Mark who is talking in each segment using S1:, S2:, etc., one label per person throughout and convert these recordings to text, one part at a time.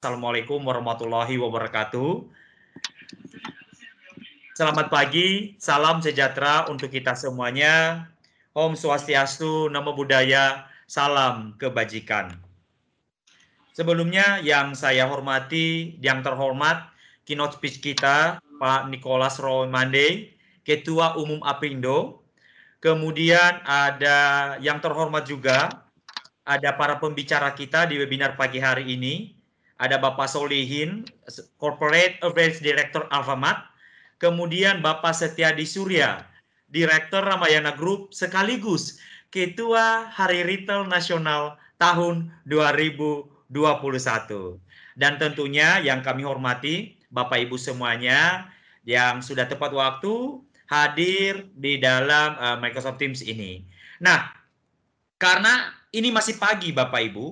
S1: Assalamualaikum warahmatullahi wabarakatuh. Selamat pagi, salam sejahtera untuk kita semuanya. Om Swastiastu, Namo Buddhaya, salam kebajikan. Sebelumnya yang saya hormati, yang terhormat, keynote speech kita, Pak Nicholas Mande, Ketua Umum Apindo. Kemudian ada yang terhormat juga, ada para pembicara kita di webinar pagi hari ini, ada Bapak Solihin, Corporate Affairs Director Alfamart, kemudian Bapak Setiadi Surya, Direktur Ramayana Group sekaligus Ketua Hari Retail Nasional tahun 2021. Dan tentunya yang kami hormati Bapak Ibu semuanya yang sudah tepat waktu hadir di dalam uh, Microsoft Teams ini. Nah, karena ini masih pagi Bapak Ibu,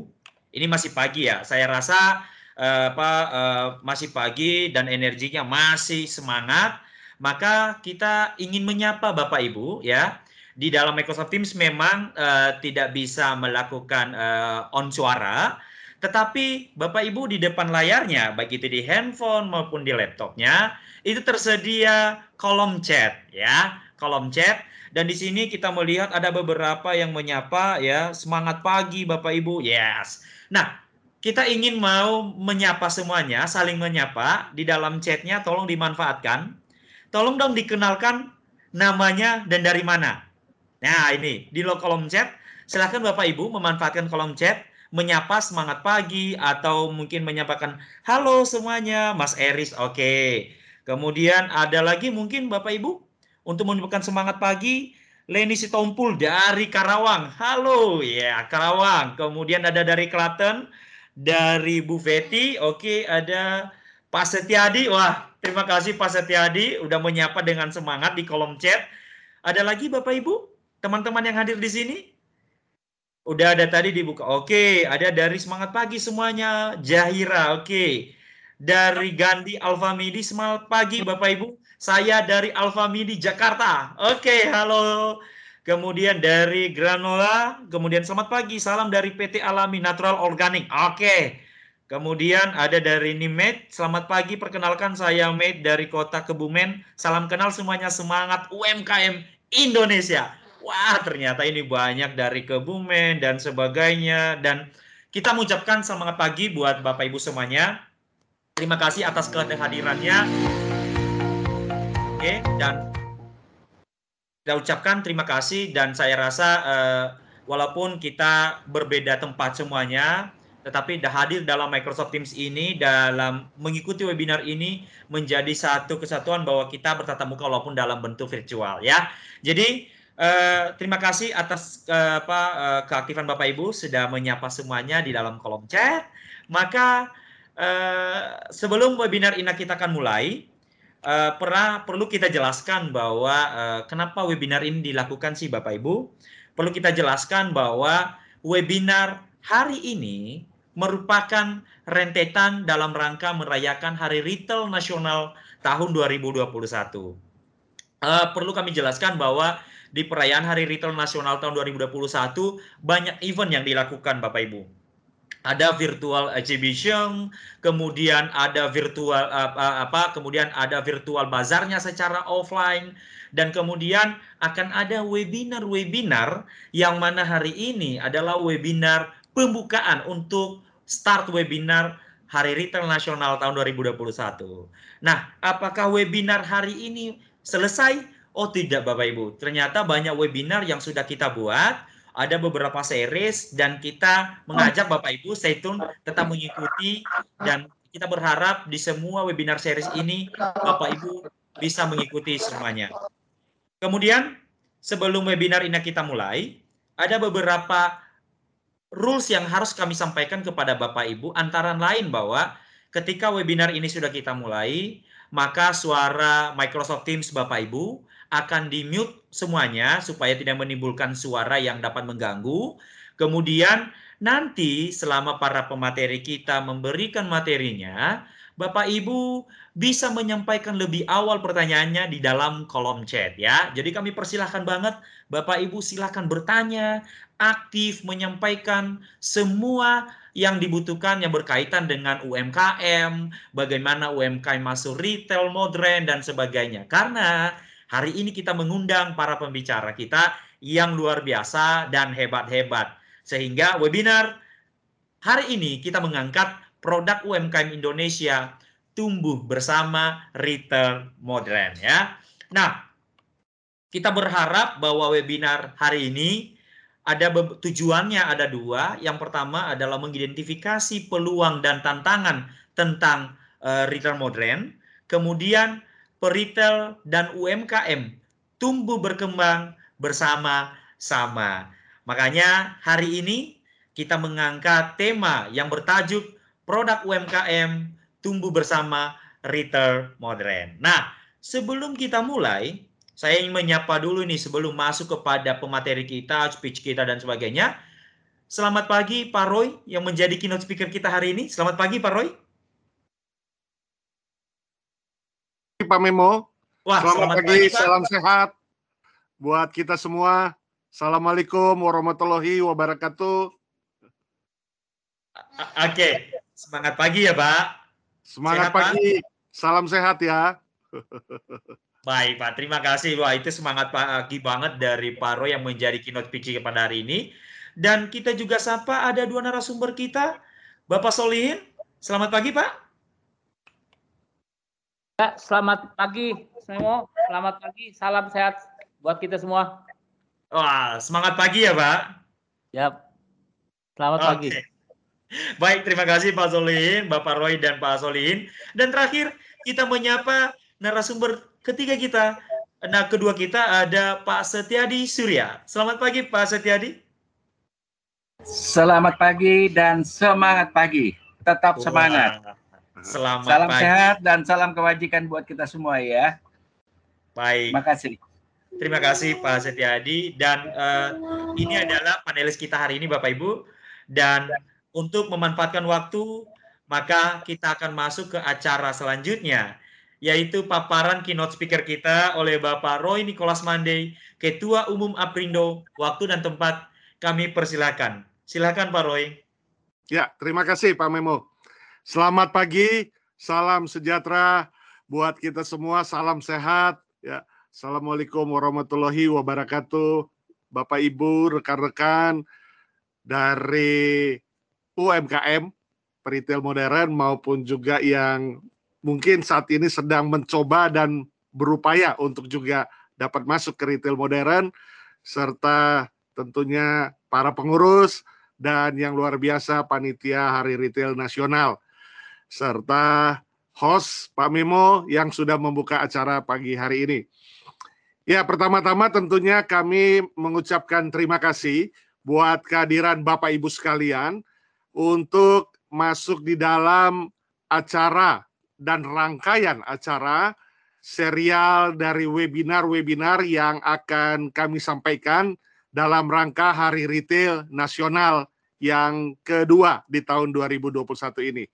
S1: ini masih pagi ya. Saya rasa uh, apa uh, masih pagi dan energinya masih semangat, maka kita ingin menyapa Bapak Ibu ya. Di dalam Microsoft Teams memang uh, tidak bisa melakukan uh, on suara, tetapi Bapak Ibu di depan layarnya, baik itu di handphone maupun di laptopnya, itu tersedia kolom chat ya, kolom chat. Dan di sini kita melihat ada beberapa yang menyapa ya, semangat pagi Bapak Ibu. Yes. Nah, kita ingin mau menyapa semuanya, saling menyapa di dalam chatnya, tolong dimanfaatkan. Tolong dong dikenalkan namanya dan dari mana. Nah ini di kolom chat, silahkan Bapak Ibu memanfaatkan kolom chat, menyapa semangat pagi atau mungkin menyapakan halo semuanya, Mas Eris, oke. Okay. Kemudian ada lagi mungkin Bapak Ibu untuk menunjukkan semangat pagi, Leni Sitompul dari Karawang. Halo ya Karawang. Kemudian ada dari Klaten, dari Bu Feti. Oke, ada Pak Setiadi. Wah, terima kasih Pak Setiadi udah menyapa dengan semangat di kolom chat. Ada lagi Bapak Ibu, teman-teman yang hadir di sini? Udah ada tadi dibuka. Oke, ada dari semangat pagi semuanya. Jahira, oke. Dari Gandhi Alfa Midi, semangat pagi Bapak Ibu. Saya dari Alfa Midi Jakarta. Oke, halo. Kemudian dari Granola, kemudian selamat pagi, salam dari PT Alami Natural Organik. Oke. Kemudian ada dari Nimet, selamat pagi, perkenalkan saya Med dari Kota Kebumen. Salam kenal semuanya, semangat UMKM Indonesia. Wah, ternyata ini banyak dari Kebumen dan sebagainya. Dan kita mengucapkan semangat pagi buat Bapak Ibu semuanya. Terima kasih atas kehadirannya. Oke, dan kita ucapkan terima kasih dan saya rasa uh, walaupun kita berbeda tempat semuanya, tetapi hadir dalam Microsoft Teams ini dalam mengikuti webinar ini menjadi satu kesatuan bahwa kita bertatap muka walaupun dalam bentuk virtual ya. Jadi uh, terima kasih atas uh, apa uh, keaktifan Bapak Ibu sudah menyapa semuanya di dalam kolom chat. Maka uh, sebelum webinar ini kita akan mulai, uh, pernah perlu kita jelaskan bahwa uh, kenapa webinar ini dilakukan sih Bapak Ibu? Perlu kita jelaskan bahwa webinar hari ini merupakan rentetan dalam rangka merayakan Hari Retail Nasional tahun 2021. Uh, eh, perlu kami jelaskan bahwa di perayaan Hari Retail Nasional tahun 2021 banyak event yang dilakukan Bapak Ibu ada virtual exhibition, kemudian ada virtual apa, apa kemudian ada virtual bazarnya secara offline dan kemudian akan ada webinar-webinar yang mana hari ini adalah webinar pembukaan untuk start webinar Hari Retail Nasional tahun 2021. Nah, apakah webinar hari ini selesai? Oh tidak Bapak Ibu, ternyata banyak webinar yang sudah kita buat ada beberapa series dan kita mengajak Bapak Ibu stay tune tetap mengikuti dan kita berharap di semua webinar series ini Bapak Ibu bisa mengikuti semuanya. Kemudian sebelum webinar ini kita mulai, ada beberapa rules yang harus kami sampaikan kepada Bapak Ibu antara lain bahwa ketika webinar ini sudah kita mulai, maka suara Microsoft Teams Bapak Ibu akan di-mute semuanya supaya tidak menimbulkan suara yang dapat mengganggu. Kemudian nanti selama para pemateri kita memberikan materinya, Bapak Ibu bisa menyampaikan lebih awal pertanyaannya di dalam kolom chat ya. Jadi kami persilahkan banget Bapak Ibu silahkan bertanya, aktif menyampaikan semua yang dibutuhkan yang berkaitan dengan UMKM, bagaimana UMKM masuk retail modern dan sebagainya. Karena hari ini kita mengundang para pembicara kita yang luar biasa dan hebat-hebat. Sehingga webinar hari ini kita mengangkat produk UMKM Indonesia tumbuh bersama retail modern ya. Nah, kita berharap bahwa webinar hari ini ada tujuannya ada dua. Yang pertama adalah mengidentifikasi peluang dan tantangan tentang uh, retail modern. Kemudian peritel dan UMKM tumbuh berkembang bersama-sama. Makanya hari ini kita mengangkat tema yang bertajuk produk UMKM tumbuh bersama retail modern. Nah, sebelum kita mulai, saya ingin menyapa dulu nih sebelum masuk kepada pemateri kita, speech kita dan sebagainya. Selamat pagi Pak Roy yang menjadi keynote speaker kita hari ini. Selamat pagi Pak Roy.
S2: Pak Memo. Wah, selamat, selamat pagi, pagi salam sehat buat kita semua. Assalamualaikum warahmatullahi wabarakatuh.
S1: Oke, semangat pagi ya Pak.
S2: Semangat sehat, pagi, Pak? salam sehat ya.
S1: Baik Pak, terima kasih. Wah itu semangat pagi banget dari Pak Roy yang menjadi keynote speaker pada hari ini. Dan kita juga sapa ada dua narasumber kita, Bapak Solihin. Selamat pagi Pak.
S3: Ya, selamat pagi semua. Selamat pagi, salam sehat buat kita semua.
S1: Wah, semangat pagi ya Pak.
S3: Ya, selamat okay. pagi.
S1: Baik, terima kasih Pak Solihin, Bapak Roy dan Pak Solihin. Dan terakhir kita menyapa narasumber ketiga kita. Nah, kedua kita ada Pak Setiadi Surya. Selamat pagi Pak Setiadi.
S4: Selamat pagi dan semangat pagi. Tetap Wah. semangat. Selamat salam pagi. sehat dan salam kewajikan buat kita semua ya.
S1: Baik. Terima kasih. Terima kasih Pak Setiadi dan uh, ini adalah panelis kita hari ini Bapak Ibu dan untuk memanfaatkan waktu maka kita akan masuk ke acara selanjutnya yaitu paparan keynote speaker kita oleh Bapak Roy Nicholas Mandey, Ketua Umum Aprindo. Waktu dan tempat kami persilakan. Silakan Pak Roy.
S2: Ya, terima kasih Pak Memo. Selamat pagi, salam sejahtera buat kita semua, salam sehat. Ya, Assalamualaikum warahmatullahi wabarakatuh. Bapak Ibu, rekan-rekan dari UMKM, retail modern maupun juga yang mungkin saat ini sedang mencoba dan berupaya untuk juga dapat masuk ke retail modern serta tentunya para pengurus dan yang luar biasa panitia Hari Retail Nasional serta host Pak Memo yang sudah membuka acara pagi hari ini. Ya, pertama-tama tentunya kami mengucapkan terima kasih buat kehadiran Bapak Ibu sekalian untuk masuk di dalam acara dan rangkaian acara serial dari webinar-webinar yang akan kami sampaikan dalam rangka Hari Retail Nasional yang kedua di tahun 2021 ini.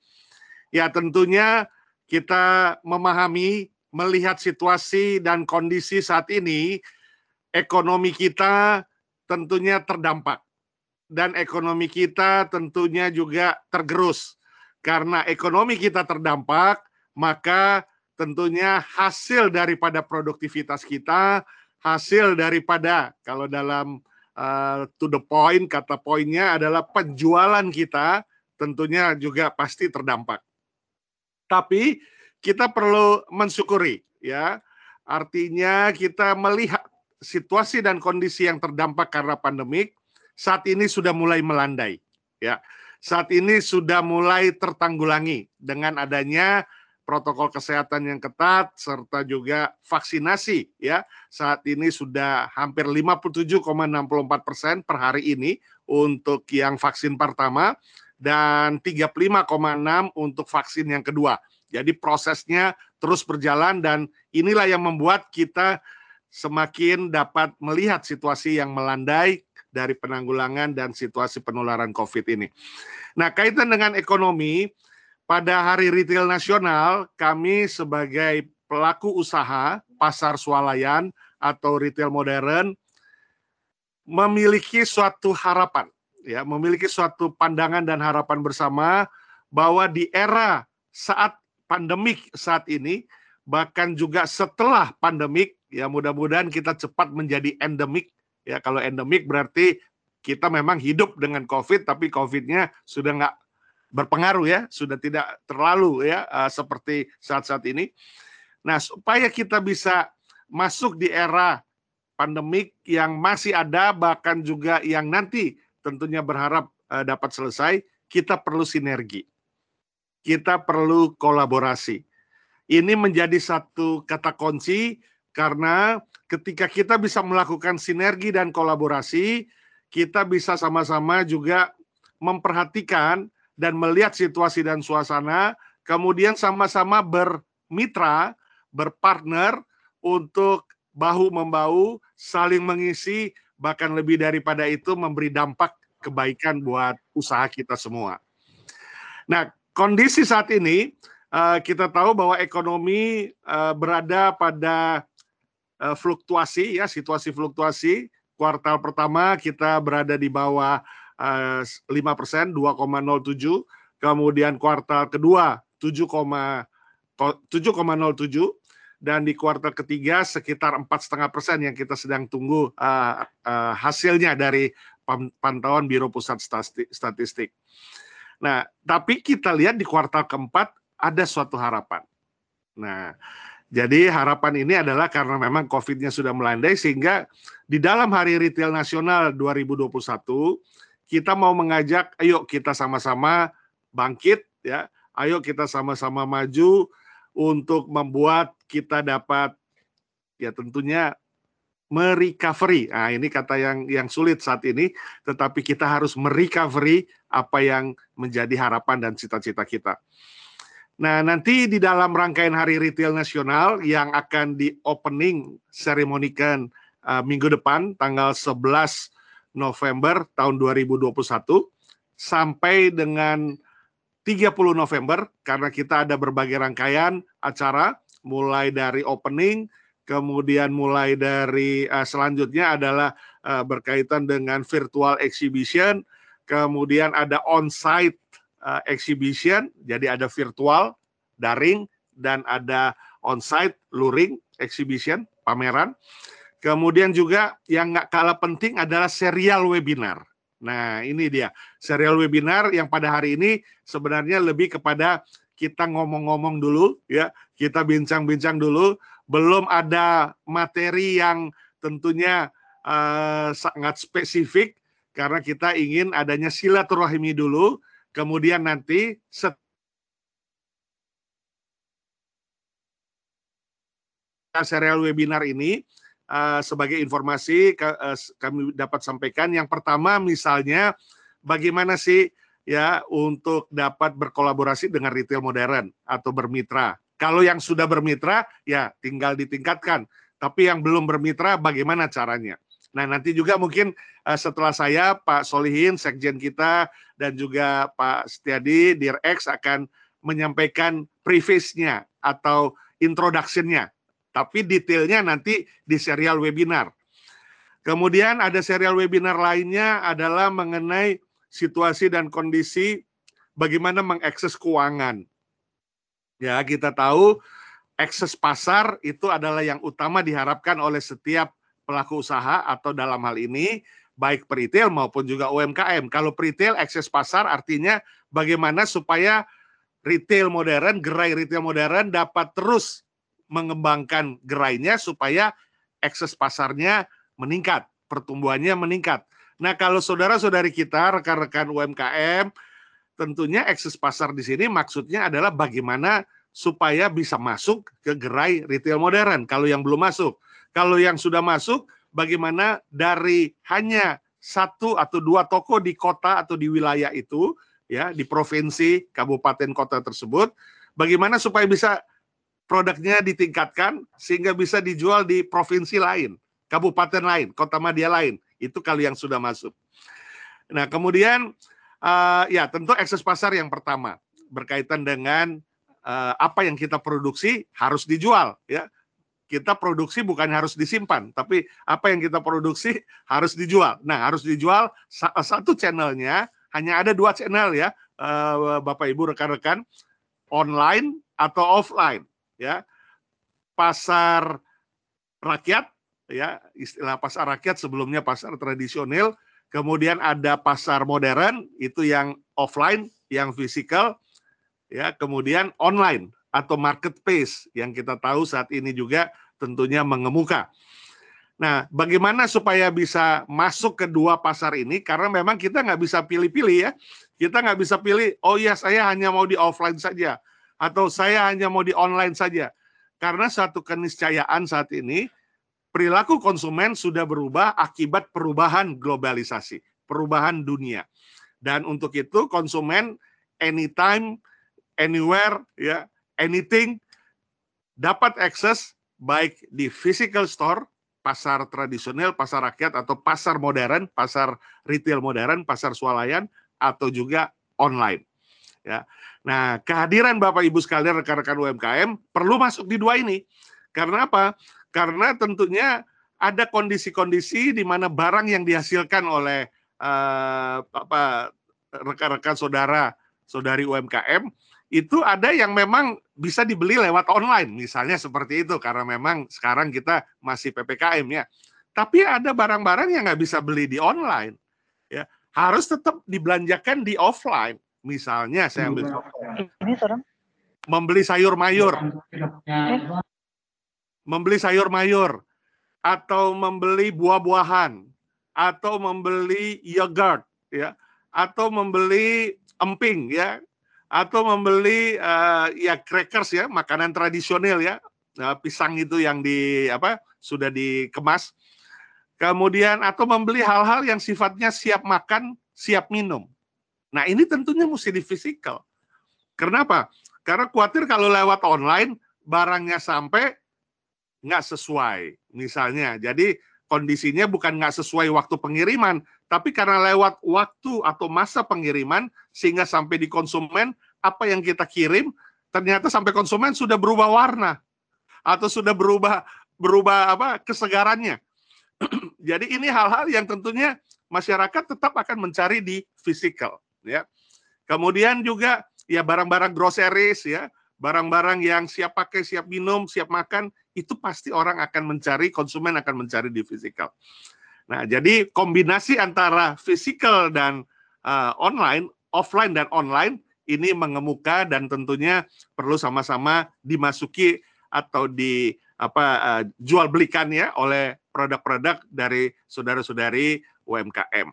S2: Ya tentunya kita memahami, melihat situasi dan kondisi saat ini, ekonomi kita tentunya terdampak. Dan ekonomi kita tentunya juga tergerus. Karena ekonomi kita terdampak, maka tentunya hasil daripada produktivitas kita, hasil daripada kalau dalam uh, to the point kata poinnya adalah penjualan kita tentunya juga pasti terdampak. Tapi kita perlu mensyukuri ya. Artinya kita melihat situasi dan kondisi yang terdampak karena pandemik saat ini sudah mulai melandai ya. Saat ini sudah mulai tertanggulangi dengan adanya protokol kesehatan yang ketat serta juga vaksinasi ya saat ini sudah hampir 57,64 persen per hari ini untuk yang vaksin pertama dan 35,6 untuk vaksin yang kedua. Jadi prosesnya terus berjalan dan inilah yang membuat kita semakin dapat melihat situasi yang melandai dari penanggulangan dan situasi penularan COVID ini. Nah, kaitan dengan ekonomi, pada Hari Retail Nasional, kami sebagai pelaku usaha pasar swalayan atau retail modern memiliki suatu harapan ya memiliki suatu pandangan dan harapan bersama bahwa di era saat pandemik saat ini bahkan juga setelah pandemik ya mudah-mudahan kita cepat menjadi endemik ya kalau endemik berarti kita memang hidup dengan COVID tapi COVID-nya sudah nggak berpengaruh ya sudah tidak terlalu ya uh, seperti saat-saat ini. Nah supaya kita bisa masuk di era pandemik yang masih ada bahkan juga yang nanti tentunya berharap uh, dapat selesai kita perlu sinergi kita perlu kolaborasi. Ini menjadi satu kata kunci karena ketika kita bisa melakukan sinergi dan kolaborasi, kita bisa sama-sama juga memperhatikan dan melihat situasi dan suasana, kemudian sama-sama bermitra, berpartner untuk bahu-membahu, saling mengisi, bahkan lebih daripada itu memberi dampak kebaikan buat usaha kita semua. Nah, kondisi saat ini uh, kita tahu bahwa ekonomi uh, berada pada uh, fluktuasi ya situasi fluktuasi. Kuartal pertama kita berada di bawah uh, 5 persen 2,07 kemudian kuartal kedua 7,07 dan di kuartal ketiga sekitar empat setengah persen yang kita sedang tunggu uh, uh, hasilnya dari pantauan Biro Pusat Statistik. Nah, tapi kita lihat di kuartal keempat ada suatu harapan. Nah, jadi harapan ini adalah karena memang COVID-nya sudah melandai sehingga di dalam Hari Retail Nasional 2021 kita mau mengajak ayo kita sama-sama bangkit ya. Ayo kita sama-sama maju untuk membuat kita dapat ya tentunya merecovery. Nah, ini kata yang yang sulit saat ini, tetapi kita harus merecovery apa yang menjadi harapan dan cita-cita kita. Nah, nanti di dalam rangkaian Hari Retail Nasional yang akan di opening seremonikan uh, minggu depan tanggal 11 November tahun 2021 sampai dengan 30 November karena kita ada berbagai rangkaian acara mulai dari opening kemudian mulai dari uh, selanjutnya adalah uh, berkaitan dengan virtual exhibition, kemudian ada on-site uh, exhibition, jadi ada virtual, daring, dan ada on-site luring exhibition, pameran. Kemudian juga yang nggak kalah penting adalah serial webinar. Nah ini dia, serial webinar yang pada hari ini sebenarnya lebih kepada kita ngomong-ngomong dulu, ya. Kita bincang-bincang dulu, belum ada materi yang tentunya uh, sangat spesifik karena kita ingin adanya silaturahmi dulu, kemudian nanti set serial webinar ini uh, sebagai informasi uh, kami dapat sampaikan yang pertama misalnya bagaimana sih ya untuk dapat berkolaborasi dengan retail modern atau bermitra kalau yang sudah bermitra, ya tinggal ditingkatkan. Tapi yang belum bermitra, bagaimana caranya? Nah, nanti juga mungkin uh, setelah saya, Pak Solihin, Sekjen kita, dan juga Pak Setiadi, Dirx akan menyampaikan preface-nya atau introduction-nya. Tapi detailnya nanti di serial webinar. Kemudian ada serial webinar lainnya adalah mengenai situasi dan kondisi bagaimana mengakses keuangan. Ya, kita tahu akses pasar itu adalah yang utama diharapkan oleh setiap pelaku usaha atau dalam hal ini baik peritel maupun juga UMKM. Kalau peritel akses pasar artinya bagaimana supaya retail modern, gerai retail modern dapat terus mengembangkan gerainya supaya akses pasarnya meningkat, pertumbuhannya meningkat. Nah, kalau saudara-saudari kita, rekan-rekan UMKM, tentunya akses pasar di sini maksudnya adalah bagaimana supaya bisa masuk ke gerai retail modern kalau yang belum masuk. Kalau yang sudah masuk, bagaimana dari hanya satu atau dua toko di kota atau di wilayah itu, ya di provinsi, kabupaten, kota tersebut, bagaimana supaya bisa produknya ditingkatkan sehingga bisa dijual di provinsi lain, kabupaten lain, kota media lain. Itu kalau yang sudah masuk. Nah, kemudian uh, ya tentu akses pasar yang pertama berkaitan dengan uh, apa yang kita produksi harus dijual ya kita produksi bukan harus disimpan, tapi apa yang kita produksi harus dijual. Nah, harus dijual satu channelnya hanya ada dua channel ya, uh, Bapak Ibu rekan-rekan, online atau offline ya. Pasar rakyat ya, istilah pasar rakyat sebelumnya pasar tradisional, kemudian ada pasar modern itu yang offline, yang fisikal ya, kemudian online atau marketplace yang kita tahu saat ini juga tentunya mengemuka. Nah, bagaimana supaya bisa masuk ke dua pasar ini? Karena memang kita nggak bisa pilih-pilih ya. Kita nggak bisa pilih, oh ya saya hanya mau di offline saja. Atau saya hanya mau di online saja. Karena satu keniscayaan saat ini, perilaku konsumen sudah berubah akibat perubahan globalisasi, perubahan dunia. Dan untuk itu konsumen anytime, anywhere, ya anything dapat akses baik di physical store, pasar tradisional, pasar rakyat atau pasar modern, pasar retail modern, pasar swalayan atau juga online. Ya. Nah, kehadiran Bapak Ibu sekalian rekan-rekan UMKM perlu masuk di dua ini. Karena apa? Karena tentunya ada kondisi-kondisi di mana barang yang dihasilkan oleh uh, apa rekan-rekan saudara saudari UMKM itu ada yang memang bisa dibeli lewat online, misalnya seperti itu, karena memang sekarang kita masih PPKM ya. Tapi ada barang-barang yang nggak bisa beli di online, ya harus tetap dibelanjakan di offline. Misalnya saya ambil ini membeli sayur mayur, membeli sayur mayur, atau membeli buah-buahan, atau membeli yogurt, ya, atau membeli emping, ya, atau membeli uh, ya crackers ya. Makanan tradisional ya. Uh, pisang itu yang di apa sudah dikemas. Kemudian atau membeli hal-hal yang sifatnya siap makan siap minum nah ini tentunya mesti di fisikal kenapa? Karena khawatir kalau lewat online barangnya sampai nggak sesuai misalnya. Jadi kondisinya bukan nggak sesuai waktu pengiriman tapi karena lewat waktu atau masa pengiriman sehingga sampai di konsumen apa yang kita kirim ternyata sampai konsumen sudah berubah warna atau sudah berubah berubah apa kesegarannya. Jadi ini hal-hal yang tentunya masyarakat tetap akan mencari di physical ya. Kemudian juga ya barang-barang groceries ya, barang-barang yang siap pakai, siap minum, siap makan itu pasti orang akan mencari, konsumen akan mencari di physical. Nah, jadi kombinasi antara physical dan uh, online, offline dan online ini mengemuka dan tentunya perlu sama-sama dimasuki atau di apa uh, jual belikan ya oleh produk-produk dari saudara-saudari UMKM.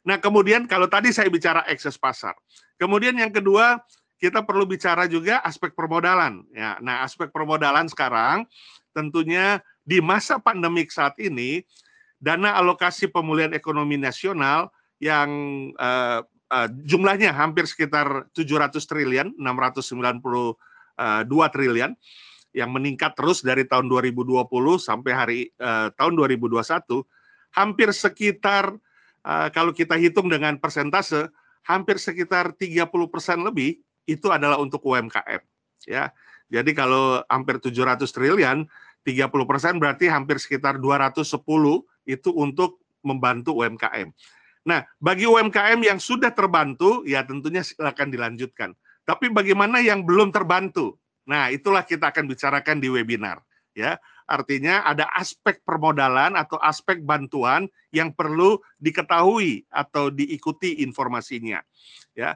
S2: Nah, kemudian kalau tadi saya bicara ekses pasar. Kemudian yang kedua, kita perlu bicara juga aspek permodalan ya. Nah, aspek permodalan sekarang tentunya di masa pandemik saat ini dana alokasi pemulihan ekonomi nasional yang uh, uh, jumlahnya hampir sekitar 700 triliun, 692 triliun yang meningkat terus dari tahun 2020 sampai hari uh, tahun 2021 hampir sekitar uh, kalau kita hitung dengan persentase hampir sekitar 30% lebih itu adalah untuk UMKM ya. Jadi kalau hampir 700 triliun 30% berarti hampir sekitar 210 itu untuk membantu UMKM. Nah, bagi UMKM yang sudah terbantu, ya tentunya silakan dilanjutkan. Tapi bagaimana yang belum terbantu? Nah, itulah kita akan bicarakan di webinar. Ya, artinya ada aspek permodalan atau aspek bantuan yang perlu diketahui atau diikuti informasinya. Ya,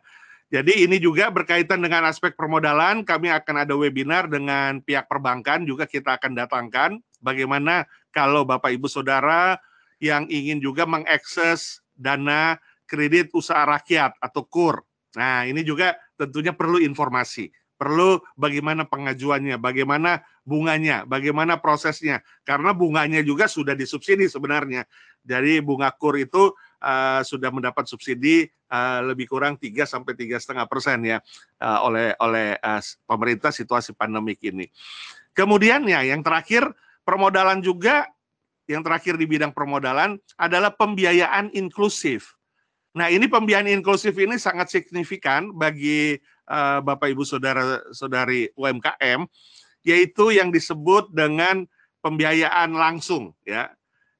S2: jadi ini juga berkaitan dengan aspek permodalan. Kami akan ada webinar dengan pihak perbankan juga kita akan datangkan. Bagaimana kalau Bapak Ibu Saudara yang ingin juga mengakses dana kredit usaha rakyat atau KUR. Nah, ini juga tentunya perlu informasi. Perlu bagaimana pengajuannya, bagaimana bunganya, bagaimana prosesnya. Karena bunganya juga sudah disubsidi sebenarnya. Jadi bunga KUR itu uh, sudah mendapat subsidi uh, lebih kurang 3 sampai tiga setengah persen ya uh, oleh oleh uh, pemerintah situasi pandemik ini. Kemudian ya yang terakhir permodalan juga yang terakhir di bidang permodalan adalah pembiayaan inklusif. Nah, ini pembiayaan inklusif ini sangat signifikan bagi uh, Bapak Ibu Saudara Saudari UMKM yaitu yang disebut dengan pembiayaan langsung ya.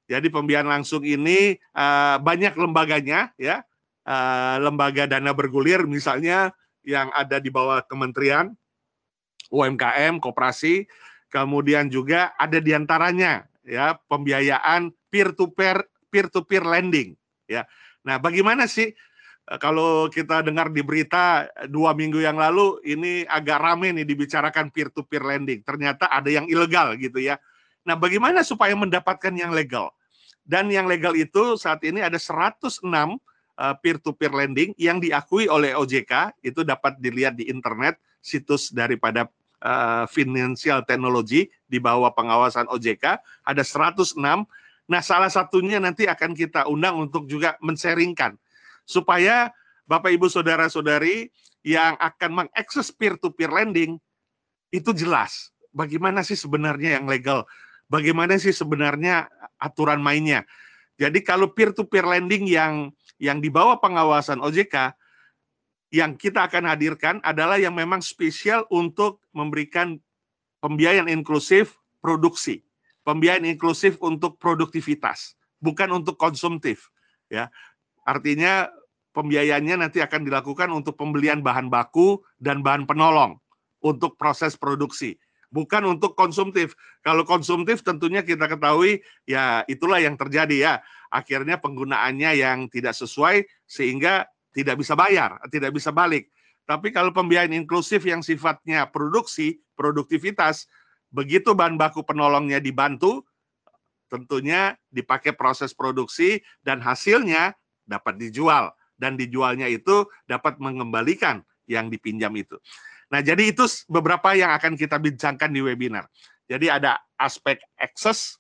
S2: Jadi pembiayaan langsung ini uh, banyak lembaganya ya. Uh, lembaga dana bergulir misalnya yang ada di bawah kementerian UMKM, koperasi, kemudian juga ada di antaranya ya pembiayaan peer to peer peer to peer lending ya. Nah, bagaimana sih Eh, kalau kita dengar di berita eh, dua minggu yang lalu ini agak rame nih dibicarakan peer to peer lending. Ternyata ada yang ilegal gitu ya. Nah, bagaimana supaya mendapatkan yang legal? Dan yang legal itu saat ini ada 106 peer to peer lending yang diakui oleh OJK itu dapat dilihat di internet situs daripada uh, financial technology di bawah pengawasan OJK ada 106. Nah, salah satunya nanti akan kita undang untuk juga menseringkan supaya Bapak Ibu saudara-saudari yang akan mengakses peer-to-peer lending itu jelas bagaimana sih sebenarnya yang legal, bagaimana sih sebenarnya aturan mainnya. Jadi kalau peer-to-peer lending yang yang di bawah pengawasan OJK yang kita akan hadirkan adalah yang memang spesial untuk memberikan pembiayaan inklusif produksi, pembiayaan inklusif untuk produktivitas, bukan untuk konsumtif, ya. Artinya pembiayaannya nanti akan dilakukan untuk pembelian bahan baku dan bahan penolong untuk proses produksi, bukan untuk konsumtif. Kalau konsumtif tentunya kita ketahui ya itulah yang terjadi ya. Akhirnya penggunaannya yang tidak sesuai sehingga tidak bisa bayar, tidak bisa balik. Tapi kalau pembiayaan inklusif yang sifatnya produksi, produktivitas, begitu bahan baku penolongnya dibantu, tentunya dipakai proses produksi dan hasilnya dapat dijual dan dijualnya itu dapat mengembalikan yang dipinjam itu. Nah, jadi itu beberapa yang akan kita bincangkan di webinar. Jadi ada aspek akses,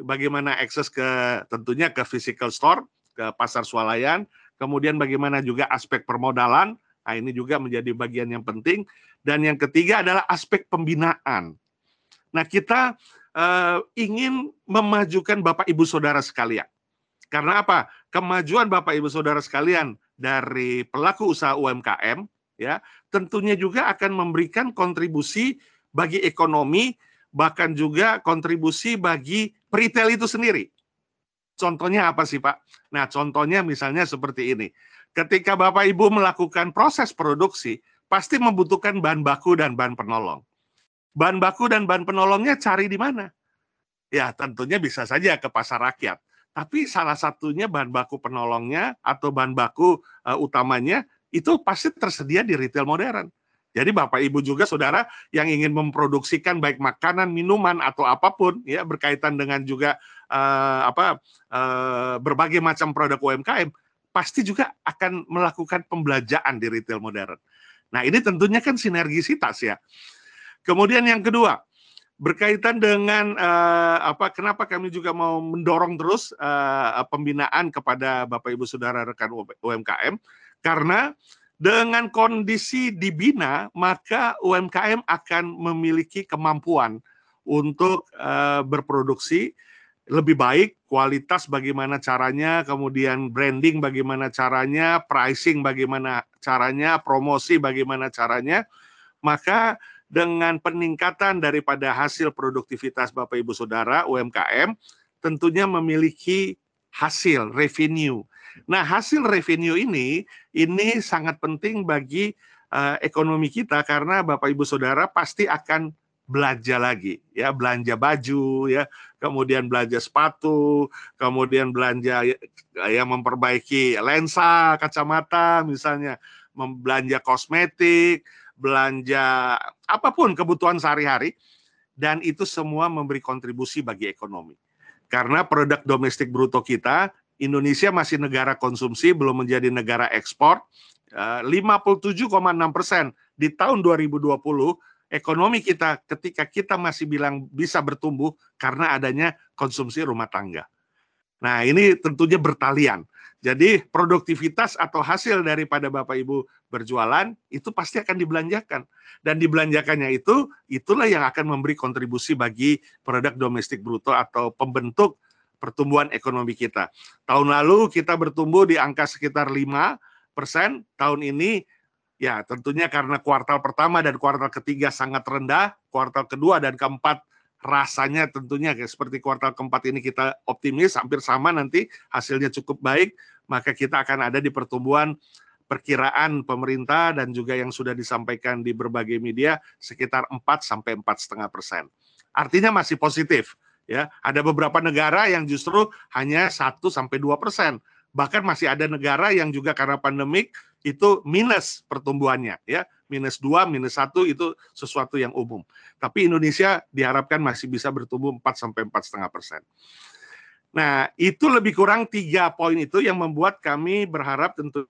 S2: bagaimana akses ke tentunya ke physical store, ke pasar swalayan, kemudian bagaimana juga aspek permodalan, nah ini juga menjadi bagian yang penting. Dan yang ketiga adalah aspek pembinaan. Nah, kita uh, ingin memajukan Bapak Ibu Saudara sekalian. Karena apa? Kemajuan Bapak Ibu Saudara sekalian dari pelaku usaha UMKM ya, tentunya juga akan memberikan kontribusi bagi ekonomi bahkan juga kontribusi bagi retail itu sendiri. Contohnya apa sih, Pak? Nah, contohnya misalnya seperti ini. Ketika Bapak Ibu melakukan proses produksi, pasti membutuhkan bahan baku dan bahan penolong. Bahan baku dan bahan penolongnya cari di mana? Ya, tentunya bisa saja ke pasar rakyat tapi salah satunya bahan baku penolongnya atau bahan baku uh, utamanya itu pasti tersedia di retail modern. Jadi Bapak Ibu juga saudara yang ingin memproduksikan baik makanan, minuman atau apa pun ya berkaitan dengan juga uh, apa uh, berbagai macam produk UMKM pasti juga akan melakukan pembelajaran di retail modern. Nah, ini tentunya kan sinergisitas ya. Kemudian yang kedua, berkaitan dengan uh, apa kenapa kami juga mau mendorong terus uh, pembinaan kepada Bapak Ibu Saudara rekan UMKM karena dengan kondisi dibina maka UMKM akan memiliki kemampuan untuk uh, berproduksi lebih baik, kualitas bagaimana caranya, kemudian branding bagaimana caranya, pricing bagaimana caranya, promosi bagaimana caranya, maka dengan peningkatan daripada hasil produktivitas Bapak Ibu Saudara UMKM tentunya memiliki hasil revenue. Nah, hasil revenue ini ini sangat penting bagi uh, ekonomi kita karena Bapak Ibu Saudara pasti akan belanja lagi ya belanja baju ya kemudian belanja sepatu kemudian belanja ya, ya memperbaiki lensa kacamata misalnya membelanja kosmetik belanja apa pun kebutuhan sehari-hari dan itu semua memberi kontribusi bagi ekonomi. Karena produk domestik bruto kita Indonesia masih negara konsumsi belum menjadi negara ekspor. 57,6 eh, persen di tahun 2020 ekonomi kita ketika kita masih bilang bisa bertumbuh karena adanya konsumsi rumah tangga. Nah ini tentunya bertalian. Jadi produktivitas atau hasil daripada Bapak Ibu berjualan itu pasti akan dibelanjakan. Dan dibelanjakannya itu, itulah yang akan memberi kontribusi bagi produk domestik bruto atau pembentuk pertumbuhan ekonomi kita. Tahun lalu kita bertumbuh di angka sekitar 5 persen, tahun ini ya tentunya karena kuartal pertama dan kuartal ketiga sangat rendah, kuartal kedua dan keempat rasanya tentunya seperti kuartal keempat ini kita optimis hampir sama nanti hasilnya cukup baik maka kita akan ada di pertumbuhan perkiraan pemerintah dan juga yang sudah disampaikan di berbagai media sekitar 4 sampai empat setengah persen. Artinya masih positif ya. Ada beberapa negara yang justru hanya 1 sampai dua persen. Bahkan masih ada negara yang juga karena pandemik itu minus pertumbuhannya ya minus dua minus satu itu sesuatu yang umum. Tapi Indonesia diharapkan masih bisa bertumbuh 4 sampai empat setengah persen. Nah, itu lebih kurang tiga poin itu yang membuat kami berharap tentu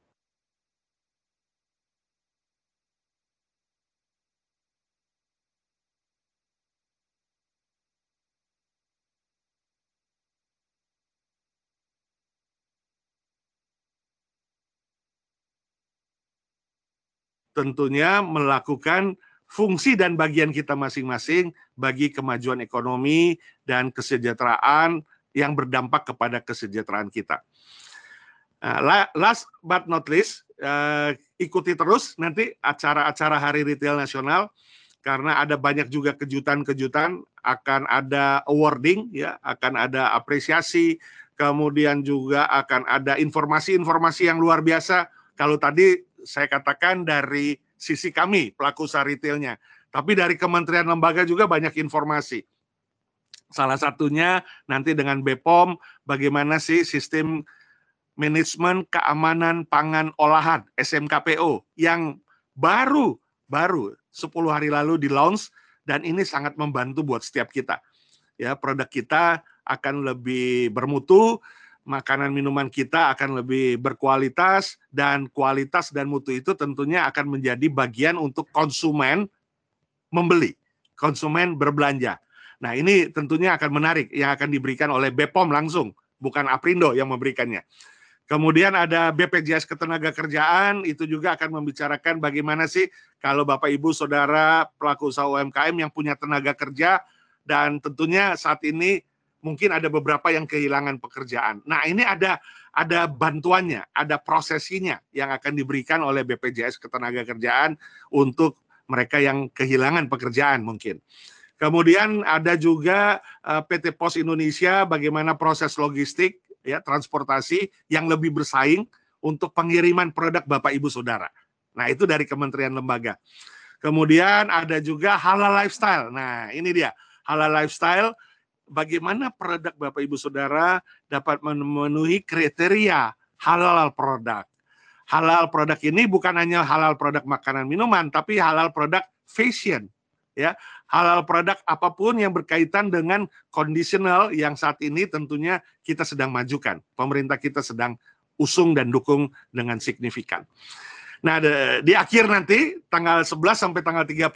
S2: tentunya melakukan fungsi dan bagian kita masing-masing bagi kemajuan ekonomi dan kesejahteraan yang berdampak kepada kesejahteraan kita. Nah, last but not least, uh, ikuti terus nanti acara-acara Hari Retail Nasional karena ada banyak juga kejutan-kejutan, akan ada awarding, ya, akan ada apresiasi, kemudian juga akan ada informasi-informasi yang luar biasa. Kalau tadi saya katakan dari sisi kami pelaku usaha retailnya, tapi dari kementerian lembaga juga banyak informasi. Salah satunya nanti dengan BPOM bagaimana sih sistem manajemen keamanan pangan olahan SMKPO yang baru baru 10 hari lalu di launch dan ini sangat membantu buat setiap kita. Ya, produk kita akan lebih bermutu, makanan minuman kita akan lebih berkualitas dan kualitas dan mutu itu tentunya akan menjadi bagian untuk konsumen membeli, konsumen berbelanja. Nah, ini tentunya akan menarik yang akan diberikan oleh BPOM langsung, bukan Aprindo yang memberikannya. Kemudian ada BPJS Ketenagakerjaan, itu juga akan membicarakan bagaimana sih kalau Bapak Ibu Saudara pelaku usaha UMKM yang punya tenaga kerja dan tentunya saat ini mungkin ada beberapa yang kehilangan pekerjaan. Nah, ini ada ada bantuannya, ada prosesinya yang akan diberikan oleh BPJS Ketenagakerjaan untuk mereka yang kehilangan pekerjaan mungkin. Kemudian ada juga eh, PT Pos Indonesia bagaimana proses logistik ya transportasi yang lebih bersaing untuk pengiriman produk Bapak Ibu Saudara. Nah, itu dari kementerian lembaga. Kemudian ada juga halal lifestyle. Nah, ini dia halal lifestyle bagaimana produk Bapak Ibu Saudara dapat memenuhi kriteria halal produk. Halal produk ini bukan hanya halal produk makanan minuman, tapi halal produk fashion. Ya, halal produk apa pun yang berkaitan dengan kondisional yang saat ini tentunya kita sedang majukan. Pemerintah kita sedang usung dan dukung dengan signifikan. Nah, di akhir nanti tanggal 11 sampai tanggal 30,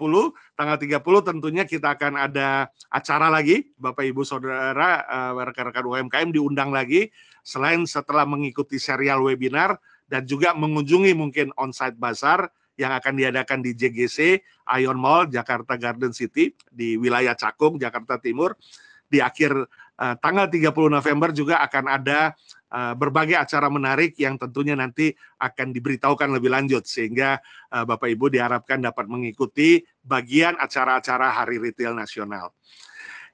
S2: tanggal 30 tentunya kita akan ada acara lagi, Bapak Ibu Saudara eh, rekan-rekan UMKM diundang lagi. Selain setelah mengikuti serial webinar dan juga mengunjungi mungkin onsite bazar yang akan diadakan di JGC Ion Mall Jakarta Garden City di wilayah Cakung Jakarta Timur. Di akhir uh, tanggal 30 November juga akan ada Eh, berbagai acara menarik yang tentunya nanti akan diberitahukan lebih lanjut sehingga uh, Bapak Ibu diharapkan dapat mengikuti bagian acara-acara Hari Retail Nasional.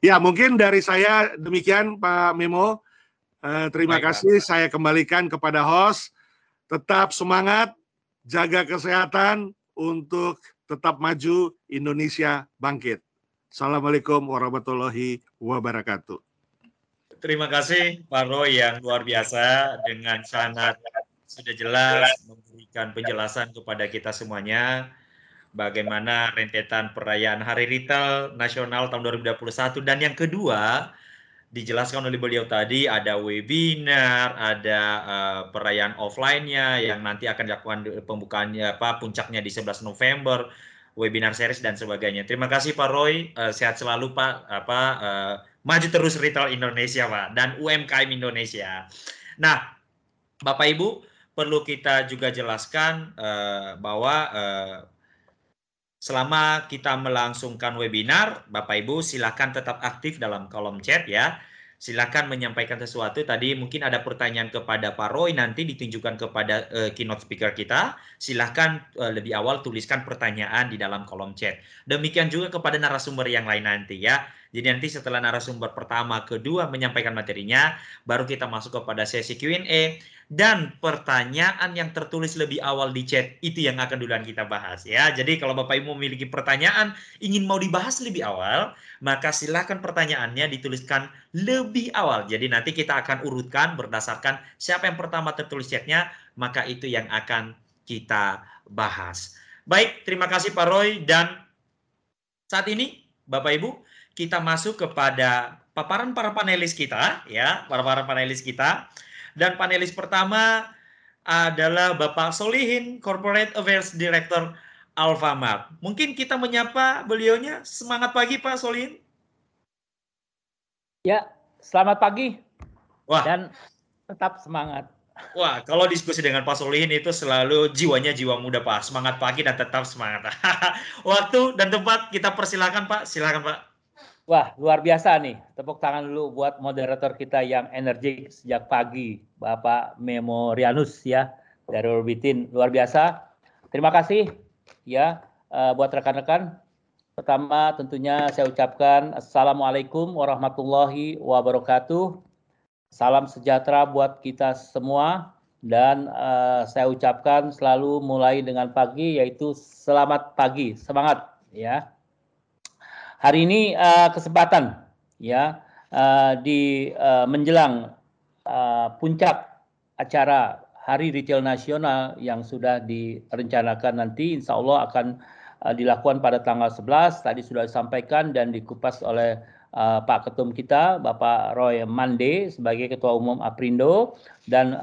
S2: Ya, mungkin dari saya demikian Pak Memo. Uh, terima Baik, kasih. Pak. Saya kembalikan kepada host. Tetap semangat, jaga kesehatan untuk tetap maju Indonesia bangkit. Assalamualaikum warahmatullahi wabarakatuh.
S1: Terima kasih Pak Roy yang luar biasa dengan sangat sudah jelas memberikan penjelasan kepada kita semuanya bagaimana rentetan perayaan Hari Retail Nasional tahun 2021 dan yang kedua dijelaskan oleh beliau tadi ada webinar, ada uh, perayaan offline-nya yang nanti akan dilakukan pembukaannya apa puncaknya di 11 November, webinar series dan sebagainya. Terima kasih Pak Roy, uh, sehat selalu Pak apa uh, maju terus retail Indonesia, Pak, dan UMKM Indonesia. Nah, Bapak Ibu, perlu kita juga jelaskan uh, bahwa uh, selama kita melangsungkan webinar, Bapak Ibu silakan tetap aktif dalam kolom chat ya. Silakan menyampaikan sesuatu. Tadi mungkin ada pertanyaan kepada Pak Roy nanti ditunjukkan kepada uh, keynote speaker kita. Silakan uh, lebih awal tuliskan pertanyaan di dalam kolom chat. Demikian juga kepada narasumber yang lain nanti ya. Jadi nanti setelah narasumber pertama, kedua menyampaikan materinya, baru kita masuk kepada sesi Q&A dan pertanyaan yang tertulis lebih awal di chat itu yang akan duluan kita bahas ya. Jadi kalau Bapak Ibu memiliki pertanyaan ingin mau dibahas lebih awal, maka silakan pertanyaannya dituliskan lebih awal. Jadi nanti kita akan urutkan berdasarkan siapa yang pertama tertulis chatnya, maka itu yang akan kita bahas. Baik, terima kasih Pak Roy dan saat ini Bapak Ibu kita masuk kepada paparan para panelis kita ya, para para panelis kita. Dan panelis pertama adalah Bapak Solihin, Corporate Affairs Director Alfamart. Mungkin kita menyapa beliaunya. Semangat pagi Pak Solihin.
S3: Ya, selamat pagi. Wah. Dan tetap semangat.
S1: Wah, kalau diskusi dengan Pak Solihin itu selalu jiwanya jiwa muda Pak. Semangat pagi dan tetap semangat. Waktu dan tempat kita persilakan Pak. Silakan Pak.
S3: Wah, luar biasa nih. Tepuk tangan dulu buat moderator kita yang energik sejak pagi, Bapak Memorianus ya dari Orbitin. Luar biasa. Terima kasih ya uh, buat rekan-rekan. Pertama tentunya saya ucapkan Assalamualaikum warahmatullahi wabarakatuh. Salam sejahtera buat kita semua dan uh, saya ucapkan selalu mulai dengan pagi yaitu selamat pagi, semangat ya. Hari ini uh, kesempatan ya uh, di uh, menjelang uh, puncak acara Hari Retail Nasional yang sudah direncanakan nanti insya Allah akan uh, dilakukan pada tanggal 11 tadi sudah disampaikan dan dikupas oleh uh, Pak Ketum kita Bapak Roy Mande sebagai Ketua Umum Aprindo dan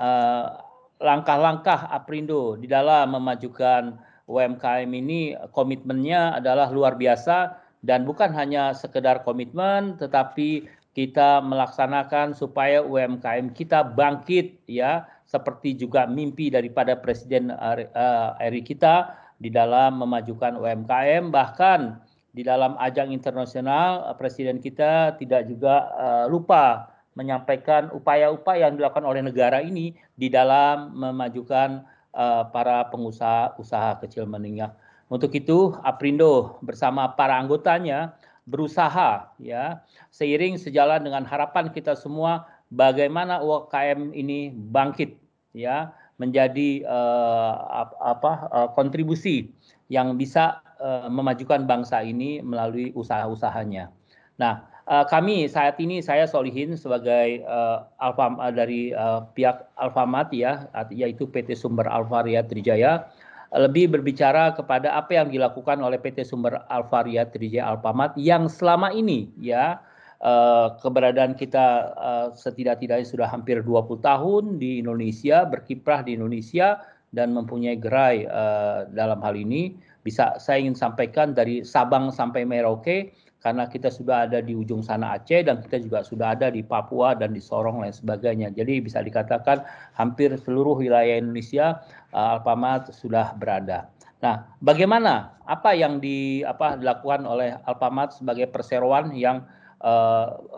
S3: langkah-langkah uh, Aprindo di dalam memajukan UMKM ini komitmennya adalah luar biasa dan bukan hanya sekedar komitmen tetapi kita melaksanakan supaya UMKM kita bangkit ya seperti juga mimpi daripada Presiden uh, RI kita di dalam memajukan UMKM bahkan di dalam ajang internasional Presiden kita tidak juga uh, lupa menyampaikan upaya-upaya yang dilakukan oleh negara ini di dalam memajukan uh, para pengusaha usaha kecil menengah untuk itu Aprindo bersama para anggotanya berusaha ya seiring sejalan dengan harapan kita semua bagaimana UKM ini bangkit ya menjadi uh, apa uh, kontribusi yang bisa uh, memajukan bangsa ini melalui usaha-usahanya. Nah, uh, kami saat ini saya Solihin sebagai uh, Alfa uh, dari uh, pihak Alfamat ya yaitu PT Sumber Alvaria Trijaya lebih berbicara kepada apa yang dilakukan oleh PT Sumber Alvaria Trijaya Alpamat yang selama ini ya eh, keberadaan kita eh, setidak-tidaknya sudah hampir 20 tahun di Indonesia, berkiprah di Indonesia dan mempunyai gerai eh, dalam hal ini. Bisa saya ingin sampaikan dari Sabang sampai Merauke karena kita sudah ada di ujung sana Aceh dan kita juga sudah ada di Papua dan di Sorong dan sebagainya. Jadi bisa dikatakan hampir seluruh wilayah Indonesia uh, Alfamart sudah berada. Nah, bagaimana apa yang di apa dilakukan oleh Alfamart sebagai perseroan yang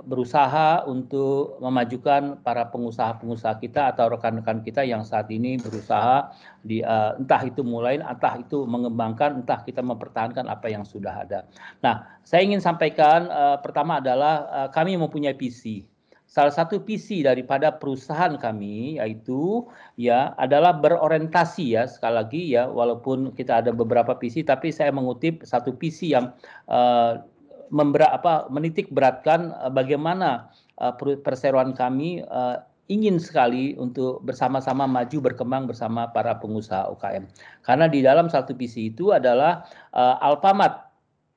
S3: berusaha untuk memajukan para pengusaha-pengusaha kita atau rekan-rekan kita yang saat ini berusaha di uh, entah itu mulai, entah itu mengembangkan, entah kita mempertahankan apa yang sudah ada. Nah, saya ingin sampaikan uh, pertama adalah uh, kami mempunyai visi. Salah satu visi daripada perusahaan kami yaitu ya adalah berorientasi ya sekali lagi ya walaupun kita ada beberapa visi tapi saya mengutip satu visi yang uh, membera, apa, menitik beratkan uh, bagaimana uh, perseroan kami uh, ingin sekali untuk bersama-sama maju berkembang bersama para pengusaha UKM. Karena di dalam satu visi itu adalah uh, Alfamat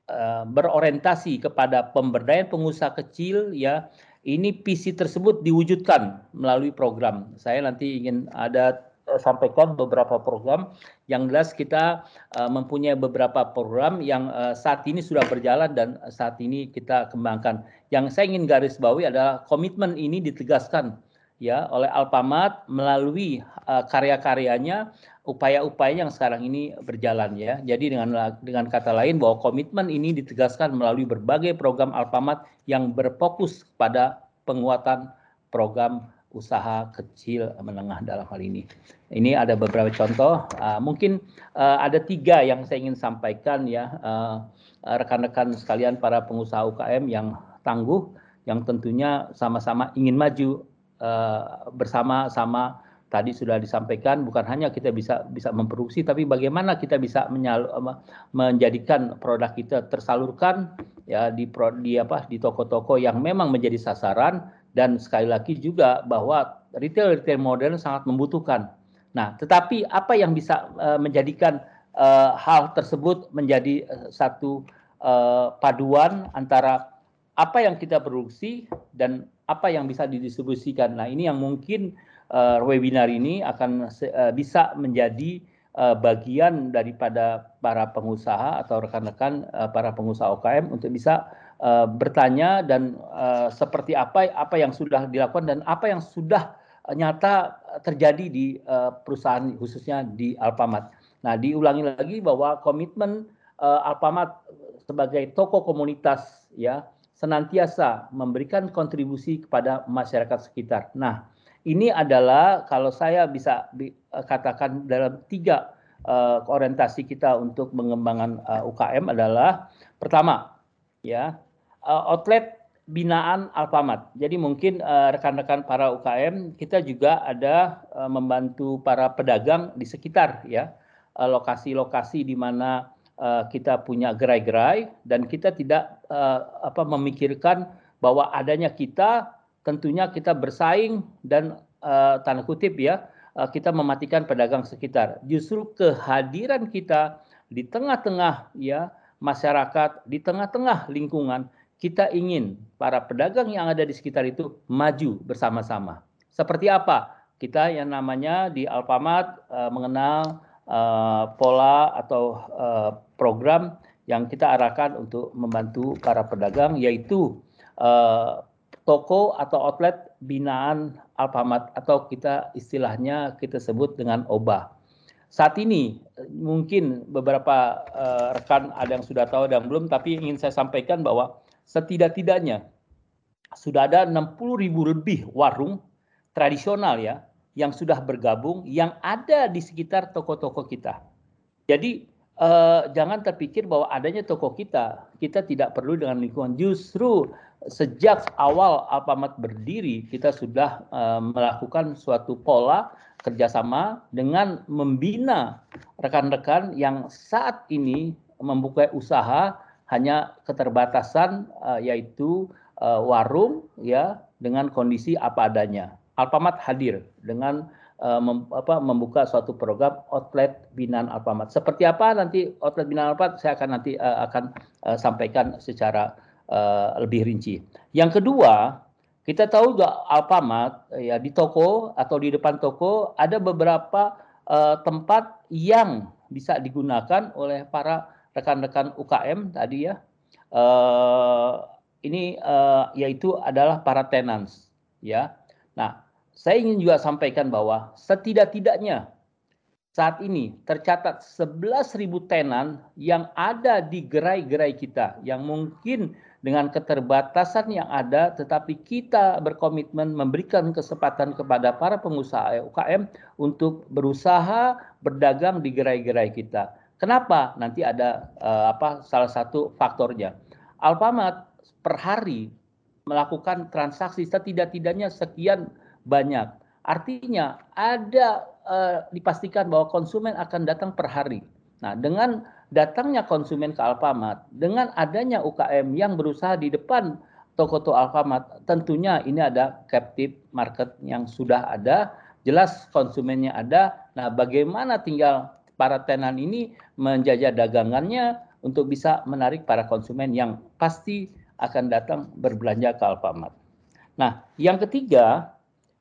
S3: uh, berorientasi kepada pemberdayaan pengusaha kecil ya. Ini visi tersebut diwujudkan melalui program. Saya nanti ingin ada Eh, sampaikan beberapa program yang jelas kita uh, mempunyai beberapa program yang uh, saat ini sudah berjalan dan saat ini kita kembangkan. Yang saya ingin garis bawahi adalah komitmen ini ditegaskan ya oleh Alpamat melalui uh, karya-karyanya, upaya-upaya yang sekarang ini berjalan ya. Jadi dengan dengan kata lain bahwa komitmen ini ditegaskan melalui berbagai program Alpamat yang berfokus pada penguatan program usaha kecil menengah dalam hal ini. Ini ada beberapa contoh. Uh, mungkin uh, ada tiga yang saya ingin sampaikan ya rekan-rekan uh, sekalian para pengusaha UKM yang tangguh, yang tentunya sama-sama ingin maju bersama-sama. Tadi sudah disampaikan bukan hanya kita bisa bisa memproduksi, tapi bagaimana kita bisa menyal, menjadikan produk kita tersalurkan ya di di apa di toko-toko yang memang menjadi sasaran dan sekali lagi juga bahwa retail retail modern sangat membutuhkan. Nah, tetapi apa yang bisa uh, menjadikan uh, hal tersebut menjadi uh, satu uh, paduan antara apa yang kita produksi dan apa yang bisa didistribusikan. Nah, ini yang mungkin uh, webinar ini akan uh, bisa menjadi uh, bagian daripada para pengusaha atau rekan-rekan uh, para pengusaha UKM untuk bisa uh, bertanya dan uh, seperti apa apa yang sudah dilakukan dan apa yang sudah nyata terjadi di uh, perusahaan khususnya di Alfamart. Nah, diulangi lagi bahwa komitmen uh, Alfamart sebagai toko komunitas ya senantiasa memberikan kontribusi kepada masyarakat sekitar. Nah, ini adalah kalau saya bisa katakan dalam tiga uh, orientasi kita untuk pengembangan uh, UKM adalah pertama ya outlet binaan Alfamart. Jadi mungkin uh, rekan-rekan para UKM kita juga ada uh, membantu para pedagang di sekitar ya lokasi-lokasi di mana kita punya gerai-gerai dan kita tidak apa memikirkan bahwa adanya kita tentunya kita bersaing dan tanda kutip ya kita mematikan pedagang sekitar. Justru kehadiran kita di tengah-tengah ya masyarakat, di tengah-tengah lingkungan kita ingin para pedagang yang ada di sekitar itu maju bersama-sama. Seperti apa? Kita yang namanya di Alfamart uh, mengenal uh, pola atau uh, program yang kita arahkan untuk membantu para pedagang yaitu uh, toko atau outlet binaan Alfamart atau kita istilahnya kita sebut dengan OBA. Saat ini mungkin beberapa uh, rekan ada yang sudah tahu dan belum tapi ingin saya sampaikan bahwa setidak-tidaknya sudah ada 60 ribu lebih warung tradisional ya yang sudah bergabung yang ada di sekitar toko-toko kita. Jadi eh, jangan terpikir bahwa adanya toko kita kita tidak perlu dengan lingkungan. Justru sejak awal Alfamart berdiri kita sudah eh, melakukan suatu pola kerjasama dengan membina rekan-rekan yang saat ini membuka usaha hanya keterbatasan uh, yaitu uh, warung ya dengan kondisi apa adanya. Alfamart hadir dengan uh, mem, apa, membuka suatu program outlet binaan Alfamart. Seperti apa nanti outlet binaan Alfamart saya akan nanti uh, akan uh, sampaikan secara uh, lebih rinci. Yang kedua, kita tahu juga Alfamart ya di toko atau di depan toko ada beberapa uh, tempat yang bisa digunakan oleh para rekan-rekan UKM tadi ya. Uh, ini uh, yaitu adalah para tenants ya. Nah, saya ingin juga sampaikan bahwa setidak-tidaknya saat ini tercatat 11.000 tenan yang ada di gerai-gerai kita yang mungkin dengan keterbatasan yang ada tetapi kita berkomitmen memberikan kesempatan kepada para pengusaha UKM untuk berusaha berdagang di gerai-gerai kita. Kenapa? Nanti ada uh, apa salah satu faktornya. Alfamart per hari melakukan transaksi setidak-tidaknya sekian banyak. Artinya ada uh, dipastikan bahwa konsumen akan datang per hari. Nah, dengan datangnya konsumen ke Alfamart, dengan adanya UKM yang berusaha di depan toko-toko Alfamart, tentunya ini ada captive market yang sudah ada, jelas konsumennya ada. Nah, bagaimana tinggal para tenan ini menjajah dagangannya untuk bisa menarik para konsumen yang pasti akan datang berbelanja ke Alfamart. Nah, yang ketiga,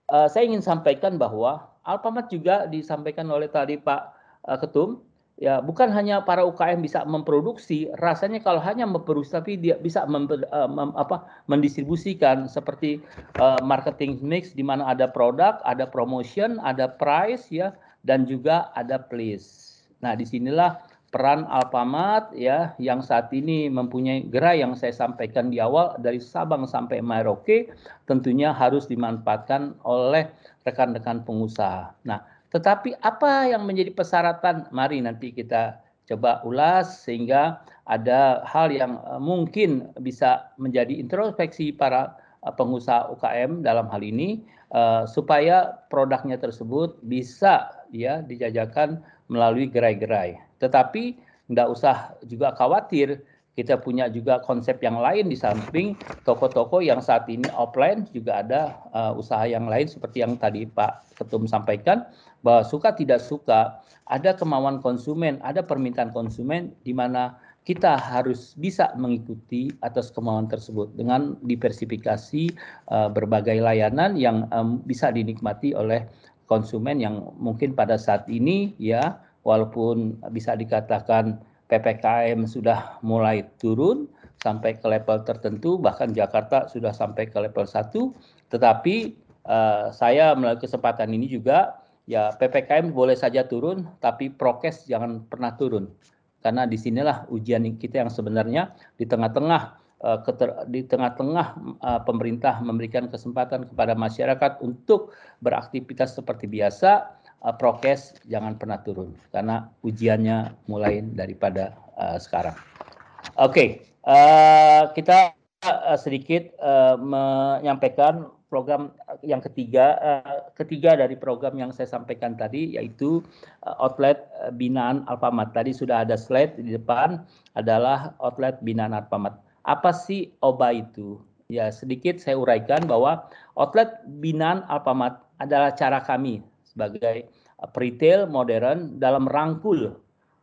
S3: uh, saya ingin sampaikan bahwa Alfamart juga disampaikan oleh tadi Pak uh, Ketum, ya bukan hanya para UKM bisa memproduksi, rasanya kalau hanya memproduksi tapi dia bisa mem, uh, mem, apa, mendistribusikan seperti uh, marketing mix di mana ada produk, ada promotion, ada price ya dan juga ada place. Nah, di sinilah peran Alfamart ya yang saat ini mempunyai gerai yang saya sampaikan di awal dari Sabang sampai Merauke tentunya harus dimanfaatkan oleh rekan-rekan pengusaha. Nah, tetapi apa yang menjadi persyaratan? Mari nanti kita coba ulas sehingga ada hal yang eh, mungkin bisa menjadi introspeksi para eh, pengusaha UKM dalam hal ini uh, supaya produknya tersebut bisa ya dijajakan melalui gerai-gerai. Tetapi tidak usah juga khawatir, kita punya juga konsep yang lain di samping toko-toko yang saat ini offline juga ada uh, usaha yang lain seperti yang tadi Pak Ketum sampaikan bahwa suka tidak suka ada kemauan konsumen, ada permintaan konsumen di mana kita harus bisa mengikuti atas kemauan tersebut dengan diversifikasi uh, berbagai layanan yang um, bisa dinikmati oleh konsumen yang mungkin pada saat ini ya walaupun bisa dikatakan PPKM sudah mulai turun sampai ke level tertentu bahkan Jakarta sudah sampai ke level 1 tetapi uh, saya melalui kesempatan ini juga ya PPKM boleh saja turun tapi prokes jangan pernah turun. Karena di sinilah ujian kita yang sebenarnya di tengah-tengah di tengah-tengah eh, pemerintah memberikan kesempatan kepada masyarakat untuk beraktivitas seperti biasa eh, prokes jangan pernah turun karena ujiannya mulai daripada sekarang. Oke, okay, kita sedikit menyampaikan program yang ketiga ketiga dari program yang saya sampaikan tadi yaitu outlet binaan Alfamart. Tadi sudah ada slide di depan adalah outlet binaan Alfamart. Apa sih OBA itu? Ya, sedikit saya uraikan bahwa outlet binaan Alfamart adalah cara kami sebagai retail modern dalam rangkul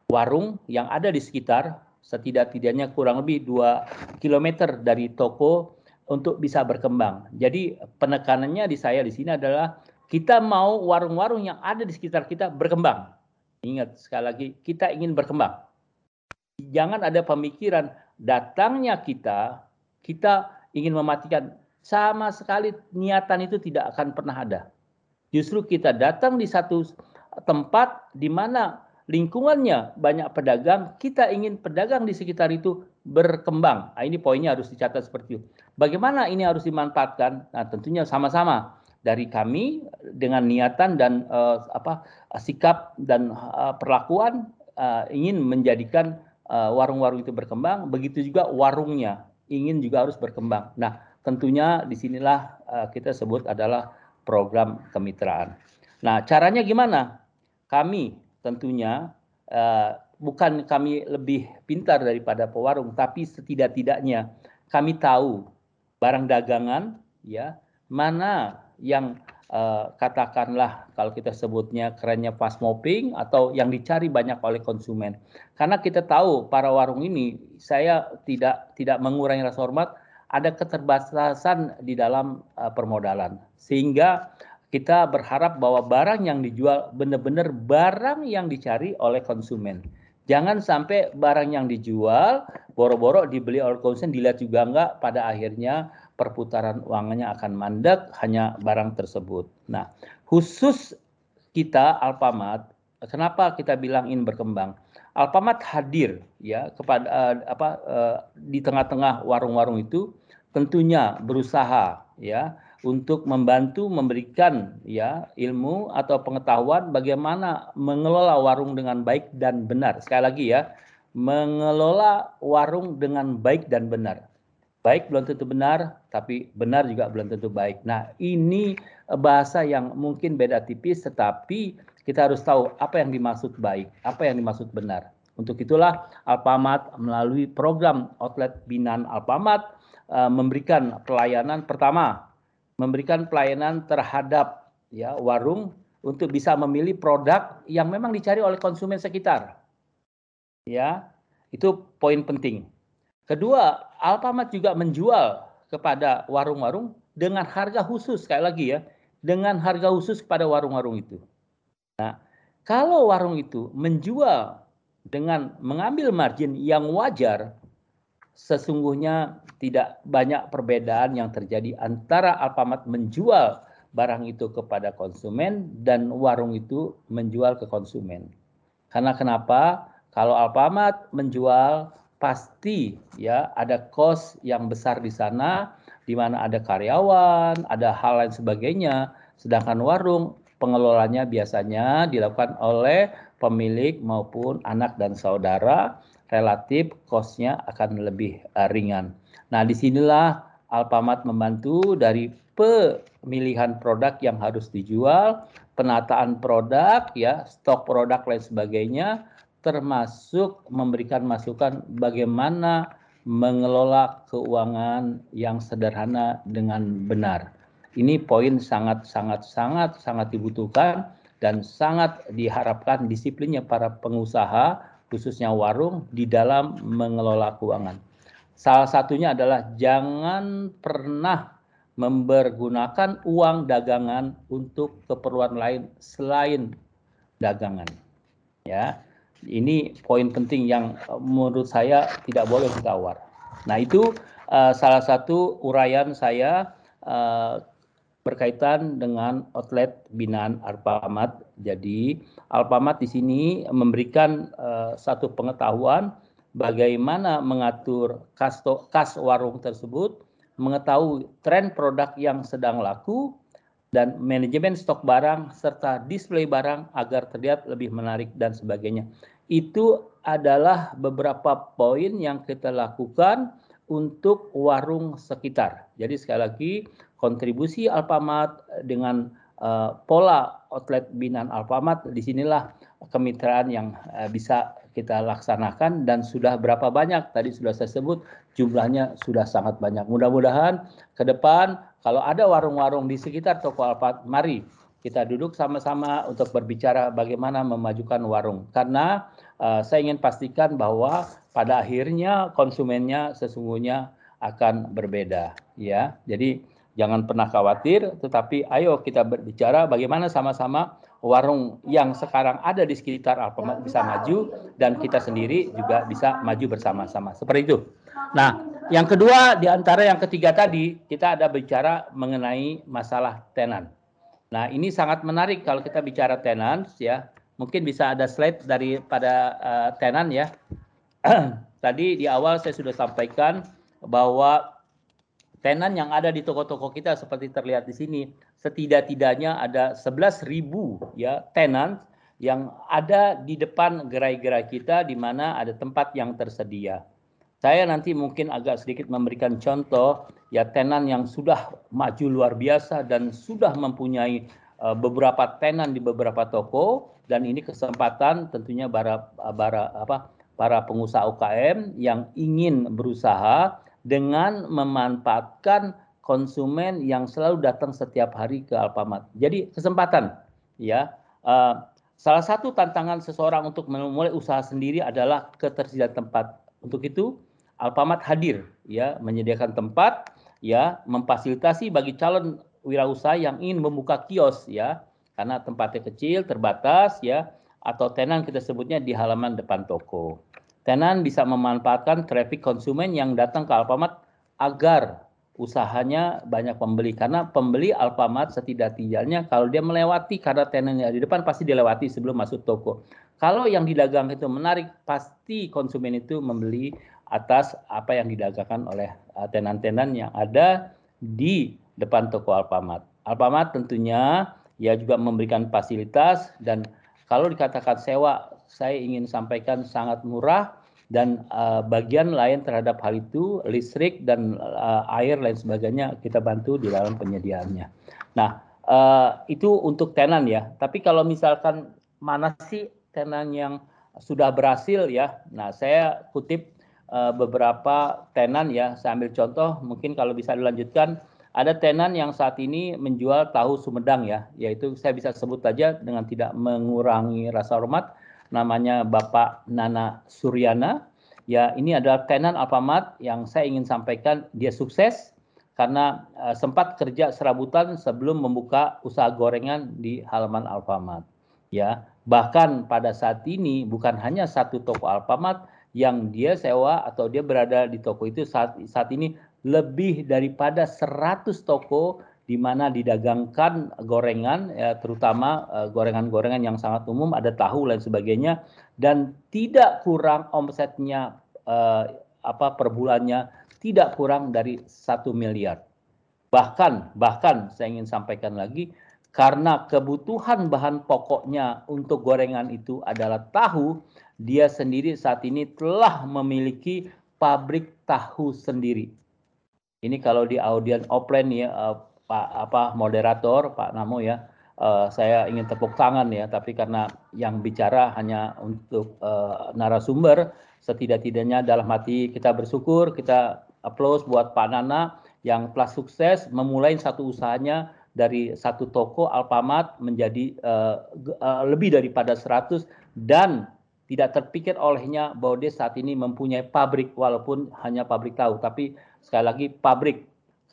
S3: warung yang ada di sekitar setidak-tidaknya kurang lebih 2 km dari toko untuk bisa berkembang. Jadi penekanannya di saya di sini adalah kita mau warung-warung yang ada di sekitar kita berkembang. Ingat sekali lagi, kita ingin berkembang. Jangan ada pemikiran datangnya kita, kita ingin mematikan. Sama sekali niatan itu tidak akan pernah ada. Justru kita datang di satu tempat di mana lingkungannya banyak pedagang, kita ingin pedagang di sekitar itu berkembang. Nah, ini poinnya harus dicatat seperti itu. Bagaimana ini harus dimanfaatkan? Nah, tentunya sama-sama dari kami dengan niatan dan uh, apa sikap dan uh, perlakuan uh, ingin menjadikan warung-warung uh, itu berkembang, begitu juga warungnya ingin juga harus berkembang. Nah, tentunya di sinilah uh, kita sebut adalah program kemitraan. Nah, caranya gimana? Kami tentunya uh, bukan kami lebih pintar daripada pewarung, tapi setidak-tidaknya kami tahu barang dagangan ya mana yang uh, katakanlah kalau kita sebutnya kerennya fast mopping atau yang dicari banyak oleh konsumen. Karena kita tahu para warung ini saya tidak tidak mengurangi rasa hormat ada keterbatasan di dalam uh, permodalan sehingga kita berharap bahwa barang yang dijual benar-benar barang yang dicari oleh konsumen. Jangan sampai barang yang dijual boro-boro dibeli oleh konsumen dilihat juga enggak pada akhirnya perputaran uangnya akan mandek hanya barang tersebut. Nah, khusus kita Alfamart, kenapa kita bilang ini berkembang? Alfamart hadir ya kepada uh, apa uh, di tengah-tengah warung-warung itu tentunya berusaha ya untuk membantu memberikan ya ilmu atau pengetahuan bagaimana mengelola warung dengan baik dan benar. Sekali lagi ya, mengelola warung dengan baik dan benar. Baik belum tentu benar, tapi benar juga belum tentu baik. Nah, ini bahasa yang mungkin beda tipis tetapi kita harus tahu apa yang dimaksud baik, apa yang dimaksud benar. Untuk itulah Alfamart melalui program outlet binaan Alfamart uh, memberikan pelayanan pertama memberikan pelayanan terhadap ya warung untuk bisa memilih produk yang memang dicari oleh konsumen sekitar. Ya, itu poin penting. Kedua, Alfamart juga menjual kepada warung-warung dengan harga khusus sekali lagi ya, dengan harga khusus kepada warung-warung itu. Nah, kalau warung itu menjual dengan mengambil margin yang wajar, sesungguhnya tidak banyak perbedaan yang terjadi antara Alfamart menjual barang itu kepada konsumen dan warung itu menjual ke konsumen. Karena kenapa? Kalau Alfamart menjual pasti ya ada cost yang besar di sana di mana ada karyawan, ada hal lain sebagainya. Sedangkan warung pengelolanya biasanya dilakukan oleh pemilik maupun anak dan saudara relatif cost-nya akan lebih uh, ringan. Nah, di sinilah Alfamart membantu dari pemilihan produk yang harus dijual, penataan produk, ya, stok produk lain sebagainya, termasuk memberikan masukan bagaimana mengelola keuangan yang sederhana dengan benar. Ini poin sangat sangat sangat sangat dibutuhkan dan sangat diharapkan disiplinnya para pengusaha khususnya warung di dalam mengelola keuangan. Salah satunya adalah jangan pernah mempergunakan uang dagangan untuk keperluan lain selain dagangan. Ya. Ini poin penting yang eh, menurut saya tidak boleh ditawar. Nah, itu uh, salah satu uraian saya uh, berkaitan dengan outlet binaan Alfamart. Jadi Alfamart di sini memberikan uh, satu pengetahuan bagaimana mengatur kas, kas warung tersebut, mengetahui tren produk yang sedang laku, dan manajemen stok barang serta display barang agar terlihat lebih menarik dan sebagainya. Itu adalah beberapa poin yang kita lakukan untuk warung sekitar. Jadi sekali lagi kontribusi Alfamart dengan uh, pola outlet binaan Alfamart di sinilah kemitraan yang uh, bisa kita laksanakan dan sudah berapa banyak tadi sudah saya sebut jumlahnya sudah sangat banyak. Mudah-mudahan ke depan kalau ada warung-warung di sekitar toko Alfamart, mari kita duduk sama-sama untuk berbicara bagaimana memajukan warung. Karena uh, saya ingin pastikan bahwa pada akhirnya konsumennya sesungguhnya akan berbeda, ya. Jadi jangan pernah khawatir, tetapi ayo kita berbicara bagaimana sama-sama warung yang sekarang ada di sekitar Alfamart bisa maju dan kita sendiri juga bisa maju bersama-sama. Seperti itu. Nah, yang kedua di antara yang ketiga tadi kita ada bicara mengenai masalah tenan. Nah, ini sangat menarik kalau kita bicara tenan ya. Mungkin bisa ada slide daripada uh, tenan ya. Tadi di awal saya sudah sampaikan bahwa tenan yang ada di toko-toko kita seperti terlihat di sini setidak-tidaknya ada 11.000 ya tenan yang ada di depan gerai-gerai kita di mana ada tempat yang tersedia. Saya nanti mungkin agak sedikit memberikan contoh ya tenan yang sudah maju luar biasa dan sudah mempunyai uh, beberapa tenan di beberapa toko dan ini kesempatan tentunya para para apa para pengusaha UKM yang ingin berusaha dengan memanfaatkan konsumen yang selalu datang setiap hari ke Alfamart. Jadi kesempatan ya. Uh, salah satu tantangan seseorang untuk memulai usaha sendiri adalah ketersediaan tempat. Untuk itu Alfamart hadir ya menyediakan tempat ya memfasilitasi bagi calon wirausaha yang ingin membuka kios ya karena tempatnya kecil terbatas ya atau tenan kita sebutnya di halaman depan toko. Tenan bisa memanfaatkan traffic konsumen yang datang ke Alfamart agar usahanya banyak pembeli karena pembeli Alfamart setidak-tidaknya kalau dia melewati karena tenannya di depan pasti dilewati sebelum masuk toko. Kalau yang didagang itu menarik pasti konsumen itu membeli atas apa yang didagangkan oleh uh, tenan-tenan yang ada di depan toko Alfamart. Alfamart tentunya ya juga memberikan fasilitas dan kalau dikatakan sewa saya ingin sampaikan sangat murah dan uh, bagian lain terhadap hal itu listrik dan uh, air lain sebagainya kita bantu di dalam penyediaannya. Nah uh, itu untuk tenan ya. Tapi kalau misalkan mana sih tenan yang sudah berhasil ya? Nah saya kutip uh, beberapa tenan ya. Saya ambil contoh mungkin kalau bisa dilanjutkan ada tenan yang saat ini menjual tahu Sumedang ya, yaitu saya bisa sebut saja dengan tidak mengurangi rasa hormat namanya Bapak Nana Suryana. Ya, ini adalah tenan Alfamart yang saya ingin sampaikan dia sukses karena uh, sempat kerja serabutan sebelum membuka usaha gorengan di halaman Alfamart. Ya, bahkan pada saat ini bukan hanya satu toko Alfamart yang dia sewa atau dia berada di toko itu saat saat ini lebih daripada 100 toko di mana didagangkan gorengan ya, terutama uh, gorengan-gorengan yang sangat umum ada tahu dan sebagainya dan tidak kurang omsetnya uh, apa per bulannya tidak kurang dari satu miliar. Bahkan bahkan saya ingin sampaikan lagi karena kebutuhan bahan pokoknya untuk gorengan itu adalah tahu dia sendiri saat ini telah memiliki pabrik tahu sendiri. Ini kalau di audien offline ya uh, Pak apa moderator Pak Namo ya. Uh, saya ingin tepuk tangan ya tapi karena yang bicara hanya untuk uh, narasumber setidak-tidaknya dalam hati kita bersyukur kita applause buat Pak Nana yang telah sukses memulai satu usahanya dari satu toko Alfamart menjadi uh, uh, lebih daripada 100 dan tidak terpikir olehnya bahwa dia saat ini mempunyai pabrik walaupun hanya pabrik tahu. Tapi sekali lagi pabrik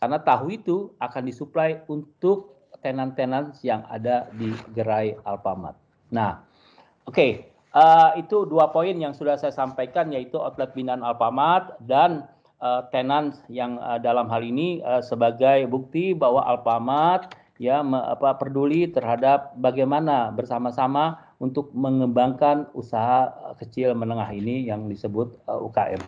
S3: karena tahu itu akan disuplai untuk tenan-tenan yang ada di gerai Alfamart. Nah, oke, okay, uh, eh, itu dua poin yang sudah saya sampaikan yaitu outlet binaan Alfamart dan uh, tenan yang uh, dalam hal ini uh, sebagai bukti bahwa Alfamart ya me, apa peduli terhadap bagaimana bersama-sama untuk mengembangkan usaha kecil menengah ini yang disebut uh, UKM.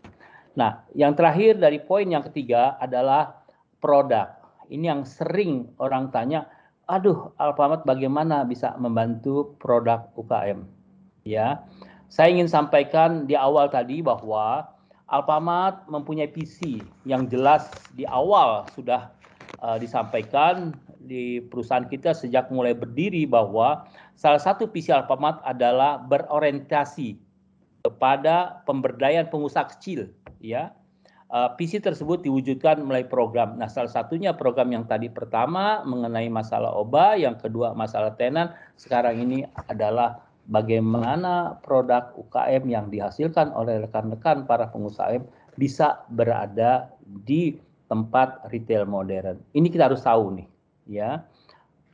S3: Nah, yang terakhir dari poin yang ketiga adalah produk. Ini yang sering orang tanya, aduh Alfamart bagaimana bisa membantu produk UKM? Ya, saya ingin sampaikan di awal tadi bahwa Alfamart mempunyai visi yang jelas di awal sudah uh, disampaikan di perusahaan kita sejak mulai berdiri bahwa salah satu visi Alfamart adalah berorientasi kepada pemberdayaan pengusaha kecil ya visi tersebut diwujudkan melalui program. Nah, salah satunya program yang tadi pertama mengenai masalah OBA, yang kedua masalah tenan, sekarang ini adalah bagaimana produk UKM yang dihasilkan oleh rekan-rekan para pengusaha bisa berada di tempat retail modern. Ini kita harus tahu nih, ya.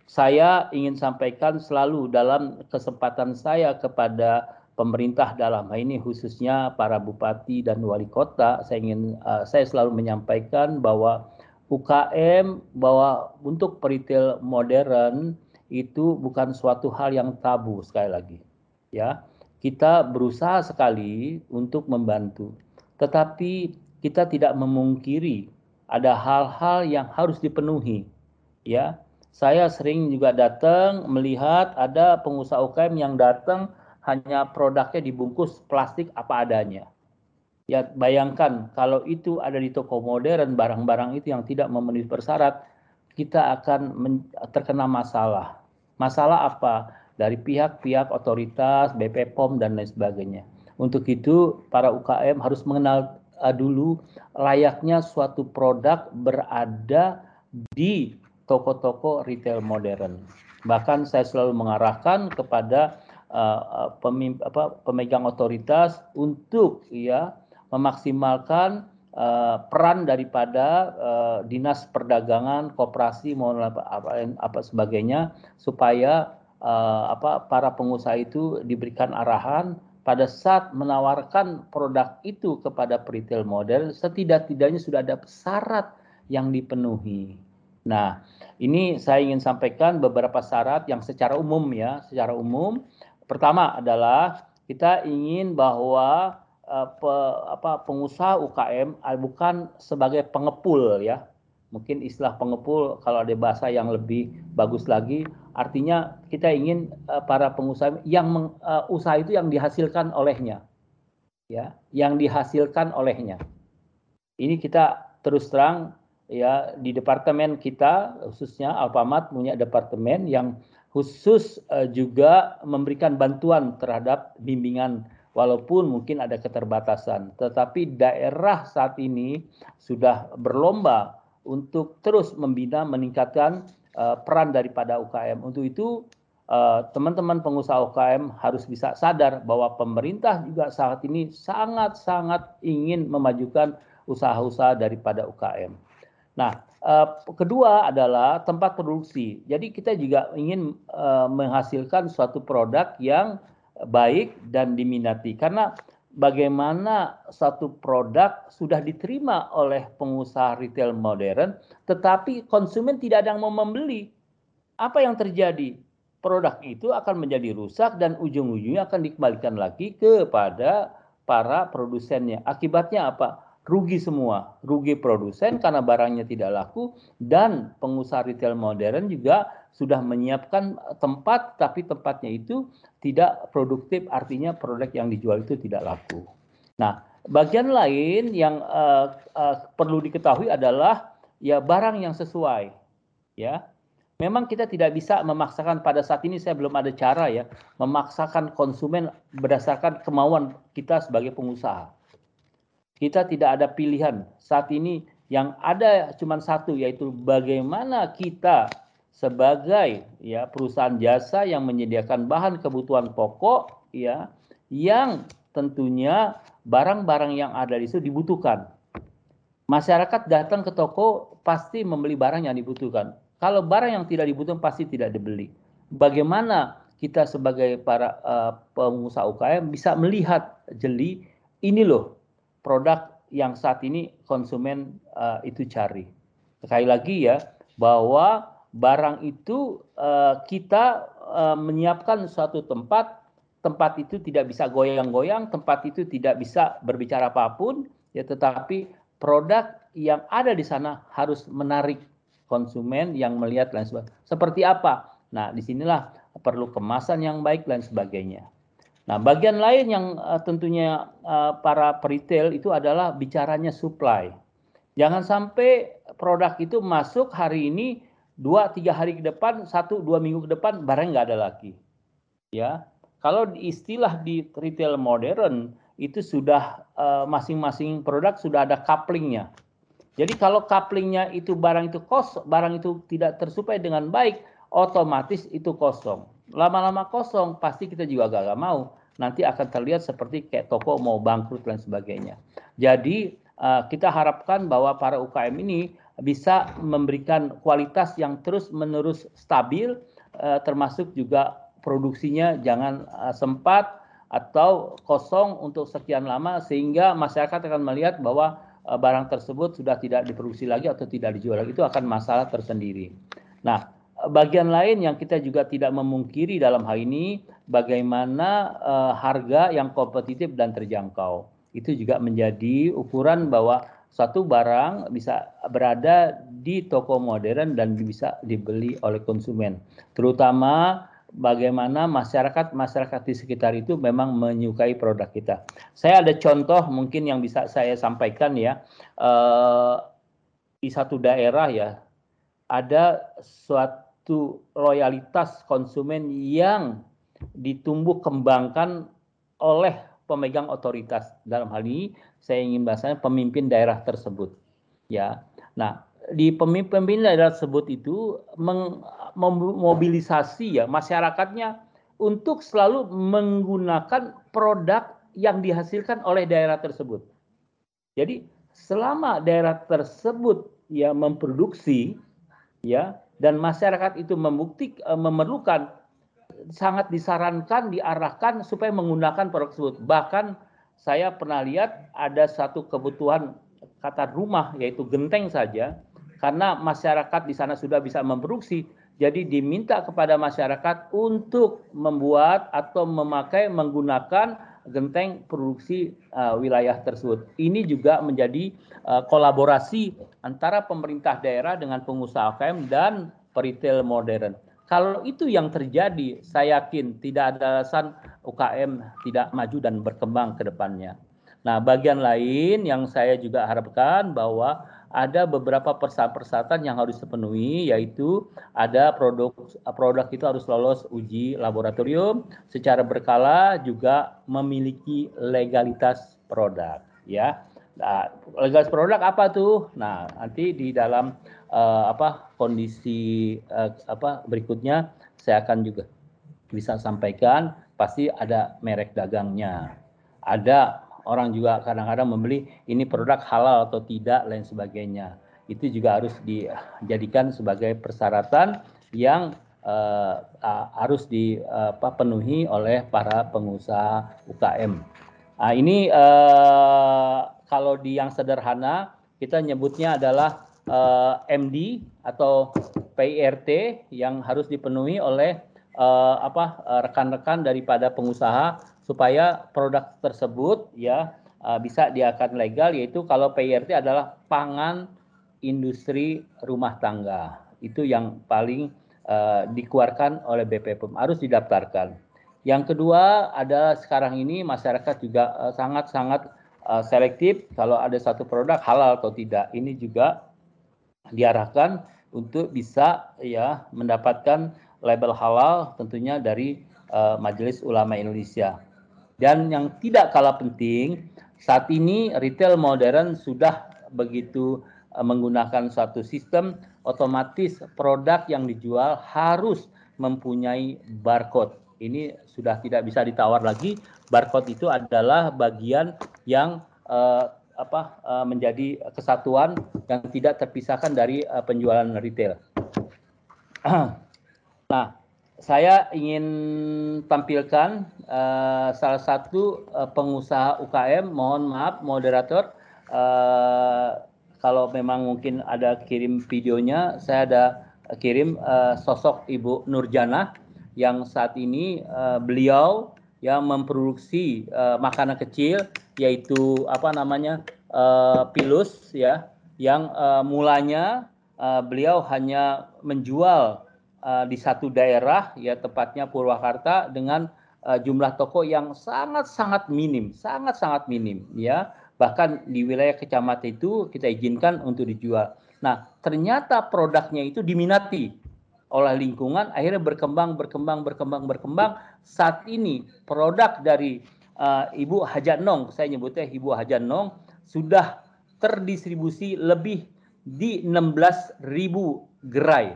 S3: Saya ingin sampaikan selalu dalam kesempatan saya kepada pemerintah dalam hal ini khususnya para bupati dan wali kota saya ingin uh, saya selalu menyampaikan bahwa UKM bahwa untuk retail modern itu bukan suatu hal yang tabu sekali lagi ya. Kita berusaha sekali untuk membantu tetapi kita tidak memungkiri ada hal-hal yang harus dipenuhi ya. Saya sering juga datang melihat ada pengusaha UKM yang datang hanya produknya dibungkus plastik apa adanya. Ya bayangkan kalau itu ada di toko modern barang-barang itu yang tidak memenuhi persyarat, kita akan terkena masalah. Masalah apa? Dari pihak-pihak otoritas, BP POM dan lain sebagainya. Untuk itu para UKM harus mengenal uh, dulu layaknya suatu produk berada di toko-toko retail modern. Bahkan saya selalu mengarahkan kepada uh, pemim, apa, pemegang otoritas untuk ya memaksimalkan uh, peran daripada uh, dinas perdagangan, koperasi maupun apa, apa, apa sebagainya supaya uh, apa para pengusaha itu diberikan arahan pada saat menawarkan produk itu kepada retail model setidak-tidaknya sudah ada syarat yang dipenuhi. Nah, ini saya ingin sampaikan beberapa syarat yang secara umum ya, secara umum Pertama adalah kita ingin bahwa uh, pe, apa, pengusaha UKM uh, bukan sebagai pengepul ya. Mungkin istilah pengepul kalau ada bahasa yang lebih bagus lagi artinya kita ingin uh, para pengusaha yang meng, uh, usaha itu yang dihasilkan olehnya. Ya, yang dihasilkan olehnya. Ini kita terus terang ya di departemen kita khususnya Alfamart punya departemen yang khusus uh, juga memberikan bantuan terhadap bimbingan walaupun mungkin ada keterbatasan tetapi daerah saat ini sudah berlomba untuk terus membina meningkatkan uh, peran daripada UKM untuk itu eh, teman-teman pengusaha UKM harus bisa sadar bahwa pemerintah juga saat ini sangat-sangat ingin memajukan usaha-usaha daripada UKM. Nah, kedua adalah tempat produksi. Jadi kita juga ingin uh, menghasilkan suatu produk yang baik dan diminati karena bagaimana satu produk sudah diterima oleh pengusaha retail modern, tetapi konsumen tidak ada yang mau membeli. Apa yang terjadi? Produk itu akan menjadi rusak dan ujung-ujungnya akan dikembalikan lagi kepada para produsennya. Akibatnya apa? Rugi semua, rugi produsen karena barangnya tidak laku dan pengusaha retail modern juga sudah menyiapkan tempat tapi tempatnya itu tidak produktif artinya produk yang dijual itu tidak laku. Nah, bagian lain yang uh, uh, perlu diketahui adalah ya barang yang sesuai ya. Memang kita tidak bisa memaksakan pada saat ini saya belum ada cara ya memaksakan konsumen berdasarkan kemauan kita sebagai pengusaha. Kita tidak ada pilihan. Saat ini yang ada cuma satu yaitu bagaimana kita sebagai ya perusahaan jasa yang menyediakan bahan kebutuhan pokok ya yang tentunya barang-barang yang ada di situ dibutuhkan. Masyarakat datang ke toko pasti membeli barang yang dibutuhkan. Kalau barang yang tidak dibutuhkan pasti tidak dibeli. Bagaimana kita sebagai para uh, pengusaha UKM bisa melihat jeli ini loh produk yang saat ini konsumen uh, itu cari. Sekali lagi ya bahwa barang itu uh, kita uh, menyiapkan suatu tempat, tempat itu tidak bisa goyang-goyang, tempat itu tidak bisa berbicara apa pun, ya tetapi produk yang ada di sana harus menarik konsumen yang melihat lain sebagainya. Seperti apa? Nah, di sinilah perlu kemasan yang baik dan sebagainya. Nah, bagian lain yang uh, tentunya uh, para retail itu adalah bicaranya supply. Jangan sampai produk itu masuk hari ini dua tiga hari ke depan satu dua minggu ke depan barang nggak ada lagi ya kalau istilah di retail modern itu sudah eh, masing-masing uh, produk sudah ada couplingnya jadi kalau couplingnya itu barang itu kos barang itu tidak tersuplai dengan baik otomatis itu kosong. Lama-lama kosong pasti kita juga gak, gak mau. Nanti akan terlihat seperti kayak toko mau bangkrut dan sebagainya. Jadi uh, kita harapkan bahwa para UKM ini bisa memberikan kualitas yang terus-menerus stabil, eh, termasuk juga produksinya jangan eh, sempat atau kosong untuk sekian lama sehingga masyarakat akan melihat bahwa eh, barang tersebut sudah tidak diproduksi lagi atau tidak dijual lagi itu akan masalah tersendiri. Nah, bagian lain yang kita juga tidak memungkiri dalam hal ini bagaimana harga yang kompetitif dan terjangkau. Itu juga menjadi ukuran bahwa satu barang bisa berada di toko modern dan bisa dibeli oleh konsumen. Terutama bagaimana masyarakat masyarakat di sekitar itu memang menyukai produk kita. Saya ada contoh mungkin yang bisa saya sampaikan ya uh, di satu daerah ya ada suatu loyalitas konsumen yang ditumbuh kembangkan oleh pemegang otoritas dalam hal ini saya ingin bahasanya pemimpin daerah tersebut. Ya. Nah, di pemimpin daerah tersebut itu memobilisasi ya masyarakatnya untuk selalu menggunakan produk yang dihasilkan oleh daerah tersebut. Jadi selama daerah tersebut ya memproduksi ya dan masyarakat itu eh, memerlukan sangat disarankan diarahkan supaya menggunakan produk tersebut. Bahkan saya pernah lihat ada satu kebutuhan kata rumah yaitu genteng saja karena masyarakat di sana sudah bisa memproduksi jadi diminta kepada masyarakat untuk membuat atau memakai menggunakan genteng produksi uh, wilayah tersebut. Ini juga menjadi uh, kolaborasi antara pemerintah daerah dengan pengusaha UKM dan peritel modern. Kalau itu yang terjadi, saya yakin tidak ada alasan UKM tidak maju dan berkembang ke depannya. Nah, bagian lain yang saya juga harapkan bahwa ada beberapa persyaratan yang harus dipenuhi yaitu ada produk produk itu harus lolos uji laboratorium secara berkala juga memiliki legalitas produk ya. Nah, legalitas produk apa tuh? Nah, nanti di dalam uh, apa kondisi uh, apa berikutnya saya akan juga bisa sampaikan pasti ada merek dagangnya. Ada orang juga kadang-kadang membeli ini produk halal atau tidak lain sebagainya. Itu juga harus dijadikan sebagai persyaratan yang uh, uh, harus dipenuhi oleh para pengusaha UKM. Nah, ini uh, kalau di yang sederhana kita nyebutnya adalah uh, MD atau PIRT yang harus dipenuhi oleh uh, apa rekan-rekan daripada pengusaha supaya produk tersebut ya uh, bisa diakan legal yaitu kalau PIRT adalah pangan industri rumah tangga itu yang paling uh, dikeluarkan oleh BPOM harus didaftarkan. Yang kedua adalah sekarang ini masyarakat juga sangat-sangat uh, uh, selektif kalau ada satu produk halal atau tidak. Ini juga diarahkan untuk bisa ya mendapatkan label halal tentunya dari uh, Majelis Ulama Indonesia. Dan yang tidak kalah penting, saat ini retail modern sudah begitu uh, menggunakan suatu sistem otomatis produk yang dijual harus mempunyai barcode. Ini sudah tidak bisa ditawar lagi. Barcode itu adalah bagian yang uh, apa uh, menjadi kesatuan yang tidak terpisahkan dari uh, penjualan retail. nah, saya ingin tampilkan uh, salah satu uh, pengusaha UKM. Mohon maaf, moderator, uh, kalau memang mungkin ada kirim videonya, saya ada kirim uh, sosok Ibu Nurjana yang saat ini uh, beliau yang memproduksi uh, makanan kecil, yaitu apa namanya uh, pilus, ya, yang uh, mulanya uh, beliau hanya menjual di satu daerah ya tepatnya Purwakarta dengan uh, jumlah toko yang sangat-sangat minim, sangat-sangat minim ya. Bahkan di wilayah kecamatan itu kita izinkan untuk dijual. Nah, ternyata produknya itu diminati oleh lingkungan, akhirnya berkembang, berkembang, berkembang, berkembang. Saat ini produk dari uh, Ibu Hajanong, saya nyebutnya Ibu Hajanong, sudah terdistribusi lebih di 16.000 gerai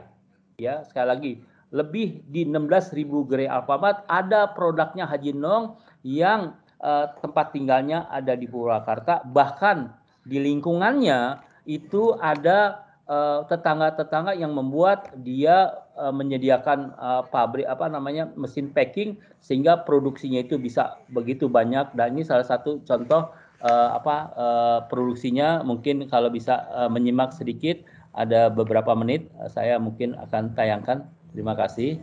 S3: ya sekali lagi lebih di 16.000 gerai Alfamart ada produknya Haji Nong yang uh, tempat tinggalnya ada di Purwakarta. Bahkan di lingkungannya itu ada eh, tetangga-tetangga uh, yang membuat dia uh, menyediakan uh, pabrik apa namanya mesin packing sehingga produksinya itu bisa begitu banyak. Dan ini salah satu contoh uh, apa uh, produksinya mungkin kalau bisa uh, menyimak sedikit ada beberapa menit eh, saya mungkin akan tayangkan. Terima kasih.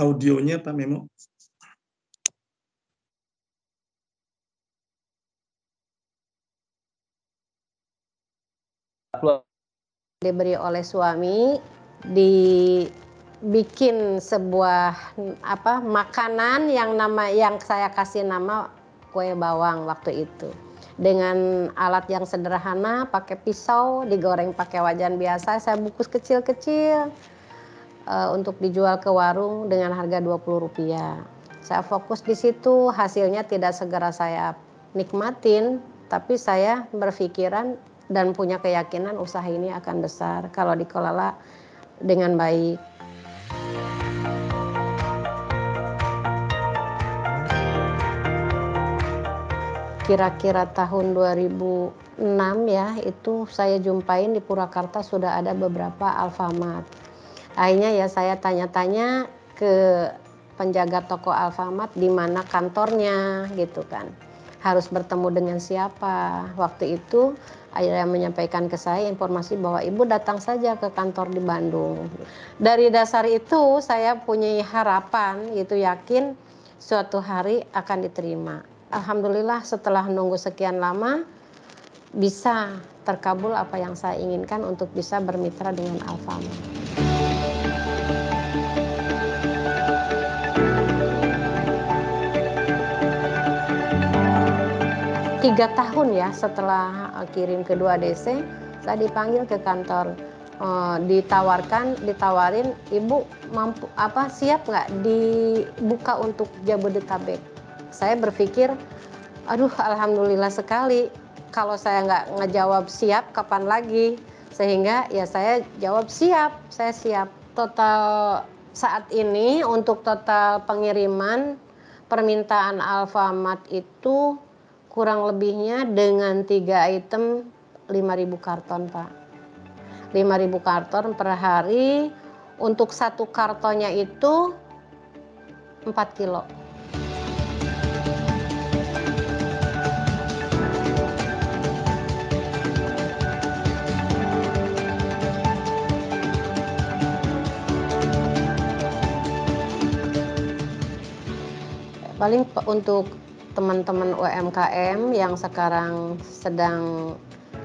S5: Audionya Pak Memo.
S6: Diberi oleh suami dibikin sebuah apa makanan yang nama yang saya kasih nama kue bawang waktu itu. Dengan alat yang sederhana pakai pisau digoreng pakai wajan biasa saya bungkus kecil-kecil uh, untuk dijual ke warung dengan harga 20 rupiah. Saya fokus di situ hasilnya tidak segera saya nikmatin tapi saya berpikiran dan punya keyakinan usaha ini akan besar kalau dikelola dengan baik. Kira-kira tahun 2006 ya, itu saya jumpain di Purwakarta sudah ada beberapa Alfamart. Akhirnya ya saya tanya-tanya ke penjaga toko Alfamart di mana kantornya gitu kan. Harus bertemu dengan siapa. Waktu itu akhirnya menyampaikan ke saya informasi bahwa ibu datang saja ke kantor di Bandung. Dari dasar itu saya punya harapan gitu yakin suatu hari akan diterima. Alhamdulillah setelah nunggu sekian lama bisa terkabul apa yang saya inginkan untuk bisa bermitra dengan Alfamart. Tiga tahun ya setelah eh, kirim kedua DC saya dipanggil ke kantor. Uh, ditawarkan ditawarin ibu mampu apa siap nggak dibuka untuk Jabodetabek? Saya berpikir aduh alhamdulillah sekali. Kalau saya nggak ngejawab siap kapan lagi? Sehingga ya saya jawab siap saya siap. Total saat ini untuk total pengiriman permintaan Alfamart itu kurang lebihnya dengan tiga item 5.000 karton Pak. 5.000 karton per hari untuk satu kartonnya itu 4 kilo. Paling untuk teman-teman UMKM yang sekarang sedang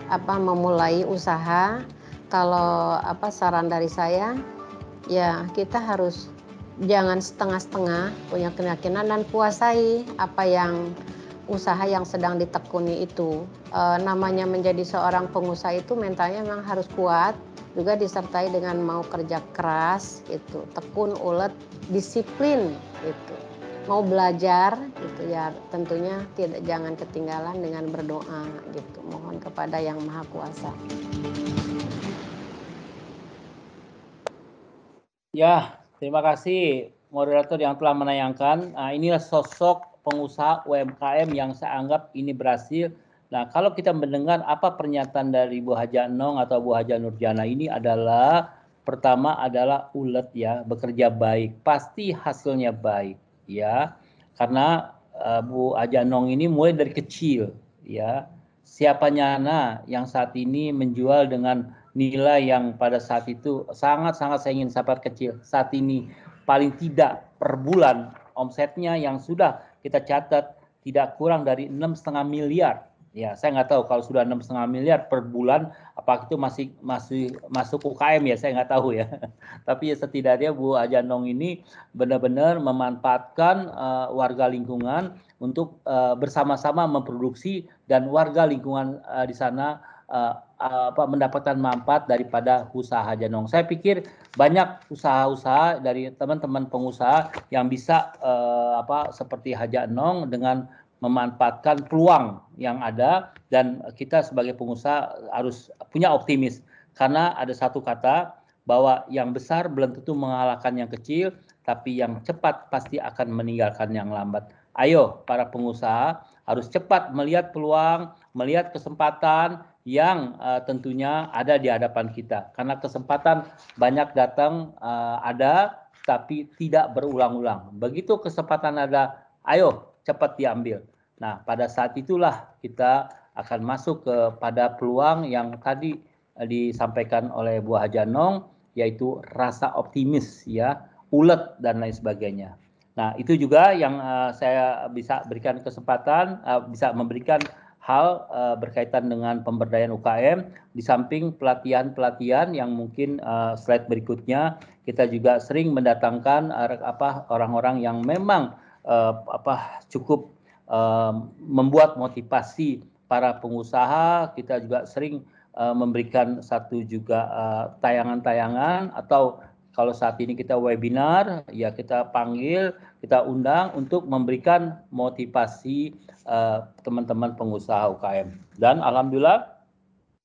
S6: apa memulai usaha, kalau apa saran dari saya ya kita harus jangan setengah-setengah punya keyakinan dan kuasai apa yang usaha yang sedang ditekuni itu. E, namanya menjadi seorang pengusaha itu mentalnya memang harus kuat, juga disertai dengan mau kerja keras itu, tekun, ulet, disiplin itu mau belajar gitu ya tentunya tidak jangan ketinggalan dengan berdoa gitu. Mohon kepada yang maha kuasa.
S3: Ya terima kasih moderator yang telah menayangkan. Nah, inilah sosok pengusaha UMKM yang saya anggap ini berhasil. Nah kalau kita mendengar apa pernyataan dari Bu Haja Nong atau Bu Haja Nurjana ini adalah pertama adalah ulet ya bekerja baik. Pasti hasilnya baik ya karena uh, Bu Ajanong ini mulai dari kecil ya. Siapa nyana yang saat ini menjual dengan nilai yang pada saat itu sangat-sangat saya ingin sahabat kecil saat ini paling tidak per bulan omsetnya yang sudah kita catat tidak kurang dari enam setengah miliar ya saya nggak tahu kalau sudah enam setengah miliar per bulan apa itu masih masih masuk UKM ya saya nggak tahu ya tapi ya setidaknya Bu Ajanong ini benar-benar memanfaatkan uh, warga lingkungan untuk uh, bersama-sama memproduksi dan warga lingkungan uh, di sana uh, apa mendapatkan manfaat daripada usaha Janong. Saya pikir banyak usaha-usaha dari teman-teman pengusaha yang bisa uh, apa seperti Haja Nong dengan memanfaatkan peluang yang ada dan kita sebagai pengusaha harus punya optimis karena ada satu kata bahwa yang besar belum tentu mengalahkan yang kecil tapi yang cepat pasti akan meninggalkan yang lambat. Ayo para pengusaha harus cepat melihat peluang, melihat kesempatan yang uh, tentunya ada di hadapan kita. Karena kesempatan banyak datang uh, ada tapi tidak berulang-ulang. Begitu kesempatan ada, ayo cepat diambil. Nah, pada saat itulah kita akan masuk kepada peluang yang tadi eh, disampaikan oleh Bu Hajanong yaitu rasa optimis ya, ulet dan lain sebagainya. Nah, itu juga yang uh, saya bisa berikan kesempatan uh, bisa memberikan hal uh, berkaitan dengan pemberdayaan UKM di samping pelatihan-pelatihan yang mungkin uh, slide berikutnya kita juga sering mendatangkan uh, apa orang-orang yang memang uh, apa cukup membuat motivasi para pengusaha. Kita juga sering memberikan satu juga tayangan-tayangan atau kalau saat ini kita webinar, ya kita panggil, kita undang untuk memberikan motivasi teman-teman pengusaha UKM. Dan alhamdulillah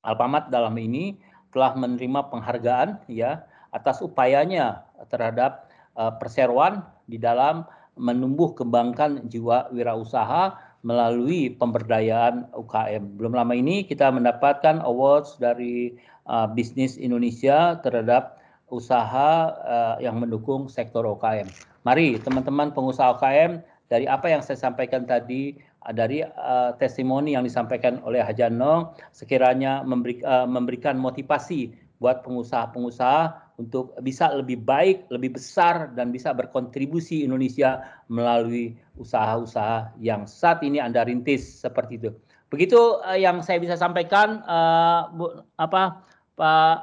S3: Alpamat dalam ini telah menerima penghargaan ya atas upayanya terhadap perseroan di dalam menumbuh kembangkan jiwa wirausaha melalui pemberdayaan UKM. Belum lama ini kita mendapatkan awards dari uh, Bisnis Indonesia terhadap usaha uh, yang mendukung sektor UKM. Mari teman-teman pengusaha UKM dari apa yang saya sampaikan tadi uh, dari uh, testimoni yang disampaikan oleh Hajanong sekiranya memberi, uh, memberikan motivasi buat pengusaha-pengusaha untuk bisa lebih baik, lebih besar dan bisa berkontribusi Indonesia melalui usaha-usaha yang saat ini Anda rintis seperti itu. Begitu uh, yang saya bisa sampaikan uh, Bu, apa Pak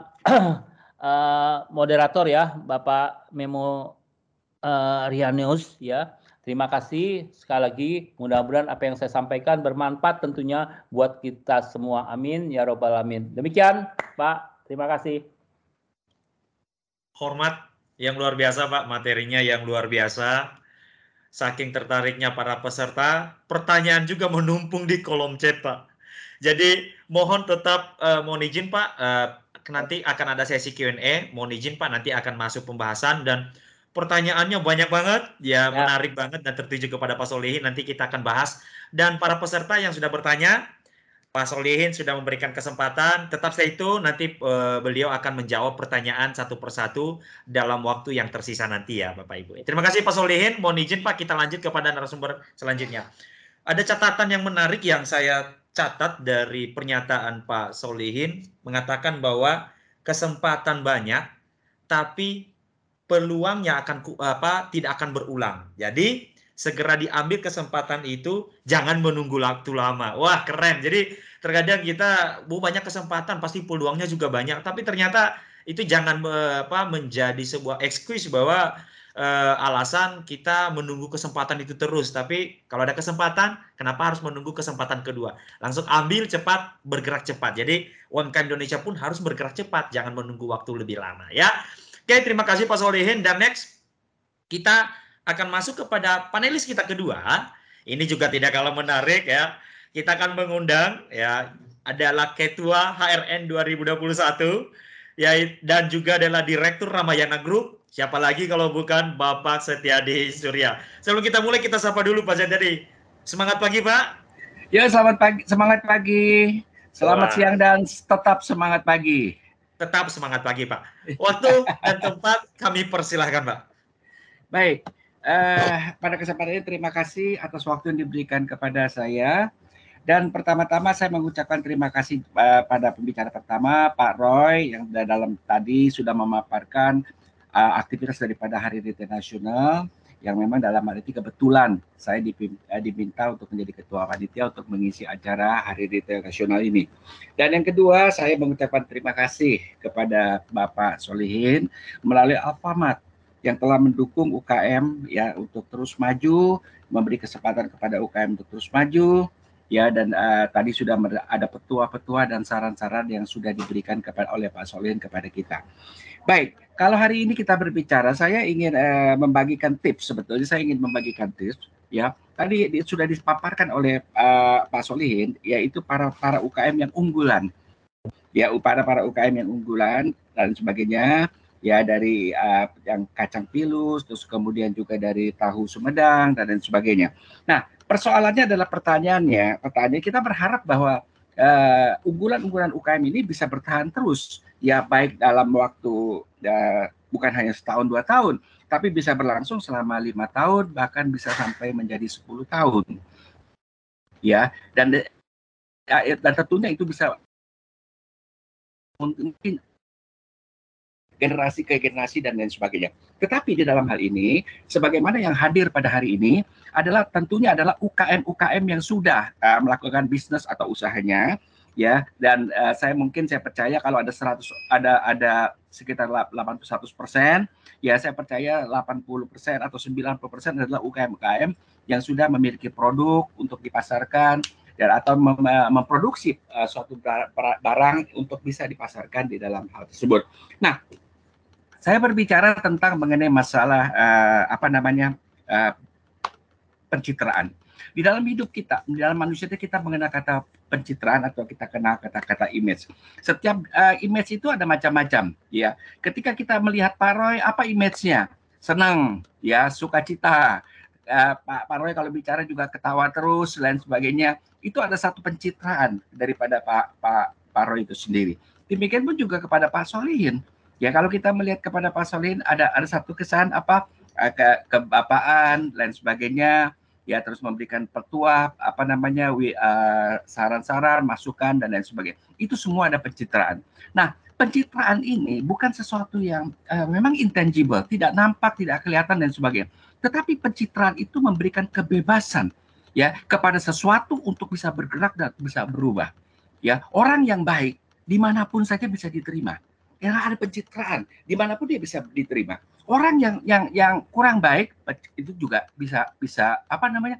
S3: uh, moderator ya, Bapak Memo uh, Rianius ya. Terima kasih sekali lagi. Mudah-mudahan apa yang saya sampaikan bermanfaat tentunya buat kita semua. Amin ya robbal alamin. Demikian, Pak. Terima kasih
S1: hormat yang luar biasa Pak, materinya yang luar biasa. Saking tertariknya para peserta, pertanyaan juga menumpung di kolom chat Pak. Jadi mohon tetap uh, mohon izin Pak, uh, nanti akan ada sesi Q&A. Mohon izin Pak, nanti akan masuk pembahasan dan pertanyaannya banyak banget, ya, ya. menarik banget dan tertuju kepada Pak Solihin. Nanti kita akan bahas dan para peserta yang sudah bertanya. Pak Solihin sudah memberikan kesempatan. Tetap stay itu nanti uh, beliau akan menjawab pertanyaan satu persatu dalam waktu yang tersisa nanti ya Bapak Ibu. Terima kasih Pak Solihin. Mohon izin Pak kita lanjut kepada narasumber selanjutnya. Ada catatan yang menarik yang saya catat dari pernyataan Pak Solihin mengatakan bahwa kesempatan banyak tapi peluangnya akan apa tidak akan berulang. Jadi segera diambil kesempatan itu, jangan menunggu waktu lama. Wah, keren. Jadi terkadang kita bu banyak kesempatan, pasti peluangnya juga banyak, tapi ternyata itu jangan apa menjadi sebuah excuse bahwa uh, alasan kita menunggu kesempatan itu terus. Tapi kalau ada kesempatan, kenapa harus menunggu kesempatan kedua? Langsung ambil cepat, bergerak cepat. Jadi UMKM Indonesia pun harus bergerak cepat, jangan menunggu waktu lebih lama ya. Oke, terima kasih Pak Solihin dan next kita akan masuk kepada panelis kita kedua. Ini juga tidak kalah menarik ya. Kita akan mengundang ya adalah Ketua HRN 2021 ya dan juga adalah Direktur Ramayana Group. Siapa lagi kalau bukan Bapak Setiadi Surya. Sebelum kita mulai kita sapa dulu Pak Setiadi. Semangat pagi Pak.
S4: Ya selamat pagi, semangat pagi. Selamat Wah. siang dan tetap semangat pagi.
S1: Tetap semangat pagi Pak. Waktu dan tempat kami persilahkan Pak.
S4: Baik, Uh, pada kesempatan ini terima kasih atas waktu yang diberikan kepada saya. Dan pertama-tama saya mengucapkan terima kasih uh, pada pembicara pertama Pak Roy yang dalam tadi sudah memaparkan uh, aktivitas daripada Hari Retail Nasional yang memang dalam hal ini kebetulan saya diminta untuk menjadi ketua panitia untuk mengisi acara Hari Retail Nasional ini. Dan yang kedua, saya mengucapkan terima kasih kepada Bapak Solihin melalui Alfamart yang telah mendukung UKM ya untuk terus maju, memberi kesempatan kepada UKM untuk terus maju ya dan uh, tadi sudah ada petua-petua dan saran-saran yang sudah diberikan kepada oleh Pak Solin kepada kita. Baik, kalau hari ini kita berbicara, saya ingin uh, membagikan tips sebetulnya saya ingin membagikan tips ya. Tadi sudah dipaparkan oleh uh, Pak Solihin yaitu para para UKM yang unggulan. Ya, para para UKM yang unggulan dan sebagainya ya dari uh, yang kacang pilus, terus kemudian juga dari tahu Sumedang dan lain sebagainya. Nah, persoalannya adalah pertanyaannya, pertanyaan kita berharap bahwa unggulan unggulan-unggulan UKM ini bisa bertahan terus, ya baik dalam waktu uh, bukan hanya setahun dua tahun, tapi bisa berlangsung selama lima tahun bahkan bisa sampai menjadi 10 tahun. Ya, dan dan tentunya itu bisa mungkin generasi ke generasi dan lain sebagainya. Tetapi di dalam hal ini, sebagaimana yang hadir pada hari ini adalah tentunya adalah UKM-UKM yang sudah uh, melakukan bisnis atau usahanya ya dan uh, saya mungkin saya percaya kalau ada 100 ada ada sekitar 81 persen ya saya percaya 80 persen atau 90 persen adalah UKM-UKM yang sudah memiliki produk untuk dipasarkan dan atau mem memproduksi uh, suatu barang untuk bisa dipasarkan di dalam hal tersebut. Nah, saya berbicara tentang mengenai masalah uh, apa namanya uh, pencitraan. Di dalam hidup kita, di dalam manusia kita mengenal kata pencitraan atau kita kenal kata-kata image. Setiap uh, image itu ada macam-macam, ya. Ketika kita melihat Paroy, apa image-nya? Senang, ya, sukacita. Uh, Pak Paroy kalau bicara juga ketawa terus, lain sebagainya. Itu ada satu pencitraan daripada Pak Pak Paroy itu sendiri. Demikian pun juga kepada Pak Solihin Ya kalau kita melihat kepada Pak Solin ada ada satu kesan apa? Eh, ke kebapaan lain sebagainya. Ya terus memberikan petua apa namanya uh, saran-saran masukan dan lain sebagainya. Itu semua ada pencitraan. Nah pencitraan ini bukan sesuatu yang uh, memang intangible tidak nampak tidak kelihatan dan sebagainya. Tetapi pencitraan itu memberikan kebebasan ya kepada sesuatu untuk bisa bergerak dan bisa berubah. Ya orang yang baik di mana pun saja bisa diterima yang ada pencitraan di mana pun dia bisa diterima. Orang yang yang yang kurang baik itu juga bisa bisa apa namanya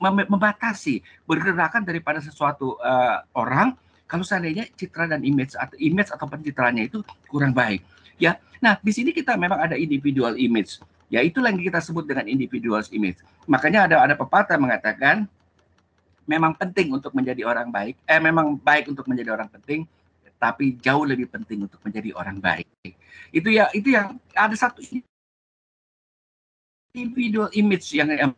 S4: membatasi bergerakan daripada sesuatu uh, orang kalau seandainya citra dan image atau image atau pencitraannya itu kurang baik ya. Nah di sini kita memang ada individual image ya itulah yang kita sebut dengan individual image. Makanya ada ada pepatah mengatakan memang penting untuk menjadi orang baik eh memang baik untuk menjadi orang penting tapi jauh lebih penting untuk menjadi orang baik. Itu ya itu yang ada satu individual image yang, yang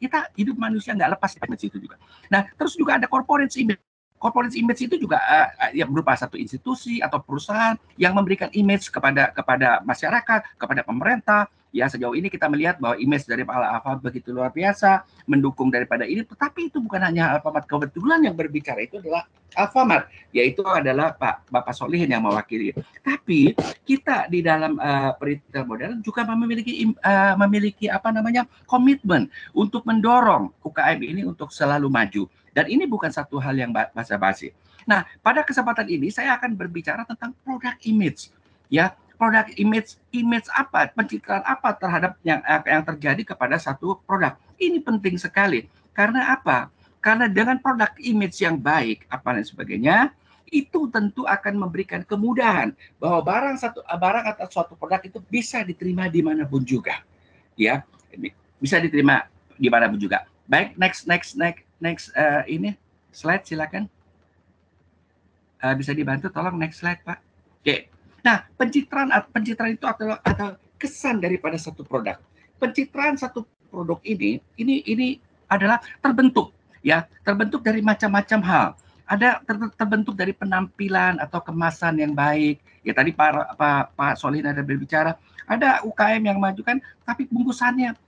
S4: kita hidup manusia nggak lepas dari image itu juga. Nah, terus juga ada corporate image. Corporate image itu juga uh, ya berupa satu institusi atau perusahaan yang memberikan image kepada kepada masyarakat, kepada pemerintah, Ya sejauh ini kita melihat bahwa image dari Pak Alfamart begitu luar biasa, mendukung daripada ini. Tetapi itu bukan hanya Alfamart. Kebetulan yang berbicara itu adalah Alfamart, yaitu adalah Pak Bapak Solihin yang mewakili. Tapi kita di dalam uh, modern juga memiliki uh, memiliki apa namanya komitmen untuk mendorong UKM ini untuk selalu maju. Dan ini bukan satu hal yang basa-basi. Nah, pada kesempatan ini saya akan berbicara tentang produk image. Ya, produk image image apa pencitraan apa terhadap yang yang terjadi kepada satu produk. Ini penting sekali. Karena apa? Karena dengan produk image yang baik apa dan sebagainya itu tentu akan memberikan kemudahan bahwa barang satu barang atau suatu produk itu bisa diterima di mana pun juga ya. Bisa diterima di mana pun juga. Baik next next next next uh, ini slide silakan uh, bisa dibantu tolong next slide pak oke okay. Nah, pencitraan pencitraan itu adalah atau kesan daripada satu produk. Pencitraan satu produk ini ini ini adalah terbentuk ya, terbentuk dari macam-macam hal. Ada ter, terbentuk dari penampilan atau kemasan yang baik. Ya tadi Pak Pak, Pak Solihin ada berbicara, ada UKM yang maju kan, tapi bungkusannya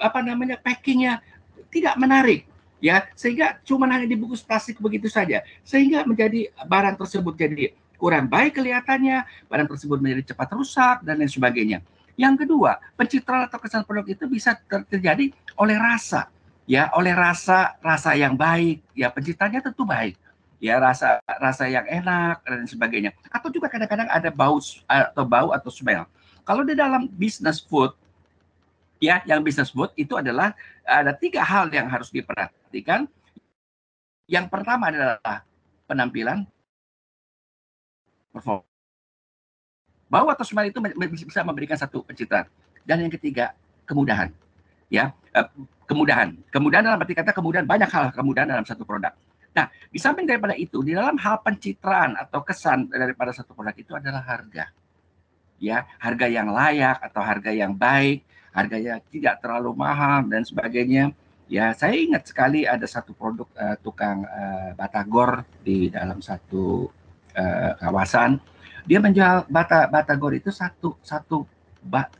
S4: apa namanya packingnya tidak menarik ya sehingga cuma hanya dibungkus plastik begitu saja sehingga menjadi barang tersebut jadi kurang baik kelihatannya, barang tersebut menjadi cepat rusak, dan lain sebagainya. Yang kedua, pencitraan atau kesan produk itu bisa ter terjadi oleh rasa, ya, oleh rasa rasa yang baik, ya pencitraannya tentu baik, ya rasa rasa yang enak dan sebagainya. Atau juga kadang-kadang ada bau atau bau atau smell. Kalau di dalam business food, ya, yang business food itu adalah ada tiga hal yang harus diperhatikan. Yang pertama adalah penampilan, perform. Bau atau smell itu bisa memberikan satu pencitraan. Dan yang ketiga, kemudahan. Ya, eh, kemudahan. Kemudahan dalam arti kata kemudahan banyak hal kemudahan dalam satu produk. Nah, di samping daripada itu, di dalam hal pencitraan atau kesan daripada satu produk itu adalah harga. Ya, harga yang layak atau harga yang baik, harga yang tidak terlalu mahal dan sebagainya. Ya, saya ingat sekali ada satu produk uh, tukang uh, batagor di dalam satu uh, kawasan. Dia menjual bata batagor itu satu satu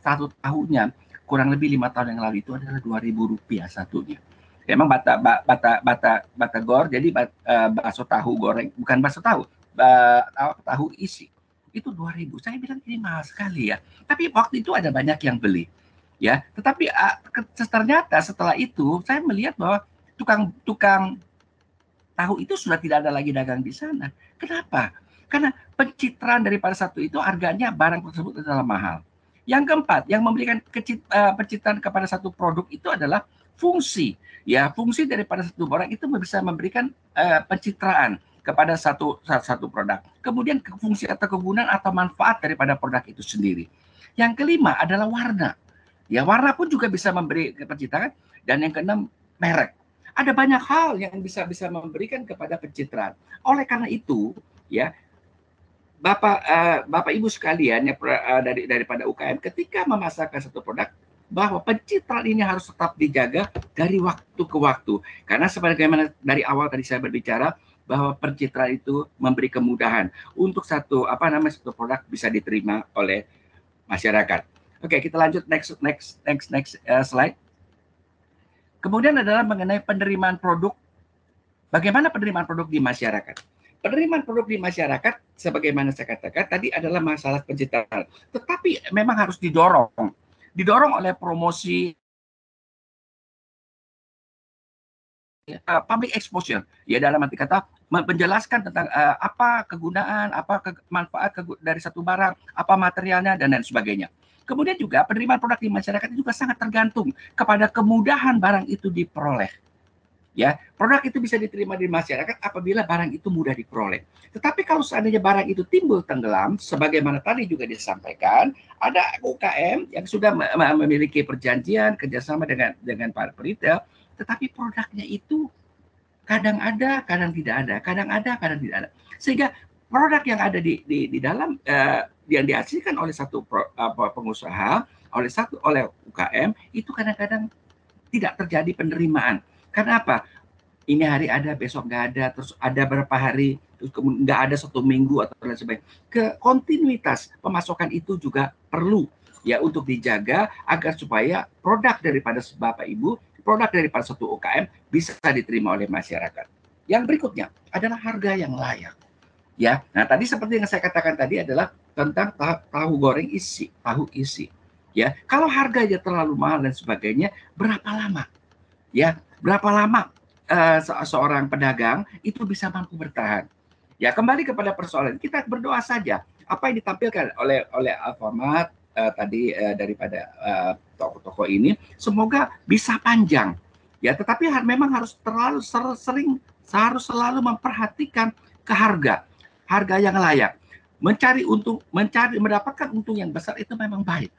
S4: satu tahunnya kurang lebih lima tahun yang lalu itu adalah dua ribu rupiah satunya. Memang bata bata bata batagor jadi bat, uh, bakso tahu goreng bukan bakso tahu uh, tahu isi itu dua ribu. Saya bilang ini mahal sekali ya. Tapi waktu itu ada banyak yang beli ya tetapi uh, ternyata setelah itu saya melihat bahwa tukang tukang tahu itu sudah tidak ada lagi dagang di sana kenapa karena pencitraan daripada satu itu harganya barang tersebut adalah mahal. Yang keempat, yang memberikan kecit, uh, pencitraan kepada satu produk itu adalah fungsi. Ya, fungsi daripada satu barang itu bisa memberikan uh, pencitraan kepada satu satu produk. Kemudian fungsi atau kegunaan atau manfaat daripada produk itu sendiri. Yang kelima adalah warna. Ya, warna pun juga bisa memberi pencitraan dan yang keenam merek. Ada banyak hal yang bisa bisa memberikan kepada pencitraan. Oleh karena itu, ya, Bapak uh, Bapak Ibu sekalian ya uh, dari daripada UKM ketika memasarkan satu produk bahwa pencitraan ini harus tetap dijaga dari waktu ke waktu karena sebagaimana dari awal tadi saya berbicara bahwa pencitraan itu memberi kemudahan untuk satu apa namanya satu produk bisa diterima oleh masyarakat. Oke, kita lanjut next next next next uh, slide. Kemudian adalah mengenai penerimaan produk. Bagaimana penerimaan produk di masyarakat? penerimaan produk di masyarakat sebagaimana saya katakan tadi adalah masalah pencitraan. Tetapi memang harus didorong. Didorong oleh promosi uh, public exposure ya dalam arti kata menjelaskan tentang uh, apa kegunaan, apa ke, manfaat ke, dari satu barang, apa materialnya dan lain sebagainya. Kemudian juga penerimaan produk di masyarakat juga sangat tergantung kepada kemudahan barang itu diperoleh ya produk itu bisa diterima di masyarakat apabila barang itu mudah diperoleh. Tetapi kalau seandainya barang itu timbul tenggelam, sebagaimana tadi juga disampaikan, ada UKM yang sudah memiliki perjanjian kerjasama dengan dengan para retail, tetapi produknya itu kadang ada, kadang tidak ada, kadang ada, kadang tidak ada. Sehingga produk yang ada di di, di dalam uh, yang dihasilkan oleh satu pro, uh, pengusaha oleh satu oleh UKM itu kadang-kadang tidak terjadi penerimaan. Karena apa? Ini hari ada, besok nggak ada, terus ada berapa hari, terus nggak ada satu minggu atau lain sebagainya. Ke kontinuitas pemasokan itu juga perlu ya untuk dijaga agar supaya produk daripada Bapak Ibu, produk daripada satu UKM bisa diterima oleh masyarakat. Yang berikutnya adalah harga yang layak. Ya, nah tadi seperti yang saya katakan tadi adalah tentang tahu goreng isi, tahu isi. Ya, kalau harganya terlalu mahal dan sebagainya, berapa lama? Ya, berapa lama uh, seorang pedagang itu bisa mampu bertahan? Ya, kembali kepada persoalan kita berdoa saja. Apa yang ditampilkan oleh oleh Alfamart uh, tadi uh, daripada uh, toko-toko ini, semoga bisa panjang. Ya, tetapi memang harus terlalu sering harus selalu memperhatikan ke harga harga yang layak. Mencari untung, mencari mendapatkan untung yang besar itu memang baik.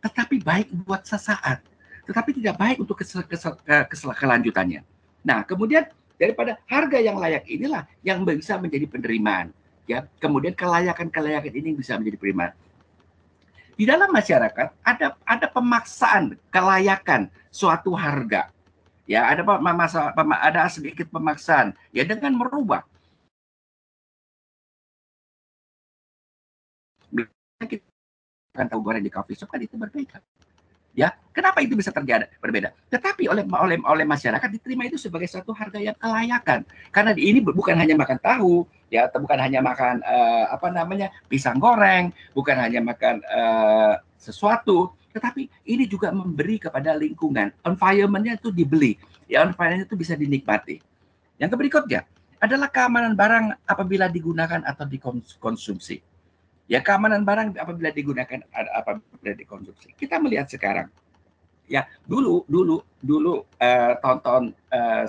S4: Tetapi baik buat sesaat. Tetapi tidak baik untuk kesel, kesel, kesel, kelanjutannya. Nah, kemudian daripada harga yang layak inilah yang bisa menjadi penerimaan. Ya, kemudian kelayakan-kelayakan ini bisa menjadi penerimaan. Di dalam masyarakat ada ada pemaksaan kelayakan suatu harga. Ya, ada masa ada sedikit pemaksaan ya dengan merubah kita akan tahu goreng di coffee shop kan itu berbeda. Ya, kenapa itu bisa terjadi berbeda? Tetapi oleh oleh oleh masyarakat diterima itu sebagai satu harga yang kelayakan. Karena ini bukan hanya makan tahu, ya, atau bukan hanya makan uh, apa namanya pisang goreng, bukan hanya makan uh, sesuatu, tetapi ini juga memberi kepada lingkungan. Environmentnya itu dibeli, ya, environmentnya itu bisa dinikmati. Yang berikutnya adalah keamanan barang apabila digunakan atau dikonsumsi. Ya keamanan barang apabila digunakan apabila dikonsumsi. Kita melihat sekarang ya dulu dulu dulu uh, tahun-tahun uh,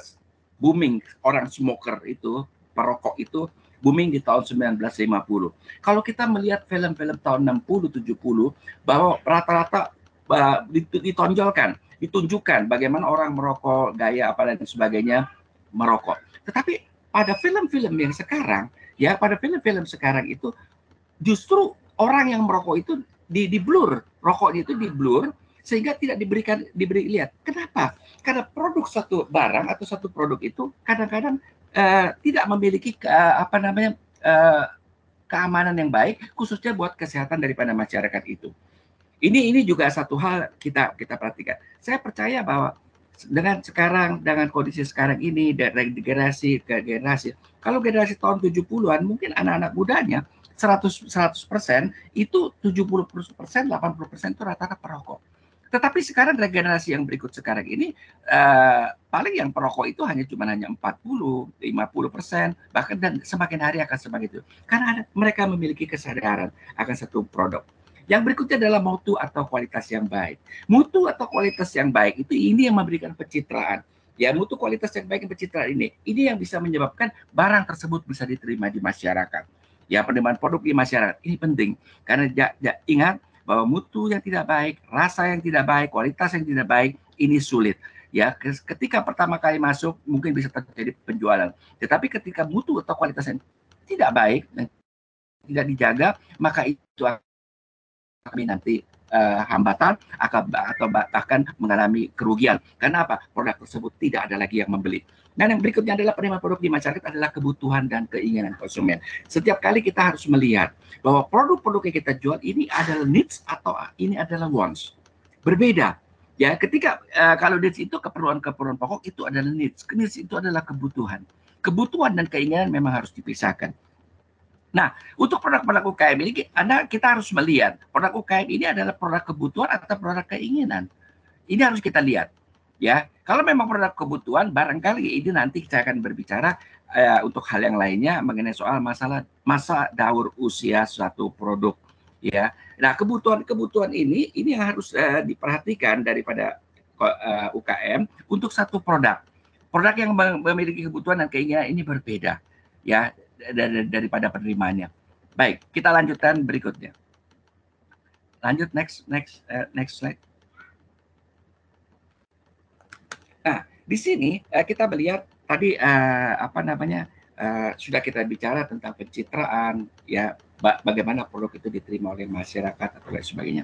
S4: booming orang smoker itu perokok itu booming di tahun 1950. Kalau kita melihat film-film tahun 60 70 bahwa rata-rata uh, ditonjolkan, ditunjukkan bagaimana orang merokok, gaya apa dan sebagainya merokok. Tetapi pada film-film yang sekarang ya pada film-film sekarang itu justru orang yang merokok itu di, di blur, rokoknya itu di blur sehingga tidak diberikan diberi lihat. Kenapa? Karena produk satu barang atau satu produk itu kadang-kadang uh, tidak memiliki uh, apa namanya uh, keamanan yang baik khususnya buat kesehatan daripada masyarakat itu. Ini ini juga satu hal kita kita perhatikan. Saya percaya bahwa dengan sekarang dengan kondisi sekarang ini dari generasi ke generasi kalau generasi tahun 70-an mungkin anak-anak mudanya 100 persen itu 70 persen 80 persen itu rata-rata perokok. Tetapi sekarang regenerasi yang berikut sekarang ini uh, paling yang perokok itu hanya cuma hanya 40, 50 persen bahkan dan semakin hari akan semakin itu karena ada, mereka memiliki kesadaran akan satu produk. Yang berikutnya adalah mutu atau kualitas yang baik. Mutu atau kualitas yang baik itu ini yang memberikan pencitraan. Ya, mutu kualitas yang baik dan pencitraan ini, ini yang bisa menyebabkan barang tersebut bisa diterima di masyarakat ya penerimaan produk di masyarakat ini penting karena ja, ja, ingat bahwa mutu yang tidak baik, rasa yang tidak baik, kualitas yang tidak baik ini sulit. Ya, ketika pertama kali masuk mungkin bisa terjadi penjualan. Tetapi ketika mutu atau kualitas yang tidak baik dan tidak dijaga, maka itu kami nanti uh, hambatan atau bahkan mengalami kerugian. Karena apa? Produk tersebut tidak ada lagi yang membeli. Dan yang berikutnya adalah penerimaan produk di masyarakat adalah kebutuhan dan keinginan konsumen. Setiap kali kita harus melihat bahwa produk-produk yang kita jual ini adalah needs atau ini adalah wants. Berbeda. Ya, ketika uh, kalau needs itu keperluan-keperluan pokok itu adalah needs. Needs itu adalah kebutuhan. Kebutuhan dan keinginan memang harus dipisahkan. Nah, untuk produk-produk UKM ini Anda kita harus melihat produk UKM ini adalah produk kebutuhan atau produk keinginan. Ini harus kita lihat ya kalau memang produk kebutuhan barangkali ini nanti saya akan berbicara uh, untuk hal yang lainnya mengenai soal masalah masa daur usia suatu produk ya. Nah kebutuhan-kebutuhan ini ini yang harus uh, diperhatikan daripada eh, UKM untuk satu produk. Produk yang memiliki kebutuhan dan keinginan ini berbeda ya daripada penerimanya. Baik kita lanjutkan berikutnya. Lanjut next next uh, next slide Nah, di sini uh, kita melihat tadi uh, apa namanya uh, sudah kita bicara tentang pencitraan, ya bagaimana produk itu diterima oleh masyarakat atau lain sebagainya.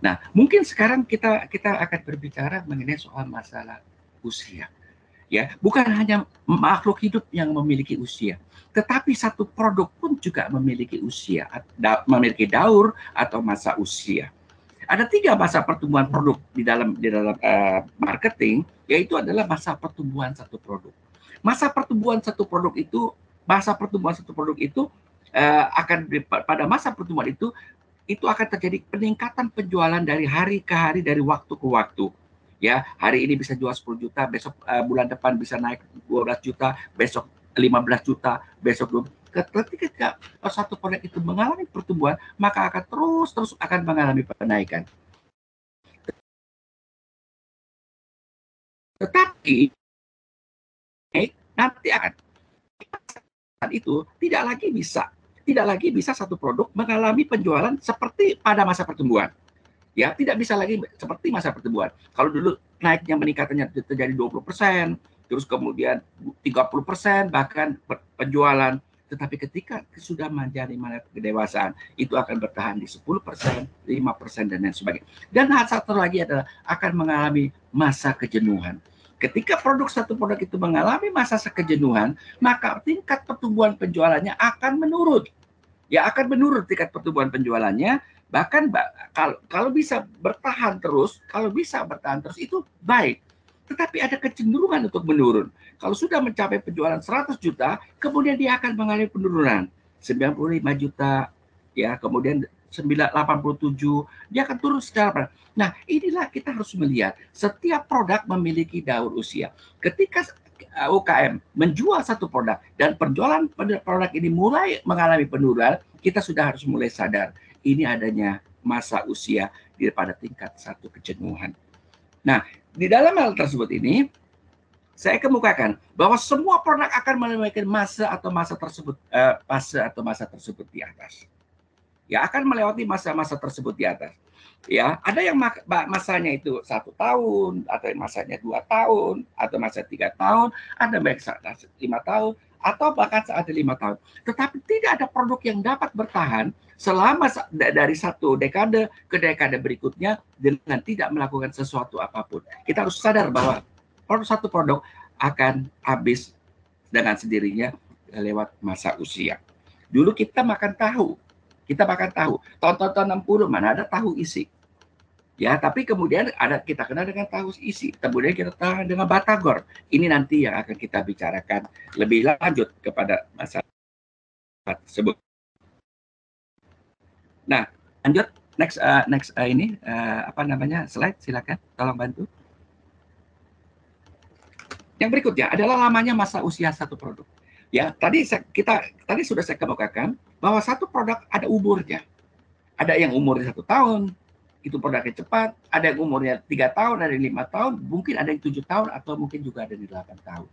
S4: Nah, mungkin sekarang kita kita akan berbicara mengenai soal masalah usia. Ya, bukan hanya makhluk hidup yang memiliki usia, tetapi satu produk pun juga memiliki usia, memiliki daur atau masa usia. Ada tiga masa pertumbuhan produk di dalam di dalam uh, marketing, yaitu adalah masa pertumbuhan satu produk. Masa pertumbuhan satu produk itu, masa pertumbuhan satu produk itu uh, akan pada masa pertumbuhan itu itu akan terjadi peningkatan penjualan dari hari ke hari dari waktu ke waktu ya hari ini bisa jual 10 juta besok uh, bulan depan bisa naik 12 juta besok 15 juta besok ketika satu produk itu mengalami pertumbuhan maka akan terus terus akan mengalami penaikan tetapi nanti akan itu tidak lagi bisa tidak lagi bisa satu produk mengalami penjualan seperti pada masa pertumbuhan ya tidak bisa lagi seperti masa pertumbuhan. Kalau dulu naiknya meningkatannya terjadi 20%, terus kemudian 30% bahkan penjualan tetapi ketika sudah menjadi kedewasaan itu akan bertahan di 10%, 5% dan lain sebagainya. Dan hal satu lagi adalah akan mengalami masa kejenuhan. Ketika produk satu produk itu mengalami masa kejenuhan, maka tingkat pertumbuhan penjualannya akan menurun. Ya akan menurun tingkat pertumbuhan penjualannya Bahkan kalau bisa bertahan terus, kalau bisa bertahan terus itu baik. Tetapi ada kecenderungan untuk menurun. Kalau sudah mencapai penjualan 100 juta, kemudian dia akan mengalami penurunan 95 juta, ya, kemudian 987, dia akan turun secara Nah, inilah kita harus melihat setiap produk memiliki daur usia. Ketika UKM menjual satu produk dan penjualan produk ini mulai mengalami penurunan, kita sudah harus mulai sadar ini adanya masa usia di pada tingkat satu kejenuhan. Nah, di dalam hal tersebut ini saya kemukakan bahwa semua produk akan melewati masa atau masa tersebut eh, fase atau masa tersebut di atas. Ya akan melewati masa-masa tersebut di atas. Ya ada yang masanya itu satu tahun, atau masanya dua tahun, atau masa tiga tahun, ada baik lima tahun, atau bahkan saat lima tahun. Tetapi tidak ada produk yang dapat bertahan selama dari satu dekade ke dekade berikutnya dengan tidak melakukan sesuatu apa pun. Kita harus sadar bahwa satu produk akan habis dengan sendirinya lewat masa usia. Dulu kita makan tahu, kita makan tahu. Tahun-tahun 60 mana ada tahu isi. Ya, tapi kemudian ada kita kenal dengan tahu isi, kemudian kita kenal dengan batagor. Ini nanti yang akan kita bicarakan lebih lanjut kepada masalah tersebut. Nah, lanjut next uh, next uh, ini uh, apa namanya slide silakan tolong bantu. Yang berikutnya adalah lamanya masa usia satu produk. Ya, tadi saya, kita tadi sudah saya kemukakan bahwa satu produk ada umurnya. Ada yang umurnya satu tahun, itu produknya cepat, ada yang umurnya tiga tahun, ada yang lima tahun, mungkin ada yang tujuh tahun atau mungkin juga ada yang delapan tahun.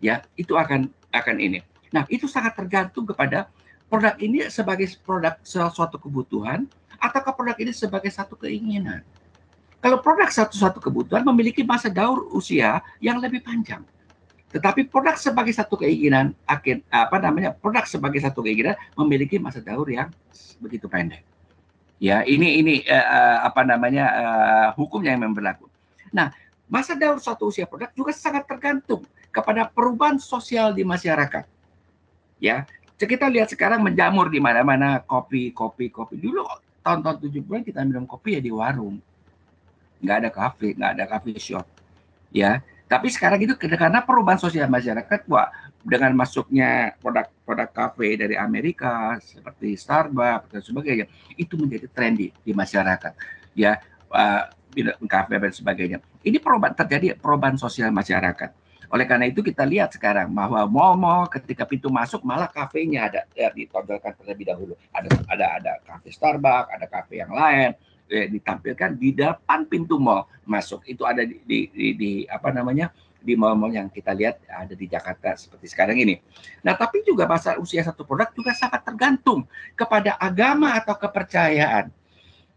S4: Ya, itu akan akan ini. Nah, itu sangat tergantung kepada produk ini sebagai produk suatu kebutuhan ataukah produk ini sebagai satu keinginan. Kalau produk satu-satu kebutuhan memiliki masa daur usia yang lebih panjang. Tetapi produk sebagai satu keinginan, apa namanya? Produk sebagai satu keinginan memiliki masa daur yang begitu pendek. Ya, ini ini uh, apa namanya uh, hukumnya yang berlaku. Nah, masa daur suatu usia produk juga sangat tergantung kepada perubahan sosial di masyarakat. Ya, kita lihat sekarang menjamur di mana-mana kopi, kopi, kopi. Dulu tahun-tahun 70-an kita minum kopi ya di warung. Nggak ada kafe, nggak ada kafe shop. Ya, tapi sekarang itu karena perubahan sosial masyarakat, wah dengan masuknya produk-produk kafe dari Amerika seperti Starbucks dan sebagainya itu menjadi trendy di masyarakat. Ya uh, kafe dan sebagainya. Ini perubahan terjadi perubahan sosial masyarakat. Oleh karena itu kita lihat sekarang bahwa mall-mall ketika pintu masuk malah kafenya ada ya, ditonjolkan terlebih dahulu. Ada ada ada kafe Starbucks ada kafe yang lain eh, ditampilkan di depan pintu mall masuk. Itu ada di, di, di, di apa namanya di mall-mall yang kita lihat ada di Jakarta seperti sekarang ini. Nah, tapi juga masa usia satu produk juga sangat tergantung kepada agama atau kepercayaan.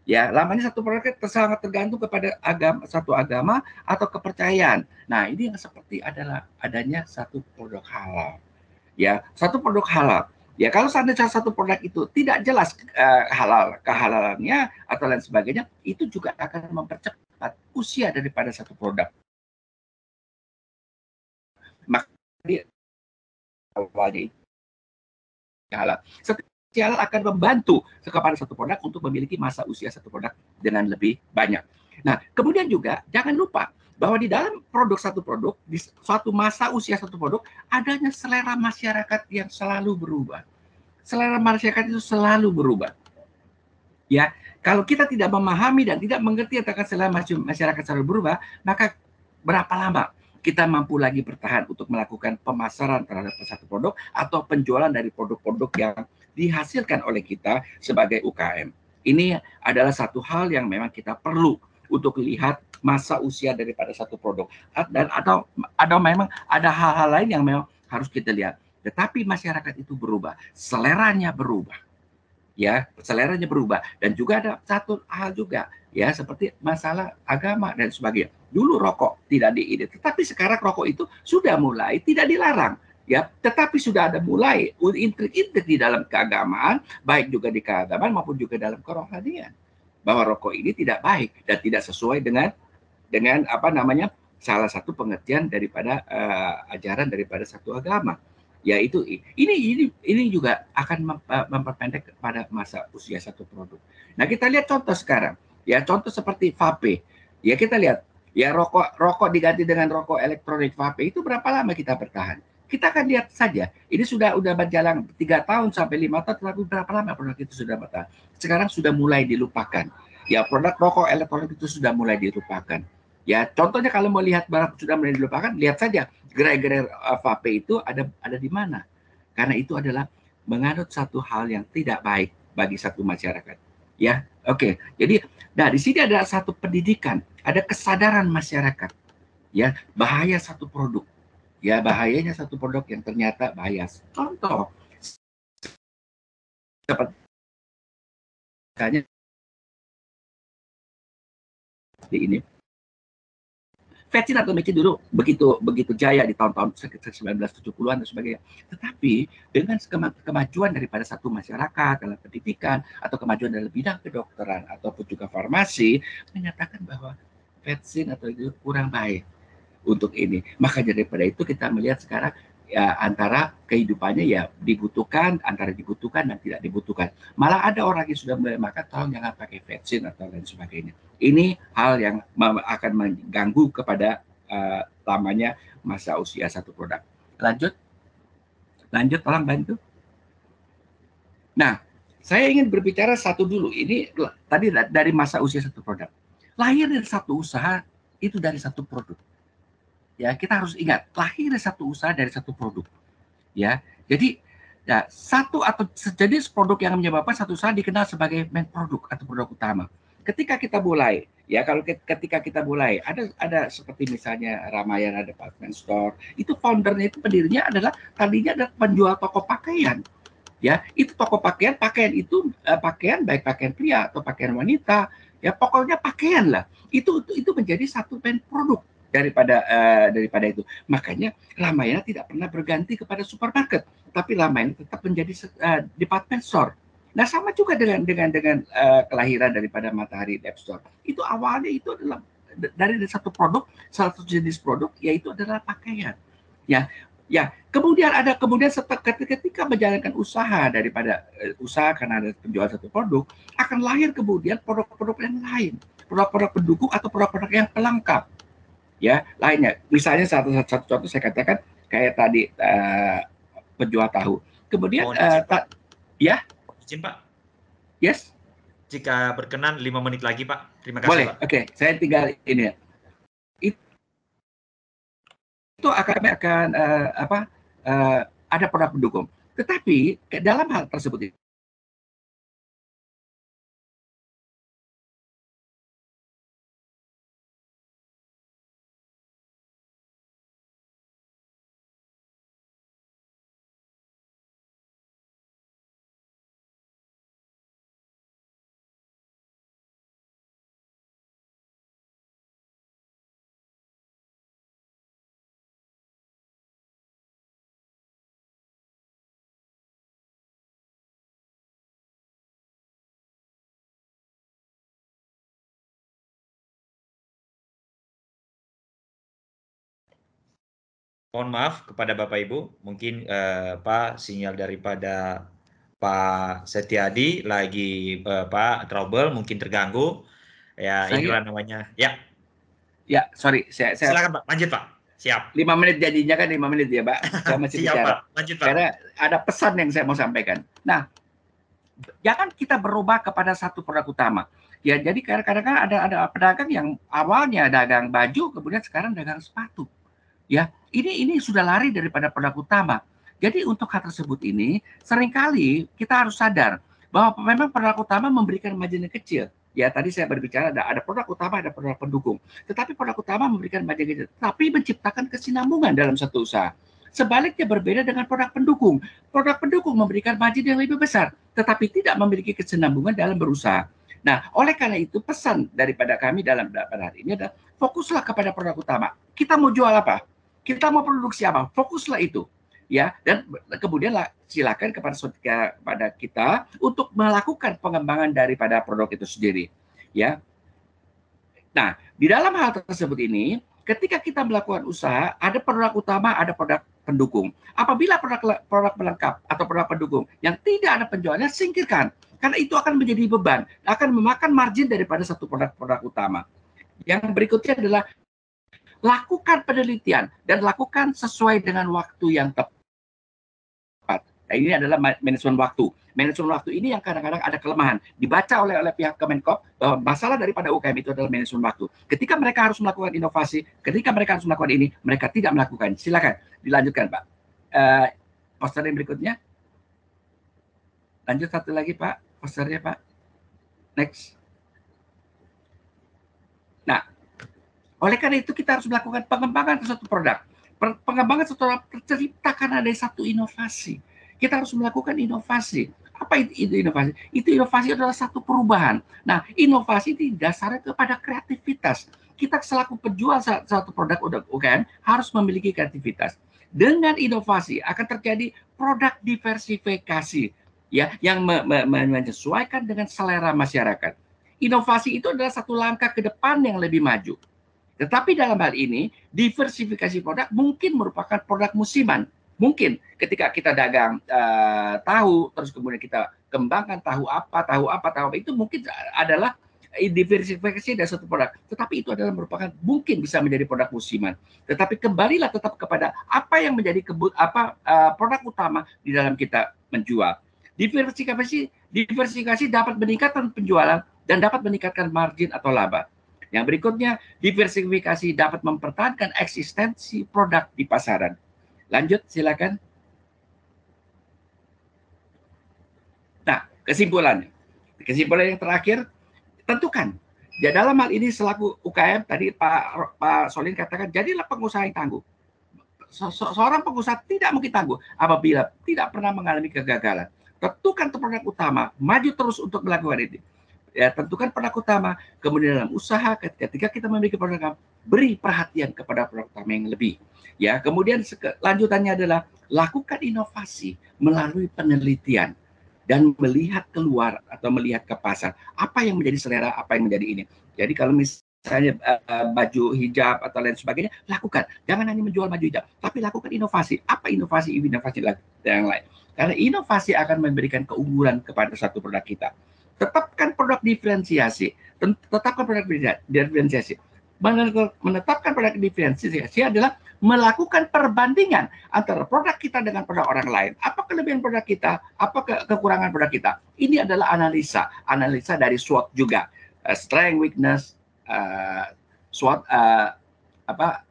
S4: Ya, lamanya satu produk sangat tergantung kepada agama satu agama atau kepercayaan. Nah, ini yang seperti adalah adanya satu produk halal. Ya, satu produk halal. Ya kalau seandainya satu produk itu tidak jelas uh, halal kehalalannya atau lain sebagainya, itu juga akan mempercepat usia daripada satu produk. Maka awalnya halal. Setiap halal akan membantu kepada satu produk untuk memiliki masa usia satu produk dengan lebih banyak. Nah, kemudian juga jangan lupa bahwa di dalam produk satu produk, di suatu masa usia satu produk, adanya selera masyarakat yang selalu berubah selera masyarakat itu selalu berubah. Ya, kalau kita tidak memahami dan tidak mengerti tentang selera masyarakat selalu berubah, maka berapa lama kita mampu lagi bertahan untuk melakukan pemasaran terhadap satu produk atau penjualan dari produk-produk yang dihasilkan oleh kita sebagai UKM. Ini adalah satu hal yang memang kita perlu untuk lihat masa usia daripada satu produk dan atau ada memang ada hal-hal lain yang memang harus kita lihat tetapi masyarakat itu berubah, seleranya berubah. Ya, seleranya berubah. Dan juga ada satu hal juga ya seperti masalah agama dan sebagainya. Dulu rokok tidak diide, tetapi sekarang rokok itu sudah mulai tidak dilarang ya. Tetapi sudah ada mulai intrik-intrik di dalam keagamaan baik juga di keagamaan maupun juga dalam kerohanian bahwa rokok ini tidak baik dan tidak sesuai dengan dengan apa namanya salah satu pengertian daripada uh, ajaran daripada satu agama ya itu ini ini ini juga akan eh, memperpendek pada masa usia satu produk. Nah kita lihat contoh sekarang ya contoh seperti vape ya kita lihat ya rokok rokok diganti dengan rokok elektronik vape itu berapa lama kita bertahan? Kita akan lihat saja ini sudah sudah berjalan tiga tahun sampai lima tahun tetapi berapa lama produk itu sudah bertahan? Sekarang sudah mulai dilupakan. Ya produk rokok elektronik itu sudah mulai dilupakan. Ya contohnya kalau mau lihat barang sudah mulai dilupakan, lihat saja gerai-gerai vape itu ada ada di mana? Karena itu adalah menganut satu hal yang tidak baik bagi satu masyarakat. Ya, oke. Okay. Jadi, nah di sini ada satu pendidikan, ada kesadaran masyarakat. Ya, bahaya satu produk. Ya, bahayanya satu produk yang ternyata bahaya. Contoh, seperti di ini Vetsin atau Mecin dulu begitu begitu jaya di tahun-tahun 1970-an dan sebagainya. Tetapi dengan kemajuan daripada satu masyarakat dalam pendidikan atau kemajuan dalam bidang kedokteran ataupun juga farmasi menyatakan bahwa Vetsin atau itu kurang baik untuk ini. Maka daripada itu kita melihat sekarang ya antara kehidupannya ya dibutuhkan antara dibutuhkan dan tidak dibutuhkan. Malah ada orang yang sudah mulai makan tolong jangan pakai vaksin atau lain sebagainya. Ini hal yang akan mengganggu kepada uh, lamanya masa usia satu produk. Lanjut. Lanjut, tolong bantu. Nah, saya ingin berbicara satu dulu. Ini tadi dari masa usia satu produk. Lahir dari satu usaha itu dari satu produk. Ya, kita harus ingat, lahir satu usaha dari satu produk. Ya, jadi ya satu atau sejenis produk yang menyebabkan satu usaha dikenal sebagai main produk atau produk utama. Ketika kita mulai ya kalau ketika kita mulai ada ada seperti misalnya Ramayana Department Store itu foundernya itu pendirinya adalah tadinya ada penjual toko pakaian. Ya itu toko pakaian pakaian itu uh, pakaian baik pakaian pria atau pakaian wanita ya pokoknya pakaian lah. Itu itu, itu menjadi satu pen produk daripada uh, daripada itu makanya Ramayana tidak pernah berganti kepada supermarket tapi Ramayana tetap menjadi uh, department store Nah sama juga dengan dengan dengan uh, kelahiran daripada Matahari App Store. Itu awalnya itu adalah dari satu produk, satu jenis produk yaitu adalah pakaian. Ya, ya. Kemudian ada kemudian ketika, ketika menjalankan usaha daripada uh, usaha karena ada penjualan satu produk akan lahir kemudian produk-produk yang lain, produk-produk pendukung atau produk-produk yang pelengkap. Ya, lainnya. Misalnya satu satu contoh saya katakan kayak tadi uh, penjual tahu. Kemudian uh, ta ya
S1: izin Pak.
S4: Yes.
S1: Jika berkenan lima menit lagi Pak. Terima kasih
S4: Boleh.
S1: Pak.
S4: Oke, okay. saya tinggal ini ya. Itu akan akan uh, apa uh, ada produk pendukung. Tetapi dalam hal tersebut
S1: mohon maaf kepada Bapak Ibu, mungkin uh, Pak sinyal daripada Pak Setiadi lagi uh, Pak trouble, mungkin terganggu. Ya, saya, inilah namanya. Ya.
S4: Ya, sorry, saya, saya
S1: silakan Pak, lanjut Pak. Siap.
S4: Lima menit jadinya kan lima menit ya Pak. Saya masih
S1: Siap,
S4: bicara.
S1: Pak. Lanjut Pak.
S4: Karena ada pesan yang saya mau sampaikan. Nah, jangan kita berubah kepada satu produk utama. Ya, jadi kadang-kadang ada ada pedagang yang awalnya dagang baju, kemudian sekarang dagang sepatu. Ya, ini ini sudah lari daripada produk utama. Jadi untuk hal tersebut ini sering kali kita harus sadar bahwa memang produk utama memberikan margin yang kecil. Ya tadi saya berbicara ada ada produk utama ada produk pendukung. Tetapi produk utama memberikan margin kecil, tapi menciptakan kesinambungan dalam satu usaha. Sebaliknya berbeda dengan produk pendukung. Produk pendukung memberikan margin yang lebih besar, tetapi tidak memiliki kesinambungan dalam berusaha. Nah, oleh karena itu pesan daripada kami dalam pada hari ini adalah fokuslah kepada produk utama. Kita mau jual apa? Kita mau produksi apa? Fokuslah itu ya. Dan kemudian silakan kepada kepada kita untuk melakukan pengembangan daripada produk itu sendiri ya. Nah di dalam hal tersebut ini ketika kita melakukan usaha ada produk utama ada produk pendukung. Apabila produk produk pelengkap atau produk pendukung yang tidak ada penjualnya singkirkan. Karena itu akan menjadi beban akan memakan margin daripada satu produk-produk utama. Yang berikutnya adalah lakukan penelitian dan lakukan sesuai dengan waktu yang tepat Nah, ini adalah manajemen waktu. Manajemen waktu ini yang kadang-kadang ada kelemahan. Dibaca oleh oleh pihak Kemenkop bahwa masalah daripada UKM itu adalah manajemen waktu. Ketika mereka harus melakukan inovasi, ketika mereka harus melakukan ini, mereka tidak melakukan. Silakan dilanjutkan, Pak. Uh, poster yang berikutnya. Lanjut satu lagi, Pak. Posternya, Pak. Next. Nah, oleh karena itu kita harus melakukan pengembangan suatu produk. Pengembangan suatu produk terciptakan ada satu inovasi kita harus melakukan inovasi. Apa itu, inovasi? Itu inovasi adalah satu perubahan. Nah, inovasi didasarkan kepada kreativitas. Kita selaku penjual satu produk UKM harus memiliki kreativitas. Dengan inovasi akan terjadi produk diversifikasi ya yang me me menyesuaikan dengan selera masyarakat. Inovasi itu adalah satu langkah ke depan yang lebih maju. Tetapi dalam hal ini, diversifikasi produk mungkin merupakan produk musiman Mungkin ketika kita dagang uh, tahu, terus kemudian kita kembangkan tahu apa, tahu apa, tahu apa, itu mungkin adalah diversifikasi dari satu produk. Tetapi itu adalah merupakan mungkin bisa menjadi produk musiman. Tetapi kembalilah tetap kepada apa yang menjadi kebut apa uh, produk utama di dalam kita menjual. Diversifikasi diversifikasi dapat meningkatkan penjualan dan dapat meningkatkan margin atau laba. Yang berikutnya, diversifikasi dapat mempertahankan eksistensi produk di pasaran. Lanjut, silakan. Nah, kesimpulannya. Kesimpulan yang terakhir, tentukan. Ya dalam hal ini selaku UKM tadi Pak Pak Solin katakan jadilah pengusaha yang tangguh. Se seorang pengusaha tidak mungkin tangguh apabila tidak pernah mengalami kegagalan. Tentukan produk utama, maju terus untuk melakukan itu. Ya, tentukan produk utama, kemudian dalam usaha ketika kita memiliki produk utama, beri perhatian kepada produk utama yang lebih. Ya, kemudian lanjutannya adalah lakukan inovasi melalui penelitian dan melihat keluar atau melihat ke pasar apa yang menjadi selera, apa yang menjadi ini. Jadi kalau misalnya uh, baju hijab atau lain sebagainya, lakukan. Jangan hanya menjual baju hijab, tapi lakukan inovasi. Apa inovasi inovasi yang lain? Karena inovasi akan memberikan keunggulan kepada satu produk kita. Tetapkan produk diferensiasi, tetapkan produk diferensiasi menetapkan produk diferensiasi adalah melakukan perbandingan antara produk kita dengan produk orang lain. Apa kelebihan produk kita? Apa ke kekurangan produk kita? Ini adalah analisa, analisa dari SWOT juga, uh, strength, weakness, uh, SWOT, uh, apa,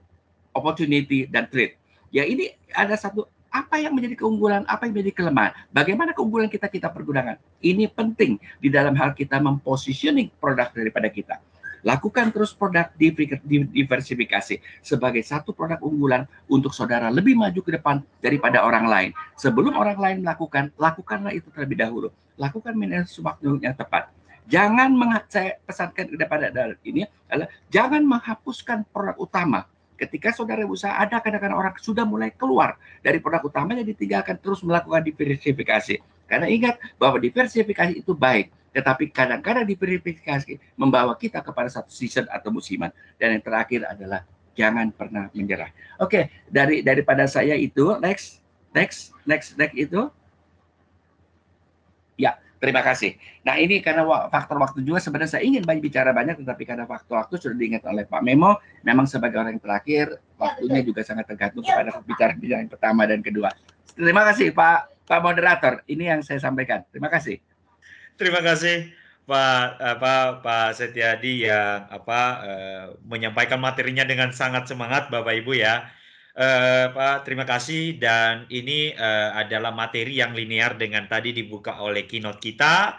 S4: opportunity dan threat. Ya ini ada satu apa yang menjadi keunggulan, apa yang menjadi kelemahan, bagaimana keunggulan kita kita pergunakan. Ini penting di dalam hal kita mempositioning produk daripada kita. Lakukan terus produk diversifikasi sebagai satu produk unggulan untuk saudara lebih maju ke depan daripada orang lain. Sebelum orang lain melakukan, lakukanlah itu terlebih dahulu. Lakukan manajemen waktu yang tepat. Jangan saya pesankan kepada ini adalah jangan menghapuskan produk utama. Ketika saudara usaha ada kadang-kadang orang sudah mulai keluar dari produk utamanya ditinggalkan terus melakukan diversifikasi. Karena ingat bahwa diversifikasi itu baik tetapi kadang-kadang diverifikasi membawa kita kepada satu season atau musiman. Dan yang terakhir adalah jangan pernah menyerah. Oke, dari daripada saya itu next next next next itu ya terima kasih. Nah ini karena faktor waktu juga sebenarnya saya ingin banyak bicara banyak tetapi karena faktor waktu sudah diingat oleh Pak Memo memang sebagai orang yang terakhir waktunya juga sangat tergantung kepada bicara yang pertama dan kedua. Terima kasih Pak Pak moderator. Ini yang saya sampaikan. Terima kasih.
S1: Terima kasih. Pak apa Pak Setiadi yang apa uh, menyampaikan materinya dengan sangat semangat Bapak Ibu ya. Uh, Pak terima kasih dan ini uh, adalah materi yang linear dengan tadi dibuka oleh keynote kita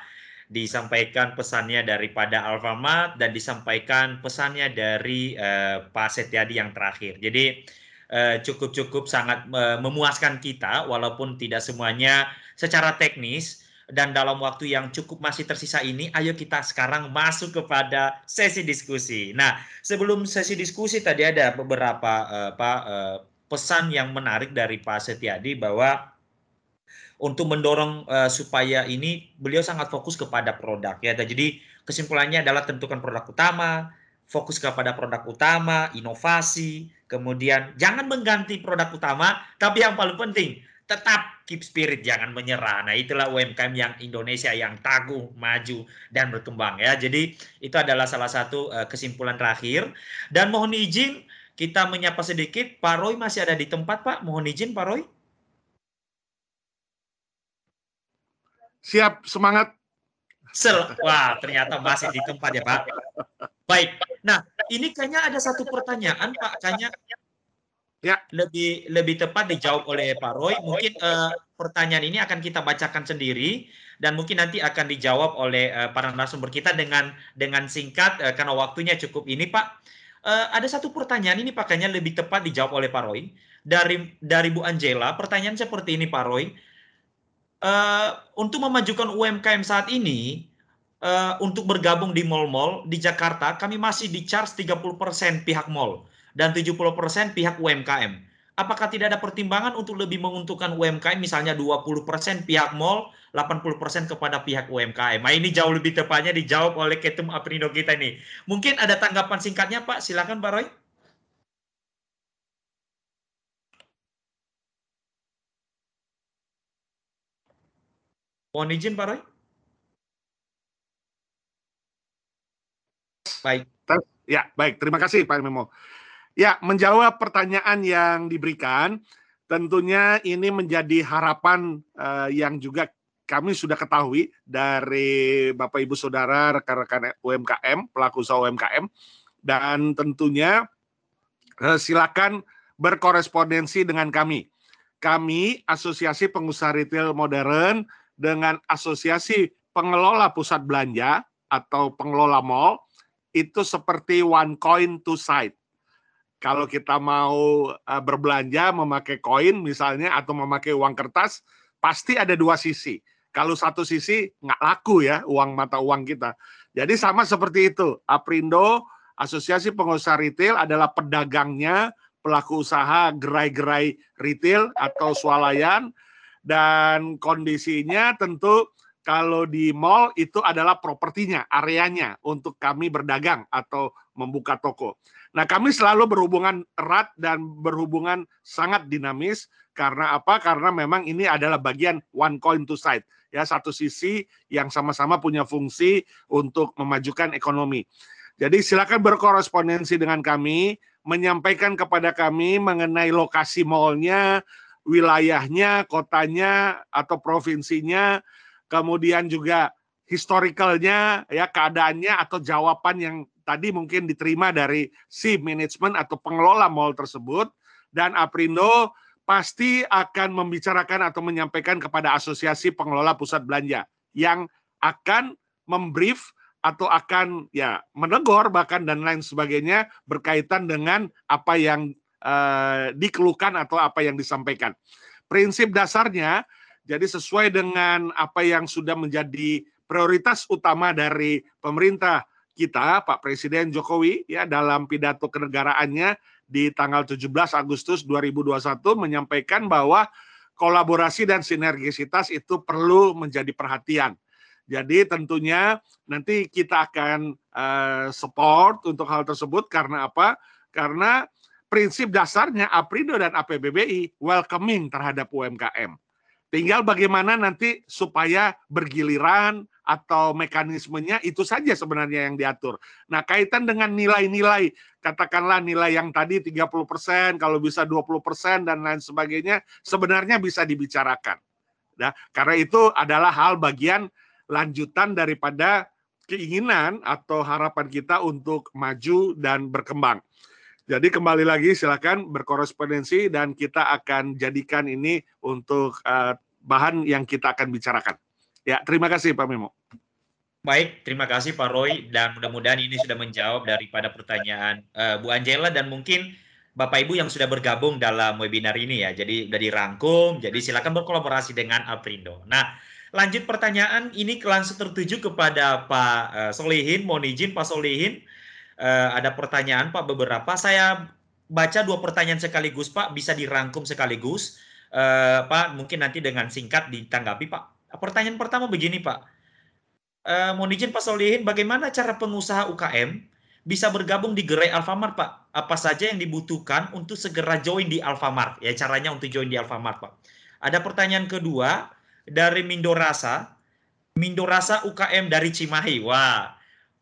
S1: disampaikan pesannya daripada Alfamart dan disampaikan pesannya dari uh, Pak Setiadi yang terakhir. Jadi cukup-cukup uh, sangat uh, memuaskan kita walaupun tidak semuanya secara teknis dan dalam waktu yang cukup masih tersisa ini, ayo kita sekarang masuk kepada sesi diskusi. Nah, sebelum sesi diskusi tadi ada beberapa uh, Pak uh, pesan yang menarik dari Pak Setiadi bahwa untuk mendorong uh, supaya ini beliau sangat fokus kepada produk ya. Jadi kesimpulannya adalah tentukan produk utama, fokus kepada produk utama, inovasi, kemudian jangan mengganti produk utama, tapi yang paling penting tetap keep spirit, jangan menyerah. Nah, itulah UMKM yang Indonesia yang tangguh, maju, dan berkembang ya. Jadi, itu adalah salah satu uh, kesimpulan terakhir. Dan mohon izin, kita menyapa sedikit. Pak Roy masih ada di tempat, Pak. Mohon izin, Pak Roy.
S2: Siap, semangat.
S1: Sel Wah, ternyata masih di tempat ya, Pak. Baik. Nah, ini kayaknya ada satu pertanyaan, Pak. Kayaknya Ya. Lebih lebih tepat dijawab oleh Pak Roy. Mungkin uh, pertanyaan ini akan kita bacakan sendiri dan mungkin nanti akan dijawab oleh uh, para narasumber kita dengan dengan singkat uh, karena waktunya cukup ini Pak. Uh, ada satu pertanyaan ini pakainya lebih tepat dijawab oleh Pak Roy dari dari Bu Angela. Pertanyaan seperti ini Pak Roy. Uh, untuk memajukan UMKM saat ini uh, untuk bergabung di mall-mall di Jakarta kami masih di charge 30% pihak mall dan 70% pihak UMKM. Apakah tidak ada pertimbangan untuk lebih menguntungkan UMKM misalnya 20% pihak mall, 80% kepada pihak UMKM. Nah, ini jauh lebih tepatnya dijawab oleh Ketum Aprindo kita ini. Mungkin ada tanggapan singkatnya Pak, silakan Pak Roy. Mohon izin Pak Roy.
S2: Baik. Ya, baik. Terima kasih Pak Memo. Ya, menjawab pertanyaan yang diberikan, tentunya ini menjadi harapan uh, yang juga kami sudah ketahui dari Bapak Ibu Saudara rekan-rekan UMKM, pelaku usaha UMKM, dan tentunya uh, silakan berkorespondensi dengan kami. Kami Asosiasi Pengusaha Retail Modern dengan Asosiasi Pengelola Pusat Belanja atau pengelola mall itu seperti one coin two side kalau kita mau uh, berbelanja memakai koin misalnya atau memakai uang kertas pasti ada dua sisi. Kalau satu sisi nggak laku ya uang mata uang kita. Jadi sama seperti itu. Aprindo Asosiasi Pengusaha Retail adalah pedagangnya pelaku usaha gerai-gerai retail atau swalayan dan kondisinya tentu kalau di mall itu adalah propertinya, areanya untuk kami berdagang atau membuka toko. Nah, kami selalu berhubungan erat dan berhubungan sangat dinamis karena apa? Karena memang ini adalah bagian one coin two side. Ya, satu sisi yang sama-sama punya fungsi untuk memajukan ekonomi. Jadi silakan berkorespondensi dengan kami, menyampaikan kepada kami mengenai lokasi mallnya, wilayahnya, kotanya atau provinsinya, kemudian juga historicalnya, ya keadaannya atau jawaban yang tadi mungkin diterima dari si manajemen atau pengelola mall tersebut dan Aprindo pasti akan membicarakan atau menyampaikan kepada asosiasi pengelola pusat belanja yang akan membrief atau akan ya menegur bahkan dan lain sebagainya berkaitan dengan apa yang uh, dikeluhkan atau apa yang disampaikan. Prinsip dasarnya jadi sesuai dengan apa yang sudah menjadi prioritas utama dari pemerintah kita Pak Presiden Jokowi ya dalam pidato kenegaraannya di tanggal 17 Agustus 2021 menyampaikan bahwa kolaborasi dan sinergisitas itu perlu menjadi perhatian. Jadi tentunya nanti kita akan uh, support untuk hal tersebut karena apa? Karena prinsip dasarnya Aprindo dan APBBI welcoming terhadap UMKM. Tinggal bagaimana nanti supaya bergiliran atau mekanismenya itu saja sebenarnya yang diatur. Nah, kaitan dengan nilai-nilai, katakanlah nilai yang tadi 30%, kalau bisa 20% dan lain sebagainya, sebenarnya bisa dibicarakan. Nah, karena itu adalah hal bagian lanjutan daripada keinginan atau harapan kita untuk maju dan berkembang. Jadi kembali lagi silakan berkorespondensi dan kita akan jadikan ini untuk uh, bahan yang kita akan bicarakan. Ya, terima kasih Pak Memo.
S1: Baik, terima kasih Pak Roy dan mudah-mudahan ini sudah menjawab daripada pertanyaan uh, Bu Angela dan mungkin Bapak Ibu yang sudah bergabung dalam webinar ini ya. Jadi sudah dirangkum, jadi silakan berkolaborasi dengan Aprindo. Nah, lanjut pertanyaan ini langsung tertuju kepada Pak uh, Solihin, mohon izin Pak Solihin uh, ada pertanyaan Pak beberapa. Saya baca dua pertanyaan sekaligus Pak, bisa dirangkum sekaligus. Uh, Pak, mungkin nanti dengan singkat ditanggapi Pak. Pertanyaan pertama begini Pak. Uh, mohon izin Pak Solihin, bagaimana cara pengusaha UKM bisa bergabung di gerai Alfamart Pak? Apa saja yang dibutuhkan untuk segera join di Alfamart? Ya caranya untuk join di Alfamart Pak. Ada pertanyaan kedua dari Mindorasa. Mindorasa UKM dari Cimahi. Wah,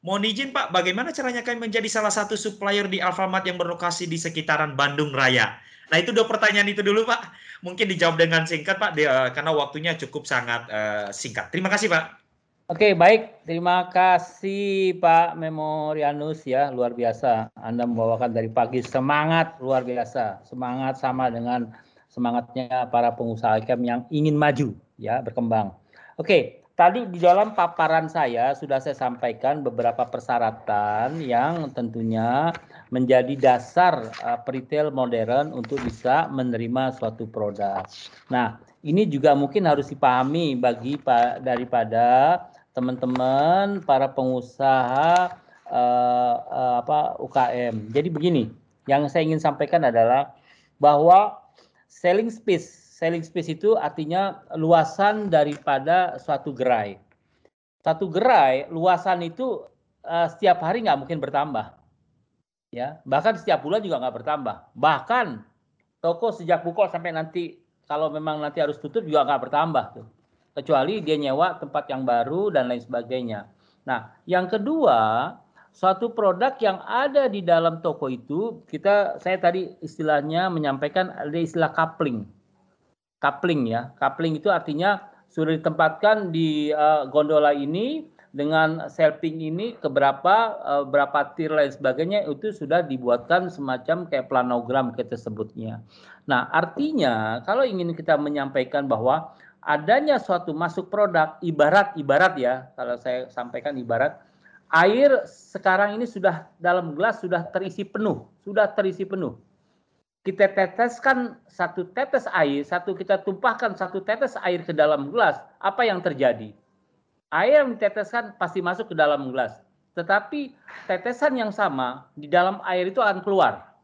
S1: Mohon izin Pak, bagaimana caranya kami menjadi salah satu supplier di Alfamart yang berlokasi di sekitaran Bandung Raya? Nah itu dua pertanyaan itu dulu Pak. Mungkin dijawab dengan singkat Pak, dia, karena waktunya cukup sangat uh, singkat. Terima kasih Pak.
S3: Oke baik, terima kasih Pak Memorianus ya, luar biasa. Anda membawakan dari pagi semangat luar biasa, semangat sama dengan semangatnya para pengusaha IKM yang ingin maju ya, berkembang. Oke, Tadi di dalam paparan saya sudah saya sampaikan beberapa persyaratan yang tentunya menjadi dasar uh, retail modern untuk bisa menerima suatu produk. Nah, ini juga mungkin harus dipahami bagi pak daripada teman-teman para pengusaha uh, uh, apa UKM. Jadi begini, yang saya ingin sampaikan adalah bahwa selling space selling space itu artinya luasan daripada suatu gerai. Satu gerai luasan itu uh, setiap hari nggak mungkin bertambah, ya bahkan setiap bulan juga nggak bertambah. Bahkan toko sejak buka sampai nanti kalau memang nanti harus tutup juga nggak bertambah tuh, kecuali dia nyewa tempat yang baru dan lain sebagainya. Nah, yang kedua suatu produk yang ada di dalam toko itu kita saya tadi istilahnya menyampaikan ada istilah coupling coupling ya. Coupling itu artinya sudah ditempatkan di uh, gondola ini dengan selping ini ke berapa uh, berapa tir lain sebagainya itu sudah dibuatkan semacam kayak planogram kita sebutnya. Nah, artinya kalau ingin kita menyampaikan bahwa adanya suatu masuk produk ibarat ibarat ya, kalau saya sampaikan ibarat air sekarang ini sudah dalam gelas sudah terisi penuh, sudah terisi penuh kita teteskan satu tetes air, satu kita tumpahkan satu tetes air ke dalam gelas, apa yang terjadi? Air yang diteteskan pasti masuk ke dalam gelas. Tetapi tetesan yang sama di dalam air itu akan keluar.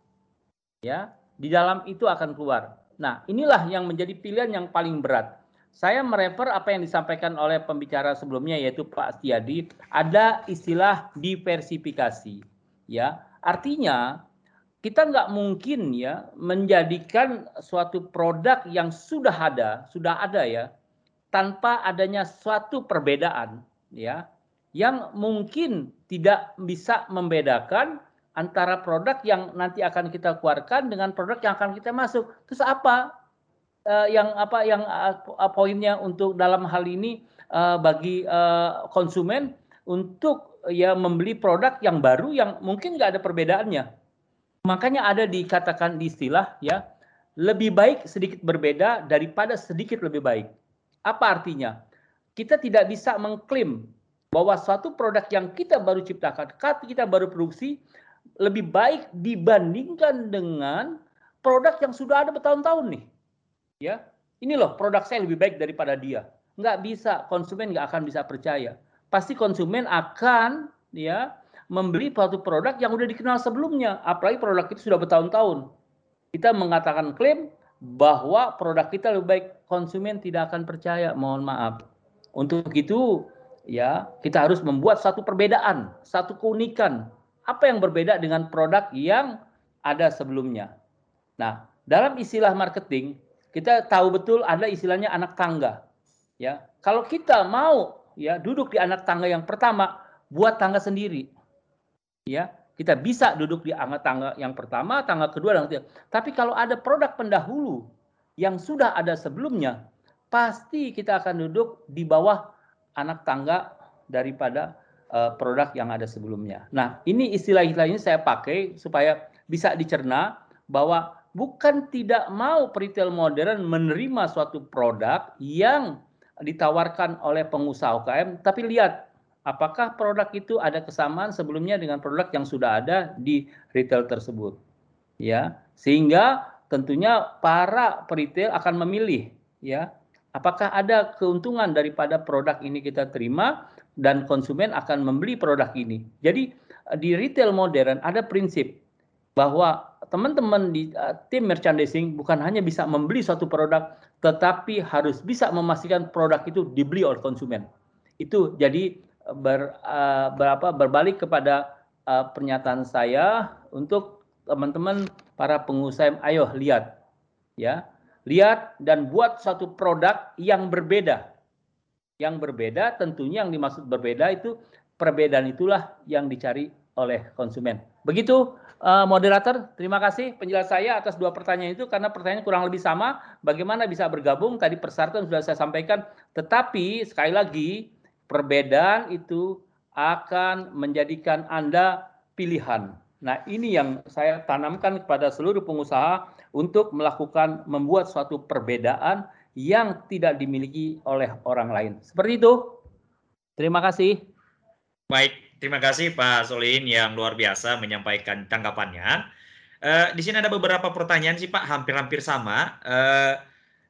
S3: Ya, di dalam itu akan keluar. Nah, inilah yang menjadi pilihan yang paling berat. Saya merefer apa yang disampaikan oleh pembicara sebelumnya yaitu Pak Setiadi, ada istilah diversifikasi. Ya, artinya kita nggak mungkin ya menjadikan suatu produk yang sudah ada, sudah ada ya, tanpa adanya suatu perbedaan ya, yang mungkin tidak bisa membedakan antara produk yang nanti akan kita keluarkan dengan produk yang akan kita masuk. Terus apa uh, yang apa yang uh, poinnya untuk dalam hal ini uh, bagi uh, konsumen untuk ya membeli produk yang baru yang mungkin nggak ada perbedaannya Makanya ada dikatakan di istilah ya, lebih baik sedikit berbeda daripada sedikit lebih baik. Apa artinya? Kita tidak bisa mengklaim bahwa suatu produk yang kita baru ciptakan, kita baru produksi, lebih baik dibandingkan dengan produk yang sudah ada bertahun-tahun nih. Ya, ini loh produk saya lebih baik daripada dia. Nggak bisa, konsumen nggak akan bisa percaya. Pasti konsumen akan ya membeli suatu produk yang sudah dikenal sebelumnya, apalagi produk itu sudah bertahun-tahun. Kita mengatakan klaim bahwa produk kita lebih baik, konsumen tidak akan percaya, mohon maaf. Untuk itu, ya kita harus membuat satu perbedaan, satu keunikan. Apa yang berbeda dengan produk yang ada sebelumnya. Nah, dalam istilah marketing kita tahu betul ada istilahnya anak tangga. Ya, kalau kita mau ya duduk di anak tangga yang pertama, buat tangga sendiri. Ya, kita bisa duduk di tangga yang pertama, tangga kedua dan ketiga. Tapi kalau ada produk pendahulu yang sudah ada sebelumnya, pasti kita akan duduk di bawah anak tangga daripada uh, produk yang ada sebelumnya. Nah, ini istilah-istilah ini saya pakai supaya bisa dicerna bahwa bukan tidak mau retail modern menerima suatu produk yang ditawarkan oleh pengusaha UKM, tapi lihat apakah produk itu ada kesamaan sebelumnya dengan produk yang sudah ada di retail tersebut. Ya, sehingga tentunya para retail akan memilih ya, apakah ada keuntungan daripada produk ini kita terima dan konsumen akan membeli produk ini. Jadi di retail modern ada prinsip bahwa teman-teman di uh, tim merchandising bukan hanya bisa membeli suatu produk, tetapi harus bisa memastikan produk itu dibeli oleh konsumen. Itu jadi ber, uh, berapa berbalik kepada uh, pernyataan saya untuk teman-teman para pengusaha, ayo lihat, ya, lihat dan buat suatu produk yang berbeda. Yang berbeda, tentunya yang dimaksud berbeda itu perbedaan itulah yang dicari oleh konsumen. Begitu uh, moderator, terima kasih penjelasan saya atas dua pertanyaan itu karena pertanyaan kurang lebih sama. Bagaimana bisa bergabung? Tadi persyaratan sudah saya sampaikan, tetapi sekali lagi perbedaan itu akan menjadikan Anda pilihan. Nah, ini yang saya tanamkan kepada seluruh pengusaha untuk melakukan membuat suatu perbedaan yang tidak dimiliki oleh orang lain. Seperti itu. Terima kasih.
S1: Baik, Terima kasih Pak Solin yang luar biasa menyampaikan tanggapannya. Uh, di sini ada beberapa pertanyaan sih Pak, hampir-hampir sama. Uh,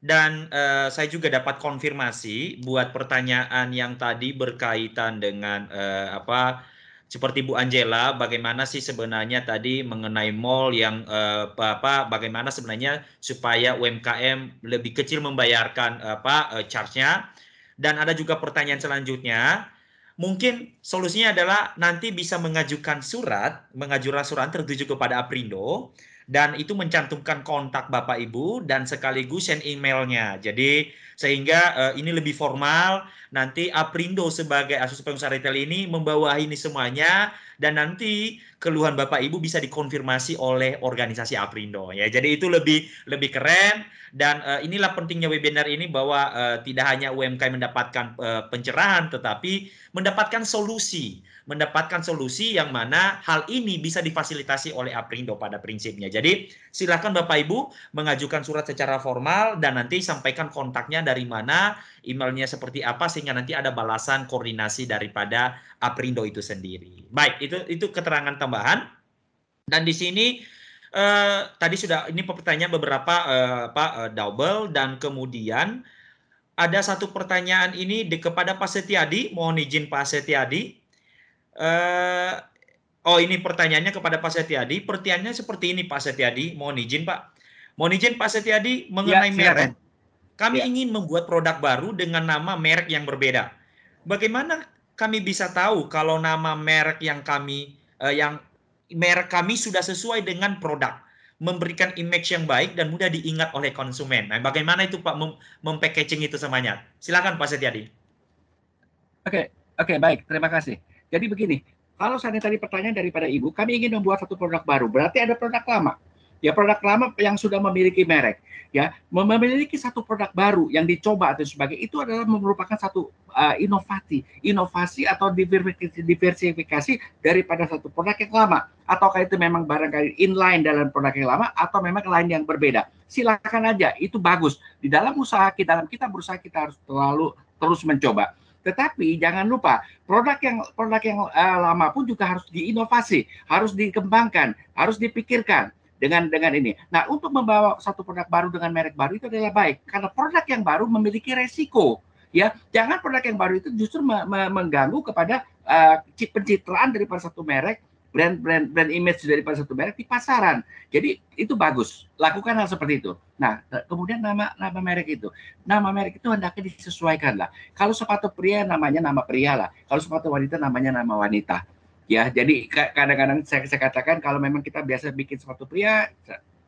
S1: dan uh, saya juga dapat konfirmasi buat pertanyaan yang tadi berkaitan dengan uh, apa seperti Bu Angela, bagaimana sih sebenarnya tadi mengenai mall yang uh, apa bagaimana sebenarnya supaya UMKM lebih kecil membayarkan apa uh, charge-nya. Dan ada juga pertanyaan selanjutnya mungkin solusinya adalah nanti bisa mengajukan surat, mengajukan surat tertuju kepada Aprindo dan itu mencantumkan kontak Bapak Ibu dan sekaligus send emailnya. Jadi sehingga uh, ini lebih formal. Nanti Aprindo sebagai asosiasi pengusaha retail ini membawahi ini semuanya dan nanti keluhan Bapak Ibu bisa dikonfirmasi oleh organisasi Aprindo ya. Jadi itu lebih lebih keren dan uh, inilah pentingnya webinar ini bahwa uh, tidak hanya UMKM mendapatkan uh, pencerahan tetapi mendapatkan solusi, mendapatkan solusi yang mana hal ini bisa difasilitasi oleh Aprindo pada prinsipnya. Jadi silakan Bapak Ibu mengajukan surat secara formal dan nanti sampaikan kontaknya dari mana, emailnya seperti apa sehingga nanti ada balasan koordinasi daripada Aprindo itu sendiri. Baik, itu itu keterangan tambahan. Dan di sini eh, tadi sudah ini pertanyaan beberapa eh, apa eh, double dan kemudian ada satu pertanyaan ini di, kepada Pak Setiadi, mohon izin Pak Setiadi. Eh, oh ini pertanyaannya kepada Pak Setiadi. Pertanyaannya seperti ini Pak Setiadi, mohon izin Pak. Mohon izin Pak Setiadi mengenai ya, merek. Kami ya. ingin membuat produk baru dengan nama merek yang berbeda. Bagaimana kami bisa tahu kalau nama merek yang kami eh, yang merek kami sudah sesuai dengan produk, memberikan image yang baik dan mudah diingat oleh konsumen. Nah, bagaimana itu Pak mem mempackaging itu semuanya? Silakan Pak Setiadi.
S4: Oke, oke baik, terima kasih. Jadi begini, kalau saya tadi pertanyaan daripada Ibu, kami ingin membuat satu produk baru, berarti ada produk lama ya produk lama yang sudah memiliki merek ya memiliki satu produk baru yang dicoba atau sebagainya itu adalah merupakan satu uh, inovasi inovasi atau diversifikasi daripada satu produk yang lama. Ataukah itu memang barangkali inline dalam produk yang lama atau memang lain yang berbeda? Silakan aja itu bagus. Di dalam usaha kita dalam kita berusaha kita harus selalu terus mencoba. Tetapi jangan lupa produk yang produk yang uh, lama pun juga harus diinovasi, harus dikembangkan, harus dipikirkan dengan dengan ini. Nah, untuk membawa satu produk baru dengan merek baru itu adalah baik karena produk yang baru memiliki resiko. Ya, jangan produk yang baru itu justru me me mengganggu kepada uh, pencitraan daripada satu merek, brand brand brand image daripada satu merek di pasaran. Jadi itu bagus. Lakukan hal seperti itu. Nah, kemudian nama nama merek itu, nama merek itu hendaknya disesuaikan lah. Kalau sepatu pria namanya nama pria lah. Kalau sepatu wanita namanya nama wanita Ya, jadi kadang-kadang saya, saya katakan kalau memang kita biasa bikin sepatu pria,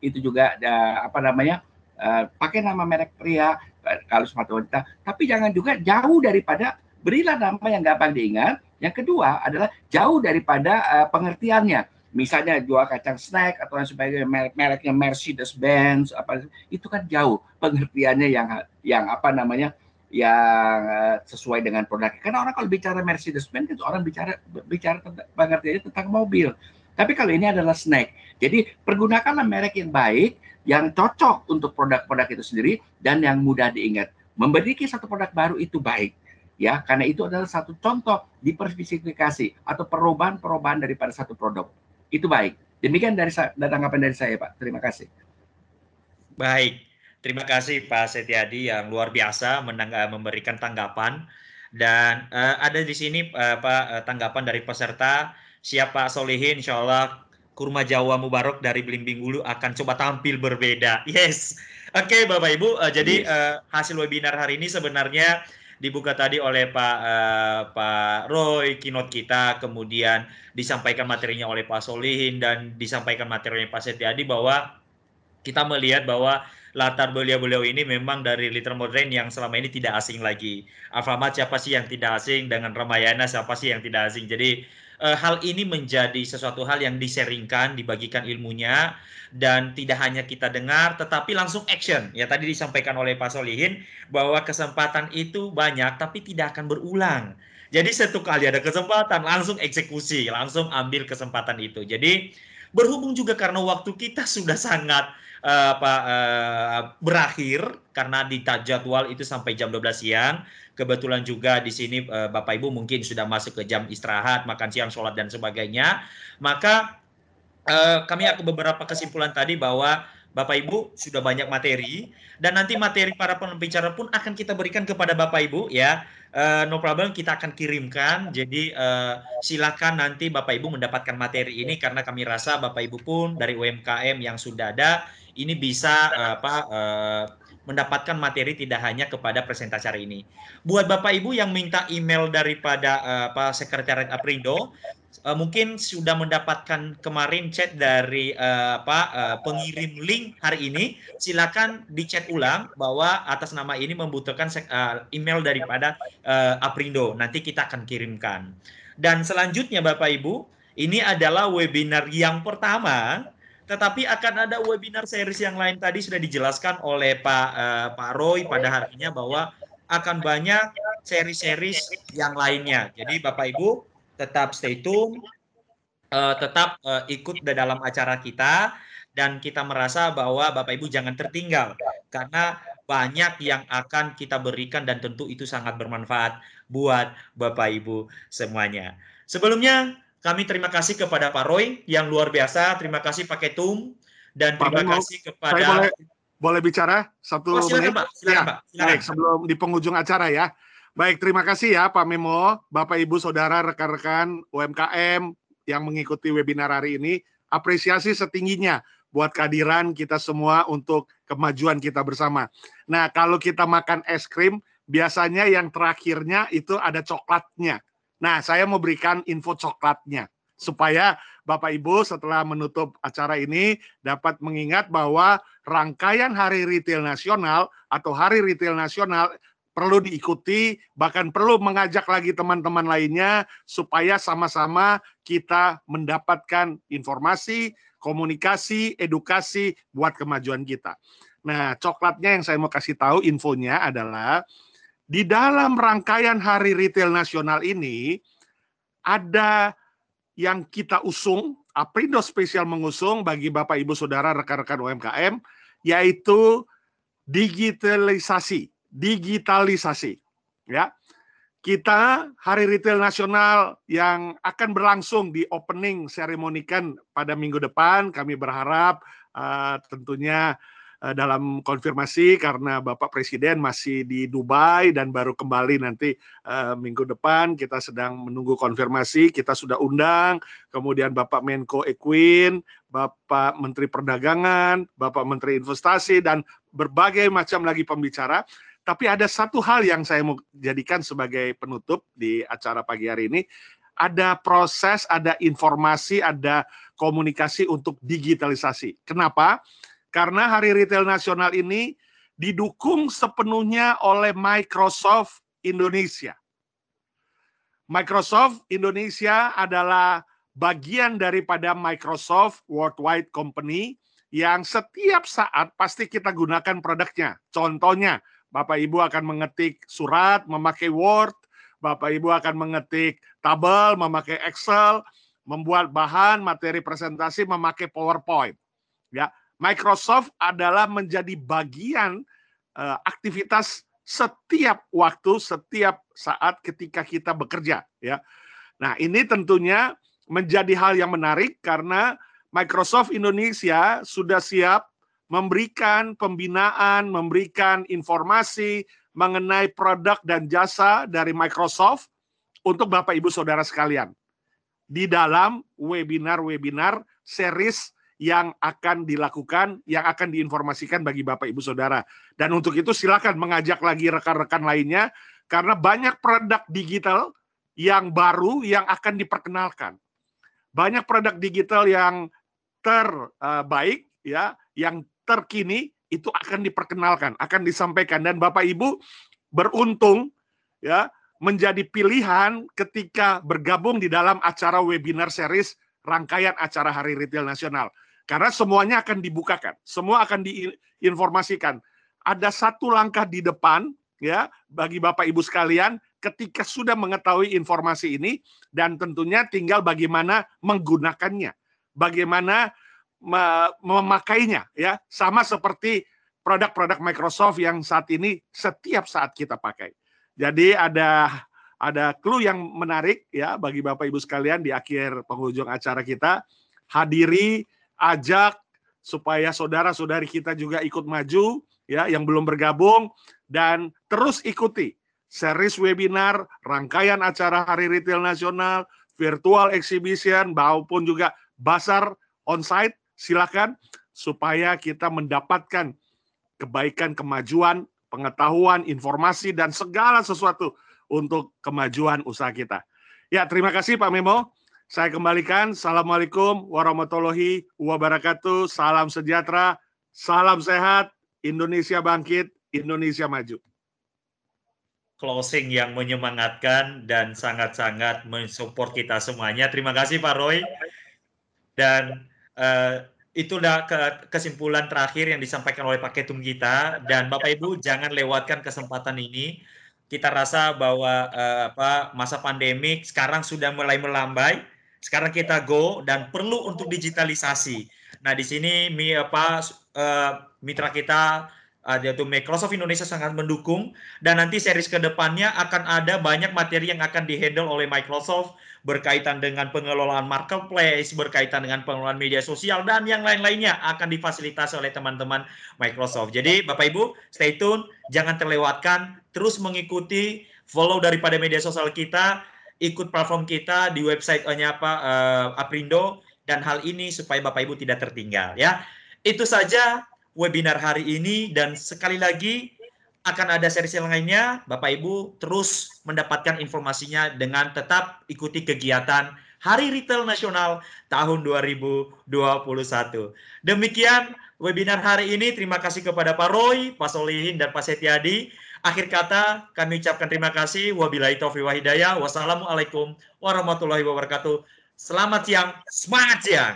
S4: itu juga uh, apa namanya uh, pakai nama merek pria kalau sepatu wanita, tapi jangan juga jauh daripada berilah nama yang gampang diingat. Yang kedua adalah jauh daripada uh, pengertiannya. Misalnya jual kacang snack atau yang sebagainya merek-mereknya Mercedes Benz apa itu kan jauh pengertiannya yang yang apa namanya yang eh, sesuai dengan produknya. Karena orang kalau bicara Mercedes-Benz itu orang bicara bicara pengertiannya tentang mobil. Tapi kalau ini adalah snack. Jadi pergunakanlah merek yang baik, yang cocok untuk produk-produk itu sendiri dan yang mudah diingat. Memiliki satu produk baru itu baik. Ya, karena itu adalah satu contoh diversifikasi atau perubahan-perubahan daripada satu produk. Itu baik. Demikian dari tanggapan dari saya, Pak. Terima kasih.
S1: Baik. Terima kasih Pak Setiadi yang luar biasa menang, memberikan tanggapan dan uh, ada di sini uh, Pak uh, tanggapan dari peserta siapa Solihin Insya Allah kurma Jawa Mubarok dari Belimbing Hulu akan coba tampil berbeda. Yes. Oke okay, Bapak Ibu, uh, jadi uh, hasil webinar hari ini sebenarnya dibuka tadi oleh Pak uh, Pak Roy keynote kita, kemudian disampaikan materinya oleh Pak Solihin dan disampaikan materinya Pak Setiadi bahwa kita melihat bahwa latar beliau-beliau ini memang dari liter modern yang selama ini tidak asing lagi. Alfamart siapa sih yang tidak asing dengan Ramayana siapa sih yang tidak asing. Jadi uh, hal ini menjadi sesuatu hal yang diseringkan, dibagikan ilmunya dan tidak hanya kita dengar tetapi langsung action. Ya tadi disampaikan oleh Pak Solihin bahwa kesempatan itu banyak tapi tidak akan berulang. Jadi satu kali ada kesempatan langsung eksekusi, langsung ambil kesempatan itu. Jadi berhubung juga karena waktu kita sudah sangat uh, apa uh, berakhir karena di jadwal itu sampai jam 12 siang. Kebetulan juga di sini uh, Bapak Ibu mungkin sudah masuk ke jam istirahat, makan siang, sholat dan sebagainya. Maka uh, kami akan beberapa kesimpulan tadi bahwa Bapak Ibu sudah banyak materi dan nanti materi para pembicara pun akan kita berikan kepada Bapak Ibu ya. Uh, no problem kita akan kirimkan. Jadi uh, silakan nanti Bapak Ibu mendapatkan materi ini karena kami rasa Bapak Ibu pun dari UMKM yang sudah ada ini bisa uh, apa uh, mendapatkan materi tidak hanya kepada presentasi hari ini. Buat Bapak Ibu yang minta email daripada uh, Pak Sekretariat Aprindo, uh, mungkin sudah mendapatkan kemarin chat dari uh, apa uh, pengirim link hari ini, silakan dichat ulang bahwa atas nama ini membutuhkan uh, email daripada uh, Aprindo. Nanti kita akan kirimkan. Dan selanjutnya Bapak Ibu, ini adalah webinar yang pertama tetapi akan ada webinar series yang lain tadi sudah dijelaskan oleh Pak uh, Pak Roy pada harinya bahwa akan banyak seri-seri yang lainnya. Jadi Bapak Ibu tetap stay tune, uh, tetap uh, ikut di dalam acara kita dan kita merasa bahwa Bapak Ibu jangan tertinggal karena banyak yang akan kita berikan dan tentu itu sangat bermanfaat buat Bapak Ibu semuanya. Sebelumnya kami terima kasih kepada Pak Roy yang luar biasa. Terima kasih Pak Ketum dan terima Pak kasih kepada
S2: saya boleh, boleh bicara satu
S1: oh, silakan,
S2: menit?
S1: Pak. Silakan, ya, Pak. Silakan.
S2: Baik, sebelum di penghujung acara ya. Baik, terima kasih ya Pak Memo, Bapak Ibu Saudara rekan-rekan UMKM yang mengikuti webinar hari ini. Apresiasi setingginya buat kehadiran kita semua untuk kemajuan kita bersama. Nah, kalau kita makan es krim, biasanya yang terakhirnya itu ada coklatnya. Nah, saya mau berikan info coklatnya supaya Bapak Ibu setelah menutup acara ini dapat mengingat bahwa rangkaian Hari Retail Nasional atau Hari Retail Nasional perlu diikuti, bahkan perlu mengajak lagi teman-teman lainnya supaya sama-sama kita mendapatkan informasi, komunikasi, edukasi buat kemajuan kita. Nah, coklatnya yang saya mau kasih tahu infonya adalah di dalam rangkaian Hari Retail Nasional ini ada yang kita usung, Aprindo spesial mengusung bagi Bapak Ibu Saudara rekan-rekan UMKM yaitu digitalisasi, digitalisasi. Ya. Kita Hari Retail Nasional yang akan berlangsung di opening seremonikan pada minggu depan, kami berharap uh, tentunya Eh, dalam konfirmasi karena Bapak Presiden masih di Dubai dan baru kembali nanti uh, minggu depan kita sedang menunggu konfirmasi kita sudah undang kemudian Bapak Menko Equin Bapak Menteri Perdagangan Bapak Menteri Investasi dan berbagai macam lagi pembicara tapi ada satu hal yang saya mau jadikan sebagai penutup di acara pagi hari ini ada proses, ada informasi, ada komunikasi untuk digitalisasi. Kenapa? Karena Hari Retail Nasional ini didukung sepenuhnya oleh Microsoft Indonesia. Microsoft Indonesia adalah bagian daripada Microsoft Worldwide Company yang setiap saat pasti kita gunakan produknya. Contohnya, Bapak Ibu akan mengetik surat memakai Word, Bapak Ibu akan mengetik tabel memakai Excel, membuat bahan materi presentasi memakai PowerPoint. Ya, Microsoft adalah menjadi bagian uh, aktivitas setiap waktu, setiap saat ketika kita bekerja, ya. Nah, ini tentunya menjadi hal yang menarik karena Microsoft Indonesia sudah siap memberikan pembinaan, memberikan informasi mengenai produk dan jasa dari Microsoft untuk Bapak Ibu Saudara sekalian. Di dalam webinar-webinar series yang akan dilakukan, yang akan diinformasikan bagi Bapak Ibu Saudara. Dan untuk itu silakan mengajak lagi rekan-rekan lainnya karena banyak produk digital yang baru yang akan diperkenalkan. Banyak produk digital yang terbaik ya, yang terkini itu akan diperkenalkan, akan disampaikan dan Bapak Ibu beruntung ya menjadi pilihan ketika bergabung di dalam acara webinar series rangkaian acara Hari Retail Nasional. Karena semuanya akan dibukakan, semua akan diinformasikan. Ada satu langkah di depan ya bagi Bapak Ibu sekalian ketika sudah mengetahui informasi ini dan tentunya tinggal bagaimana menggunakannya. Bagaimana memakainya ya. Sama seperti produk-produk Microsoft yang saat ini setiap saat kita pakai. Jadi ada ada clue yang menarik ya bagi Bapak Ibu sekalian di akhir penghujung acara kita. Hadiri ajak supaya saudara-saudari kita juga ikut maju ya yang belum bergabung. Dan terus ikuti series webinar rangkaian acara Hari Retail Nasional, virtual exhibition maupun juga basar onsite silakan supaya kita mendapatkan kebaikan, kemajuan, pengetahuan, informasi, dan segala sesuatu untuk kemajuan usaha kita. Ya, terima kasih Pak Memo. Saya kembalikan. Assalamualaikum warahmatullahi wabarakatuh. Salam sejahtera, salam sehat, Indonesia bangkit, Indonesia maju.
S1: Closing yang menyemangatkan dan sangat-sangat mensupport kita semuanya. Terima kasih Pak Roy. Dan uh, itu udah ke kesimpulan terakhir yang disampaikan oleh Pak Ketum kita dan Bapak Ibu jangan lewatkan kesempatan ini. Kita rasa bahwa uh, apa masa pandemik sekarang sudah mulai melambai. Sekarang kita go dan perlu untuk digitalisasi. Nah, di sini mi apa uh, mitra kita yaitu Microsoft Indonesia sangat mendukung dan nanti series ke depannya akan ada banyak materi yang akan dihandle oleh Microsoft berkaitan dengan pengelolaan marketplace, berkaitan dengan pengelolaan media sosial, dan yang lain-lainnya akan difasilitasi oleh teman-teman Microsoft. Jadi Bapak Ibu, stay tune, jangan terlewatkan, terus mengikuti, follow daripada media sosial kita, ikut platform kita di website-nya apa uh, Aprindo, dan hal ini supaya Bapak Ibu tidak tertinggal ya. Itu saja webinar hari ini dan sekali lagi akan ada seri lainnya. Bapak Ibu terus mendapatkan informasinya dengan tetap ikuti kegiatan Hari Retail Nasional tahun 2021. Demikian webinar hari ini. Terima kasih kepada Pak Roy, Pak Solihin, dan Pak Setiadi. Akhir kata kami ucapkan terima kasih. Wabillahi taufiq wa hidayah. Wassalamualaikum warahmatullahi wabarakatuh. Selamat siang, semangat siang.